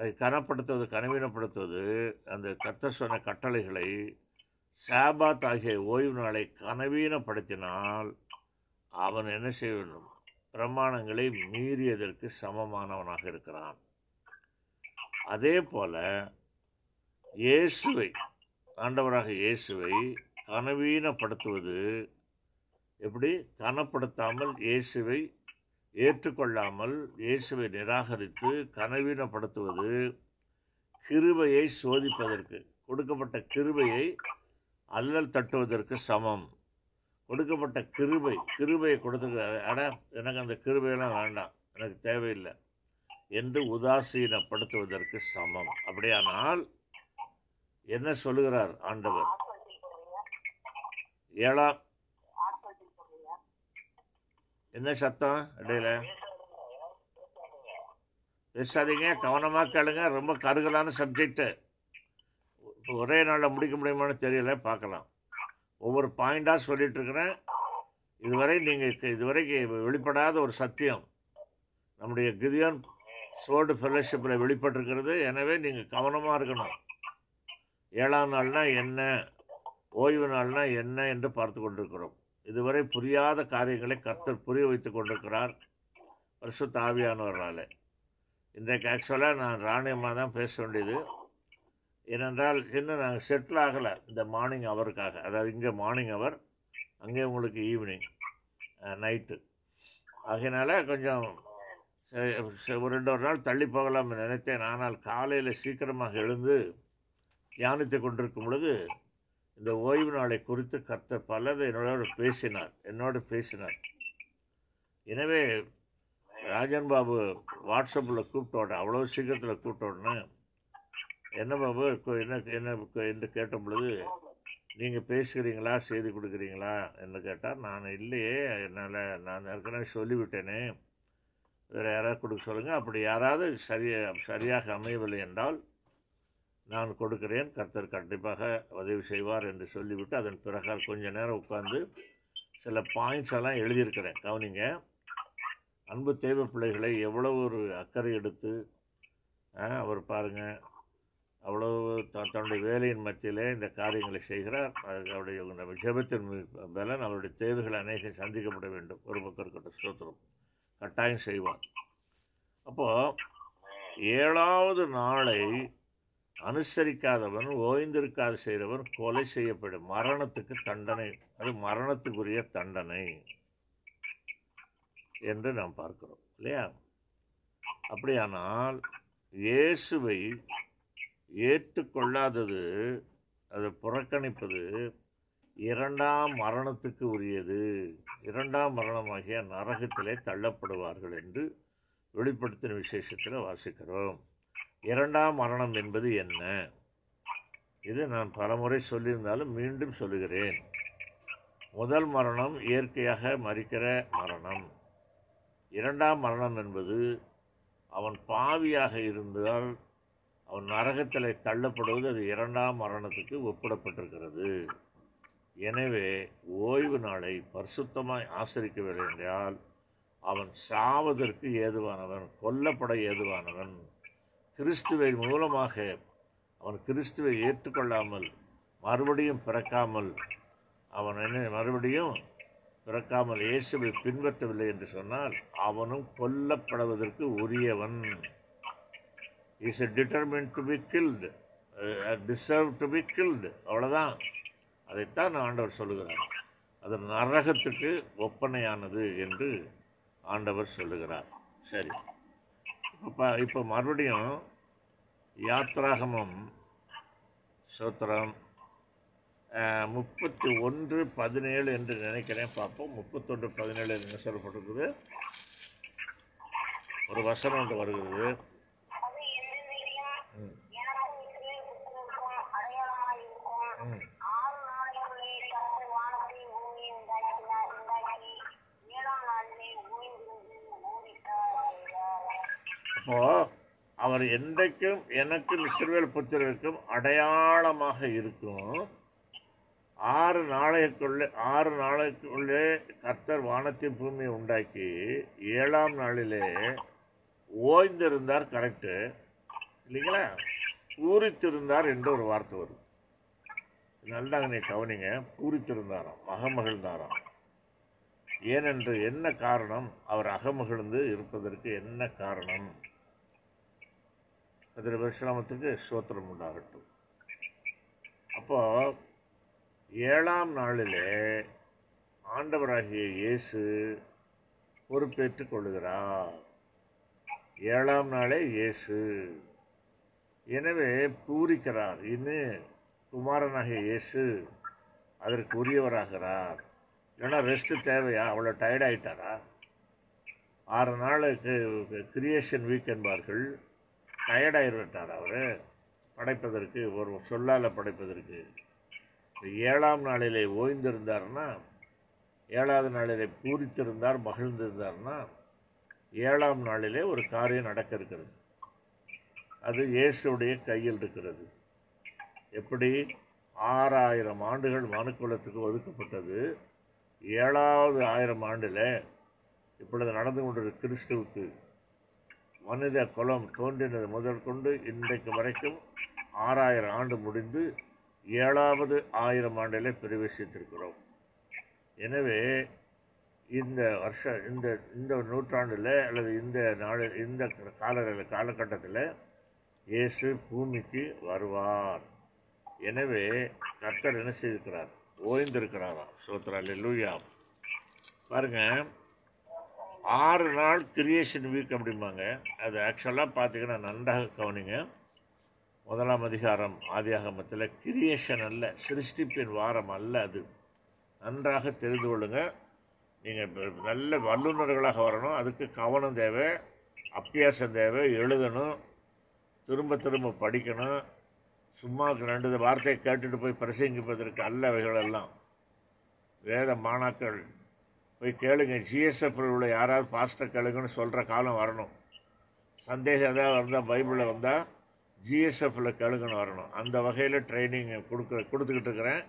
அதை கனப்படுத்துவது கனவீனப்படுத்துவது அந்த கத்த சொன்ன கட்டளைகளை சாபாத் ஆகிய ஓய்வு நாளை கனவீனப்படுத்தினால் அவன் என்ன செய்ய வேண்டும்? பிரமாணங்களை மீறியதற்கு சமமானவனாக இருக்கிறான். அதே போல இயேசுவை ஆண்டவராக இயேசுவை கனவீனப்படுத்துவது எப்படி? கனப்படுத்தாமல் இயேசுவை ஏற்றுக்கொள்ளாமல் இயேசுவை நிராகரித்து கனவீனப்படுத்துவது கிருபையை சோதிப்பதற்கு கொடுக்கப்பட்ட கிருபையை அல்லல் தட்டுவதற்கு சமம். கொடுக்கப்பட்ட கிருபை கிருபையை கொடுத்து அட எனக்கு அந்த கிருபையெல்லாம் வேண்டாம் எனக்கு தேவையில்லை என்று உதாசீனப்படுத்துவதற்கு சமம். அப்படியானால் என்ன சொல்லுகிறார் ஆண்டவர்? ஏழாம் என்ன சத்தம்? இடையில. பேசாதீங்க. கவனமா கேளுங்க. ரொம்ப கருகலான சப்ஜெக்ட் ஒரே நாளில் முடிக்க முடியுமான்னு தெரியல பார்க்கலாம். ஒவ்வொரு பாயிண்டா சொல்லிட்டு இருக்கிறேன் இதுவரை நீங்க இதுவரைக்கும் வெளிப்படாத ஒரு சத்தியம். நம்முடைய கிதியான் சோடு ஃபெல்லோஷிப்பில் வெளிப்பட்டிருக்கிறது. எனவே நீங்கள் கவனமாக இருக்கணும். ஏழாம் நாள்னா என்ன? ஓய்வு நாள்னா என்ன என்று பார்த்து கொண்டிருக்கிறோம். இதுவரை புரியாத காரியங்களை கர்த்தர் புரிய வைத்துக் கொண்டிருக்கிறார். வருஷ ஆவியானவரால். இன்றைக்கு ஆக்சுவலாக நான் ராணியமாக தான் பேச வேண்டியது. ஏனென்றால் இன்னும் நாங்கள் செட்டில் ஆகலை இந்த மார்னிங் அவருக்காக அதாவது இங்கே மார்னிங் அவர் அங்கே உங்களுக்கு ஈவினிங் நைட்டு ஆகையினால கொஞ்சம் ச- ஒரு ரெண்டு ஒரு நாள் தள்ளி போகலாம்னு நினைத்தேன். ஆனால் காலையில் சீக்கிரமாக எழுந்து தியானித்து கொண்டிருக்கும் பொழுது இந்த ஓய்வு நாளை குறித்து கர்த்தர் பலதை என்னோட பேசினார் என்னோடு பேசினார். எனவே ராஜன் பாபு வாட்ஸ்அப்பில் கூப்பிட்டோட அவ்வளோ சீக்கிரத்தில் கூப்பிட்ட என்ன பாபு என்ன என்ன என்று கேட்ட பொழுது நீங்கள் பேசுகிறீங்களா? செய்தி கொடுக்குறீங்களா? என்று கேட்டார். நான் இல்லையே என்னால் நான் ஏற்கனவே சொல்லிவிட்டேனே. வேறு யாராவது கொடுக்க சொல்லுங்கள் அப்படி யாராவது சரியாக சரியாக அமையவில்லை என்றால் நான் கொடுக்கிறேன். கர்த்தர் கண்டிப்பாக உதவி செய்வார் என்று சொல்லிவிட்டு அதன் பிறகு கொஞ்ச நேரம் உட்காந்து சில பாயிண்ட்ஸ் எல்லாம் எழுதியிருக்கிறேன். கவனிங்க. அன்பு தேவ பிள்ளைகளை எவ்வளோ ஒரு அக்கறை எடுத்து அவர் பாருங்கள் அவ்வளவு த- தன்னுடைய வேலையின் மத்தியிலே இந்த காரியங்களை செய்கிறார். அவருடைய நம்ம ஜெபத்தின் பலன் அவருடைய தேவைகள் அநேகம் சந்திக்கப்பட வேண்டும். ஒரு பக்கம் இருக்கட்டும் ஸ்தோத்திரம். கட்டாயம் செய்வார். அப்போது ஏழாவது நாளை அனுசரிக்காதவன் ஓய்ந்திருக்காது செய்கிறவன் கொலை செய்யப்படும். மரணத்துக்கு தண்டனை அது மரணத்துக்குரிய தண்டனை என்று நாம் பார்க்கிறோம் இல்லையா? அப்படியானால் இயேசுவை ஏற்றுக்கொள்ளாதது அதை புறக்கணிப்பது இரண்டாம் மரணத்துக்கு உரியது. இரண்டாம் மரணமாகிய நரகத்திலே தள்ளப்படுவார்கள் என்று வெளிப்படுத்தின விசேஷத்தில் வாசிக்கிறோம். இரண்டாம் மரணம் என்பது என்ன? இது நான் பலமுறை சொல்லியிருந்தாலும் மீண்டும் சொல்லுகிறேன். முதல் மரணம் இயற்கையாக மறிக்கிற மரணம். இரண்டாம் மரணம் என்பது அவன் பாவியாக இருந்தால் அவன் நரகத்தில் தள்ளப்படுவது அது இரண்டாம் மரணத்துக்கு ஒப்பிடப்பட்டிருக்கிறது. எனவே ஓய்வு நாளை பரிசுத்தமாய் ஆசரிக்கவில்லை என்றால் அவன் சாவதற்கு ஏதுவானவன் கொல்லப்பட ஏதுவானவன் கிறிஸ்துவை மூலமாக அவன் கிறிஸ்துவை ஏற்றுக்கொள்ளாமல் மறுபடியும் பிறக்காமல் அவன் என்ன மறுபடியும் பிறக்காமல் இயேசுவை பின்பற்றவில்லை என்று சொன்னால் அவனும் கொல்லப்படுவதற்கு உரியவன். Is a detriment to be killed deserve to be killed அவ்வளோதான் அதைத்தான் ஆண்டவர் சொல்லுகிறார். அது நரகத்துக்கு ஒப்பனையானது என்று ஆண்டவர் சொல்லுகிறார். சரி. இப்போ இப்போ மறுபடியும் யாத்ராகமம் சோத்திரம் முப்பத்தி ஒன்று பதினேழு என்று நினைக்கிறேன் பார்ப்போம். முப்பத்தொன்று பதினேழு என்று சொல்லப்பட்டிருக்குது. ஒரு வசனம் ஒன்று வருகிறது. ம், அப்போ அவர் என்றைக்கும் எனக்கும் இஸ்ரவேல் புத்திரருக்கும் அடையாளமாக இருக்கும். ஆறு நாளைக்குள்ளே ஆறு நாளைக்குள்ளே கர்த்தர் வானத்தின் பூமியை உண்டாக்கி ஏழாம் நாளிலே ஓய்ந்திருந்தார் கரெக்டு இல்லைங்களா? பூரித்திருந்தார் என்று ஒரு வார்த்தை வரும். நல்லா நீ கவனிங்க பூரித்திருந்தாராம் அகமகிழ்ந்தாராம். ஏனென்று என்ன காரணம்? அவர் அகமகிழ்ந்து இருப்பதற்கு என்ன காரணம்? அதில் பரிசுராமத்துக்கு ஸ்தோத்திரம் உண்டாகட்டும் அப்போ ஏழாம் நாளிலே ஆண்டவராகிய இயேசு பொறுப்பேற்றுக் கொள்கிறார் ஏழாம் நாளே இயேசு எனவே பூரிக்கிறார் இன்னும் குமாரனாகிய இயேசு அதற்கு உரியவராகிறார் ஏன்னா ரெஸ்ட் தேவையா அவ்வளோ டயர்டாயிட்டாரா ஆறு நாளுக்கு கிரியேஷன் வீக் என்பார்கள் டயர்ட் அவர். படைப்பதற்கு ஒரு சொல்லால் படைப்பதற்கு. ஏழாம் நாளிலே ஓய்ந்திருந்தார்னா ஏழாவது நாளிலே பூரித்திருந்தார் மகிழ்ந்திருந்தார்னா ஏழாம் நாளிலே ஒரு காரியம் நடக்க இருக்கிறது அது இயேசுடைய கையில் இருக்கிறது. எப்படி? ஆறாயிரம் ஆண்டுகள் மனுக்குலத்துக்கு ஒதுக்கப்பட்டது. ஏழாவது ஆயிரம் ஆண்டில் இப்பொழுது நடந்து கொண்டிருக்கிற கிறிஸ்துவுக்கு மனித குலம் தோன்றினது முதல் கொண்டு இன்றைக்கு வரைக்கும் ஆறாயிரம் ஆண்டு முடிந்து ஏழாவது ஆயிரம் ஆண்டில் பிரவேசித்திருக்கிறோம். எனவே இந்த வருஷ இந்த இந்த நூற்றாண்டில் அல்லது இந்த நாள் இந்த கால காலகட்டத்தில் இயேசு பூமிக்கு வருவார். எனவே கர்த்தர் என்ன செய்திருக்கிறார்? ஓய்ந்திருக்கிறாராம். சோத்ரா லூயா பாருங்க ஆறு நாள் கிரியேஷன் வீக் அப்படிம்பாங்க. அது ஆக்சுவலாக பார்த்தீங்கன்னா நன்றாக கவனிங்க. முதலாம் அதிகாரம் ஆதியாகமத்தில் கிரியேஷன் அல்ல சிருஷ்டிப்பின் வாரம் அல்ல அது. நன்றாக தெரிந்து கொள்ளுங்கள் நீங்கள் நல்ல வல்லுநர்களாக வரணும். அதுக்கு கவனம் தேவை அப்பியாசம் தேவை எழுதணும் திரும்ப திரும்ப படிக்கணும். சும்மா ரெண்டு வார்த்தையை கேட்டுட்டு போய் பிரசங்கிப்பதற்கு அல்ல அவைகளெல்லாம் வேத மாணாக்கள் போய் கேளுங்க. ஜிஎஸ்எஃப்ல உள்ள யாராவது பாஸ்டர் கேளுங்கன்னு சொல்கிற காலம் வரணும். சந்தேகம் ஏதாவது வந்தால் பைபிளில் வந்தால் ஜிஎஸ்எஃப்பில் கேளுங்கன்னு வரணும். அந்த வகையில் ட்ரைனிங் கொடுக்க கொடுத்துக்கிட்டு இருக்கிறேன்.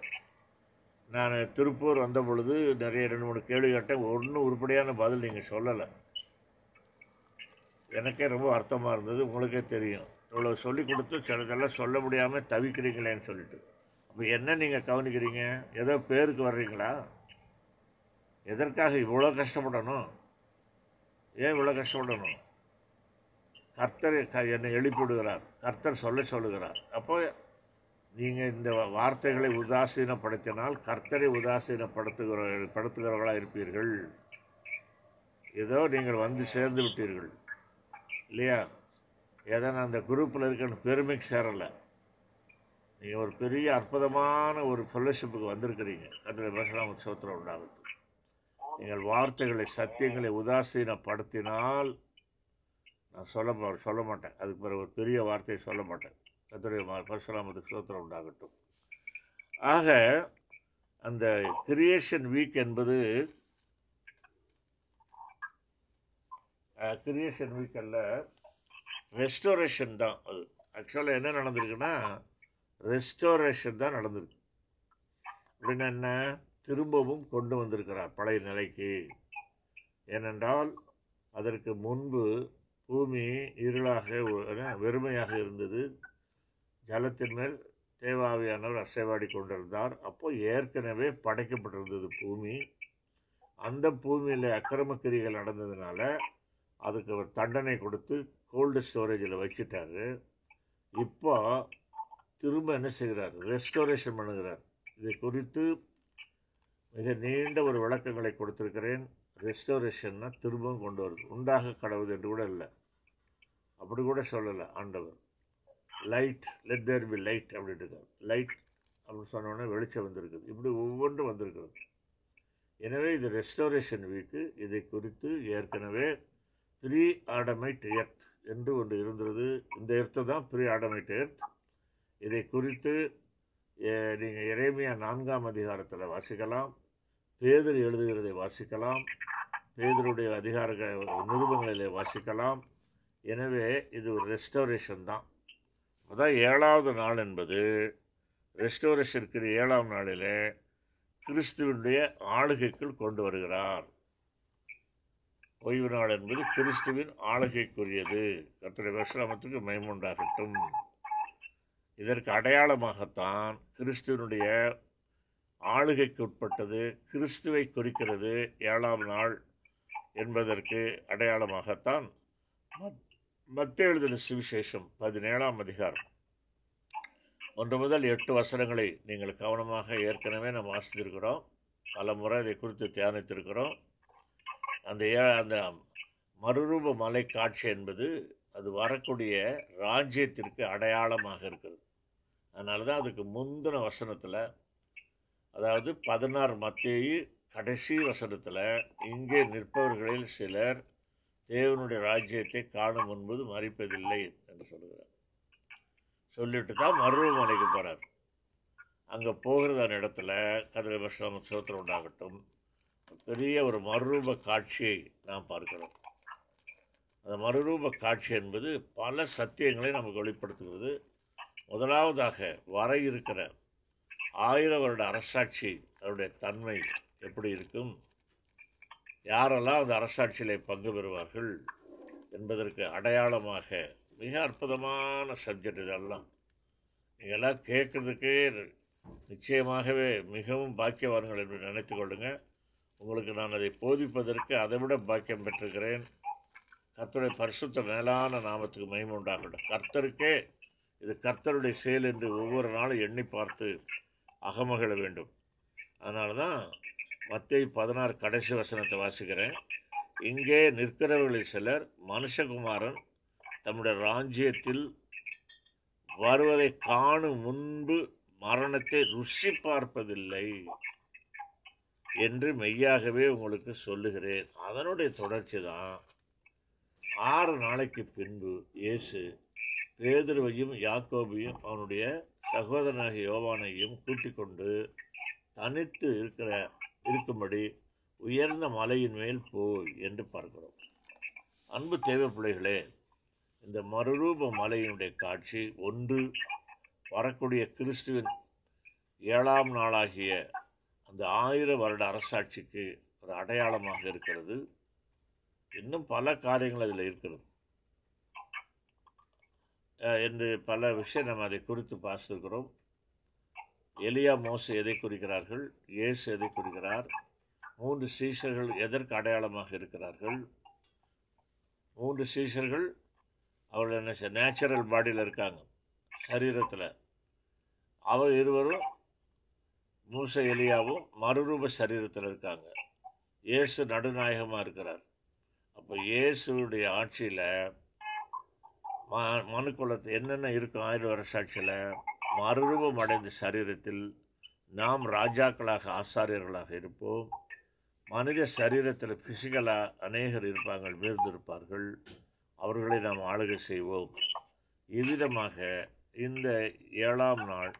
நான் திருப்பூர் வந்த பொழுது நிறைய ரெண்டு மூணு கேள்வி கேட்டேன். ஒன்றும் உருப்படியான பதில் நீங்கள் சொல்லலை. எனக்கே ரொம்ப அர்த்தமாக இருந்தது. உங்களுக்கே தெரியும். இவ்வளோ சொல்லி கொடுத்து சிலதெல்லாம் சொல்ல முடியாமல் தவிக்கிறீங்களேன்னு சொல்லிட்டு. அப்போ என்ன நீங்கள் கவனிக்கிறீங்க? ஏதோ பேருக்கு வர்றீங்களா? எதற்காக இவ்வளோ கஷ்டப்படணும்? ஏன் இவ்வளோ கஷ்டப்படணும்? கர்த்தர் க- என்னை எழுப்பிவிடுகிறார். கர்த்தர் சொல்ல சொல்லுகிறார். அப்போ நீங்கள் இந்த வார்த்தைகளை உதாசீனப்படுத்தினால் கர்த்தரை உதாசீனப்படுத்துகிற படுத்துகிறவர்களாக இருப்பீர்கள். ஏதோ நீங்கள் வந்து சேர்ந்து விட்டீர்கள். இல்லையா? ஏதோ நான் அந்த குரூப்பில் இருக்கிற பெருமைக்கு சேரலை. நீங்கள் ஒரு பெரிய அற்புதமான ஒரு ஃபெல்லோஷிப்புக்கு வந்திருக்கிறீங்க. கர்த்தரை பேசலாம் சோத்திரம் உண்டாகுது நீங்கள் வார்த்தைகளை சத்தியங்களை உதாசீனப்படுத்தினால் நான் சொல்ல சொல்ல மாட்டேன். அதுக்கு பிறகு ஒரு பெரிய வார்த்தையை சொல்ல மாட்டேன். கத்துடைய பரசுராமத்துக்கு சோத்திரம் உண்டாகட்டும். ஆக அந்த கிரியேஷன் வீக் என்பது கிரியேஷன் வீக் அல்ல ரெஸ்டோரேஷன் தான் அது. ஆக்சுவலாக என்ன நடந்திருக்குன்னா ரெஸ்டோரேஷன் தான் நடந்திருக்கு. அப்படின்னா என்ன? திரும்பவும் கொண்டு வந்திருக்கிறார் பழைய நிலைக்கு. ஏனென்றால் அதற்கு முன்பு பூமி இருளாக வெறுமையாக இருந்தது. ஜலத்தின் மேல் தேவாவியானவர் அசைவாடி கொண்டிருந்தார். அப்போ ஏற்கனவே படைக்கப்பட்டிருந்தது பூமி. அந்த பூமியில் அக்கிரமக்கிரிகள் நடந்ததுனால அதுக்கு அவர் தண்டனை கொடுத்து கோல்டு ஸ்டோரேஜில் வச்சுட்டாரு. இப்போ திரும்ப என்ன செய்கிறார்? ரெஸ்டோரேஷன் பண்ணுகிறார். இதை குறித்து மிக நீண்ட ஒரு விளக்கங்களை கொடுத்திருக்கிறேன். ரெஸ்டோரேஷன்னா திரும்பவும் கொண்டு வருது. உண்டாக கடவுள் என்று கூட இல்லை. அப்படி கூட சொல்லலை ஆண்டவர். Light let there be light அப்படின்ட்டு லைட் அப்படின்னு சொன்னோன்னே வெளிச்சம் வந்திருக்குது. இப்படி ஒவ்வொன்றும் வந்திருக்கிறது. எனவே இது ரெஸ்டோரேஷன் வீக்கு இதை குறித்து ஏற்கனவே ப்ரீ ஆடமைட் எர்த் என்று ஒன்று இருந்தது. இந்த எர்த்து தான் ப்ரீ ஆடமைட் எர்த் இதை குறித்து நீங்கள் இறைமையாக நான்காம் அதிகாரத்தில் வாசிக்கலாம். பேதர் எழுதுகிறதை வாசிக்கலாம். பேதருடைய அதிகார நிருபங்களிலே வாசிக்கலாம். எனவே இது ஒரு ரெஸ்டோரேஷன் தான். அதான் ஏழாவது நாள் என்பது. ரெஸ்டோரேஷனுக்கு ஏழாம் நாளிலே கிறிஸ்துவனுடைய ஆளுகைக்குள் கொண்டு வருகிறார். ஓய்வு நாள் என்பது கிறிஸ்துவின் ஆளுகைக்குரியது. கர்த்தருடைய வருஷத்துக்கு மைமுண்டாகட்டும் இதற்கு அடையாளமாகத்தான் கிறிஸ்துவனுடைய ஆளுகைக்கு உட்பட்டது கிறிஸ்துவை குறிக்கிறது ஏழாம் நாள் என்பதற்கு அடையாளமாகத்தான் மத்திய எழுதின சுவிசேஷம் பதினேழாம் அதிகாரம். ஒன்று முதல் எட்டு வசனங்களை நீங்கள் கவனமாக ஏற்கனவே நாம் வாசித்திருக்கிறோம். பல முறை இதை குறித்து தியானித்திருக்கிறோம். அந்த ஏ- அந்த மறுரூப மலை காட்சி என்பது அது வரக்கூடிய ராஜ்யத்திற்கு அடையாளமாக இருக்கிறது. அதனால தான் அதுக்கு முந்தின வசனத்தில் அதாவது பதினாறு மத்தேயு கடைசி வசனத்தில் இங்கே நிற்பவர்களில் சிலர் தேவனுடைய ராஜ்யத்தை காணும் முன்பது மறிப்பதில்லை என்று சொல்கிறார் சொல்லிட்டு தான் மருவமனைக்கு போகிறார் அங்கே போகிறதான இடத்துல கதிர விஷம் சோத்திரம் உண்டாகட்டும். பெரிய ஒரு மறுரூப காட்சியை நாம் பார்க்கிறோம். அந்த மறுரூப காட்சி என்பது பல சத்தியங்களை நமக்கு வெளிப்படுத்துகிறது. முதலாவதாக வர இருக்கிற ஆயிரம் வருட அரசாட்சி அதனுடைய தன்மை எப்படி இருக்கும்? யாரெல்லாம் அந்த அரசாட்சியிலே பங்கு பெறுவார்கள் என்பதற்கு அடையாளமாக மிக அற்புதமான சப்ஜெக்ட் இதெல்லாம். நீங்கள்லாம் கேட்குறதுக்கே நிச்சயமாகவே மிகவும் பாக்கியவான்கள் என்று நினைத்து கொள்ளுங்க. உங்களுக்கு நான் அதை போதிப்பதற்கு அதை விட பாக்கியம் பெற்றிருக்கிறேன். கர்த்தருடைய பரிசுத்த மேலான நாமத்துக்கு மகிமை உண்டாகட்டும். கர்த்தருக்கே இது கர்த்தருடைய செயல் என்று ஒவ்வொரு நாளும் எண்ணி பார்த்து அகமகிழ வேண்டும். அதனால தான் மத்திய பதினாறு கடைசி வசனத்தை வாசிக்கிறேன். இங்கே நிற்கிறவர்களில் சிலர் மனுஷகுமாரன் தம்முடைய ராஜ்யத்தில் வருவதை காணும் முன்பு மரணத்தை ருசி பார்ப்பதில்லை என்று மெய்யாகவே உங்களுக்கு சொல்லுகிறேன். அதனுடைய தொடர்ச்சி தான் ஆறு நாளைக்கு பின்பு இயேசு பேதுருவையும் யாக்கோபையும் அவனுடைய சகோதரனாகிய யோவானையும் கூட்டிக் கொண்டு தனித்து இருக்கிற இருக்கும்படி உயர்ந்த மலையின் மேல் போய் என்று பார்க்கிறோம். அன்பு தேவ பிள்ளைகளே இந்த மறுரூப மலையினுடைய காட்சி ஒன்று வரக்கூடிய கிறிஸ்துவின் ஏழாம் நாளாகிய அந்த ஆயிர வருட அரசாட்சிக்கு ஒரு அடையாளமாக இருக்கிறது. இன்னும் பல காரியங்கள் அதில் இருக்கிறது. என்று பல விஷயம் நம்ம அதை குறித்து பார்த்துருக்கிறோம். எலியா மோசே எதை குறிக்கிறார்கள்? இயேசு எதை குறிக்கிறார்? மூன்று சீஷர்கள் எதற்கு அடையாளமாக இருக்கிறார்கள்? மூன்று சீஷர்கள் அவர்கள் என்ன நேச்சுரல் பாடியில் இருக்காங்க சரீரத்தில். அவர் இருவரும் மூச எலியாவும் மறுரூப சரீரத்தில் இருக்காங்க. இயேசு நடுநாயகமாக இருக்கிறார். அப்போ இயேசுடைய ஆட்சியில் மனுக்குலத்து என்னென்ன இருக்கும் ஆயிரம் வருஷ மறுரூபம் அடைந்த சரீரத்தில் நாம் ராஜாக்களாக ஆசாரியர்களாக இருப்போம். மனித சரீரத்தில் பிசிக்கலாக அநேகர் இருப்பார்கள் வீழ்ந்திருப்பார்கள் அவர்களை நாம் ஆளுகை செய்வோம். இவ்விதமாக இந்த ஏழாம் நாள்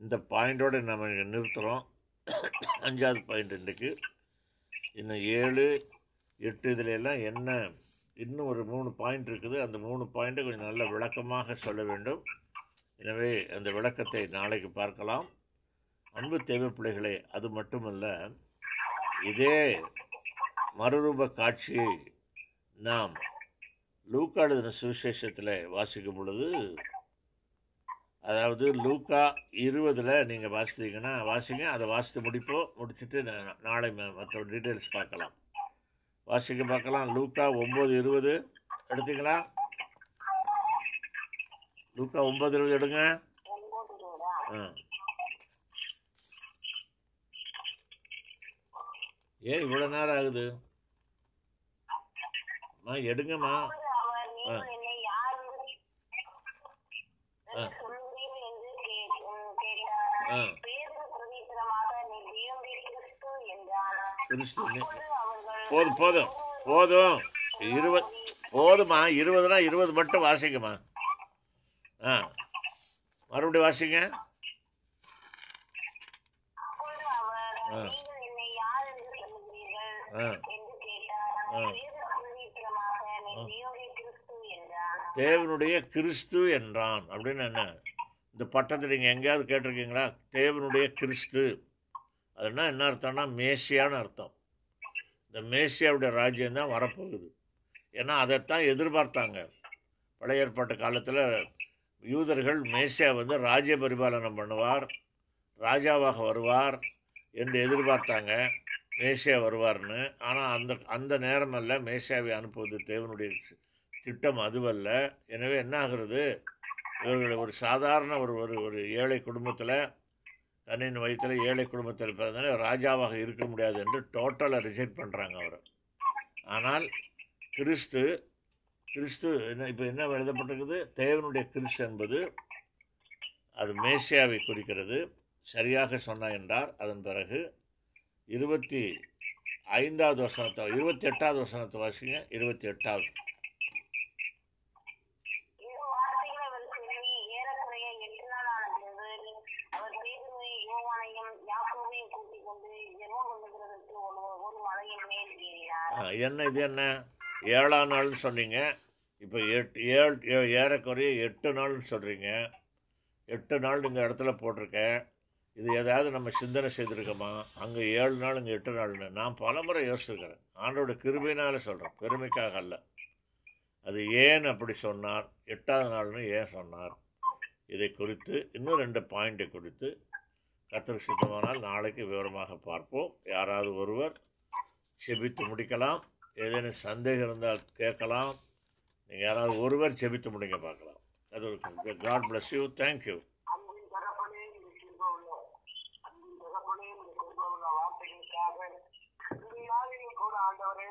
இந்த பாயிண்டோடு நம்ம நிறுத்துகிறோம் அஞ்சாவது பாயிண்ட் இன்றைக்கு. இன்னும் ஏழு எட்டு இதுல எல்லாம் என்ன இன்னும் ஒரு மூணு பாயிண்ட் இருக்குது. அந்த மூணு பாயிண்ட்டை கொஞ்சம் நல்ல விளக்கமாக சொல்ல வேண்டும். எனவே அந்த விளக்கத்தை நாளைக்கு பார்க்கலாம். அன்பு தேவை பிள்ளைகளே அது மட்டுமல்ல இதே மறுரூப காட்சியை நாம் லூக்கா எழுதின சுவிசேஷத்தில் வாசிக்கும் பொழுது அதாவது லூக்கா இருபதில் நீங்கள் வாசித்தீங்கன்னா வாசிங்க அதை வாசித்து முடிப்போம் முடிச்சுட்டு நாளை ம- மற்ற டீட்டெயில்ஸ் பார்க்கலாம். வாசிக்க பார்க்கலாம். லூக்கா ஒம்பது இருபது. எடுத்தீங்களா? லூக்கா ஒம்பது இருபது எடுங்க. ஆ. ஏன் இவ்வளோ நேரம் ஆகுது. அம்மா எடுங்கம்மா. ஆ. ஆ. தேவனுடைய கிறிஸ்து போதும் போதும் போதும். இருபது போதுமா இருபதுனா இருபது மட்டும் வாசிங்கம்மா. ஆ மறுபடியும் வாசிங்க. ஆ. ஆ. ஆ. தேவனுடைய கிறிஸ்து என்றான் தேவனுடைய கிறிஸ்து என்றான். அப்படின்னு என்ன? இந்த பட்டத்தை நீங்கள் எங்கேயாவது கேட்டிருக்கீங்களா? தேவனுடைய கிறிஸ்து. அதுனா என்ன அர்த்தம்னா மேசியான்னு அர்த்தம். இந்த மேசியாவுடைய ராஜ்யம்தான் வரப்போகுது. ஏன்னா அதைத்தான் எதிர்பார்த்தாங்க. பழைய ஏற்பாட்டு காலத்தில் யூதர்கள் மேசியா வந்து ராஜ்ய பரிபாலனம் பண்ணுவார் ராஜாவாக வருவார் என்று எதிர்பார்த்தாங்க. மேசியா வருவார்னு. ஆனால் அந்த அந்த நேரமல்ல மேசியாவை அனுப்புவது தேவனுடைய திட்டம் அதுவல்ல. எனவே என்ன ஆகுறது? இவர்கள் ஒரு சாதாரண ஒரு ஒரு ஒரு ஏழை குடும்பத்தில் தன்னின் வயிற்றில் ஏழை குடும்பத்தில் பிறந்தனால ராஜாவாக இருக்க முடியாது என்று டோட்டலாக ரிஜெக்ட் பண்ணுறாங்க அவர். ஆனால் கிறிஸ்து கிறிஸ்து என்ன இப்போ என்ன எழுதப்பட்டிருக்குது? தேவனுடைய கிறிஸ்து என்பது அது மேசியாவை குறிக்கிறது. சரியாக சொன்ன என்றார். அதன் பிறகு இருபத்தி ஐந்தாவது வசனத்தை இருபத்தி எட்டாவது வசனத்தை வாசிங்க. இருபத்தி எட்டாவது. என்ன இது என்ன? ஏழாம் நாள்னு சொன்னீங்க. இப்போ எட்டு ஏழு ஏ- ஏறக்குறைய எட்டு நாள்னு சொல்கிறீங்க எட்டு நாள் இங்கே இடத்துல போட்டிருக்கேன் இது ஏதாவது நம்ம சிந்தனை செய்திருக்கோமா? அங்கே ஏழு நாள் இங்கே எட்டு நாள்னு. நான் பலமுறை யோசிச்சிருக்கிறேன். ஆண்டோட கிருமினால் சொல்கிறேன் பெருமைக்காக அல்ல. அது ஏன் அப்படி சொன்னார்? எட்டாவது நாள்னு ஏன் சொன்னார்? இதை குறித்து இன்னும் ரெண்டு பாயிண்ட்டை குறித்து கத்திர சித்தமானால் நாளைக்கு விவரமாக பார்ப்போம். யாராவது ஒருவர் செபித்து முடிக்கலாம். ஏதேனும் சந்தேகம் இருந்தால் கேட்கலாம். நீங்கள் யாராவது ஒருவர் செபித்து முடிங்க பார்க்கலாம். அது ஒரு காட் பிளஸ் யூ தேங்க்யூ ஆண்டவரே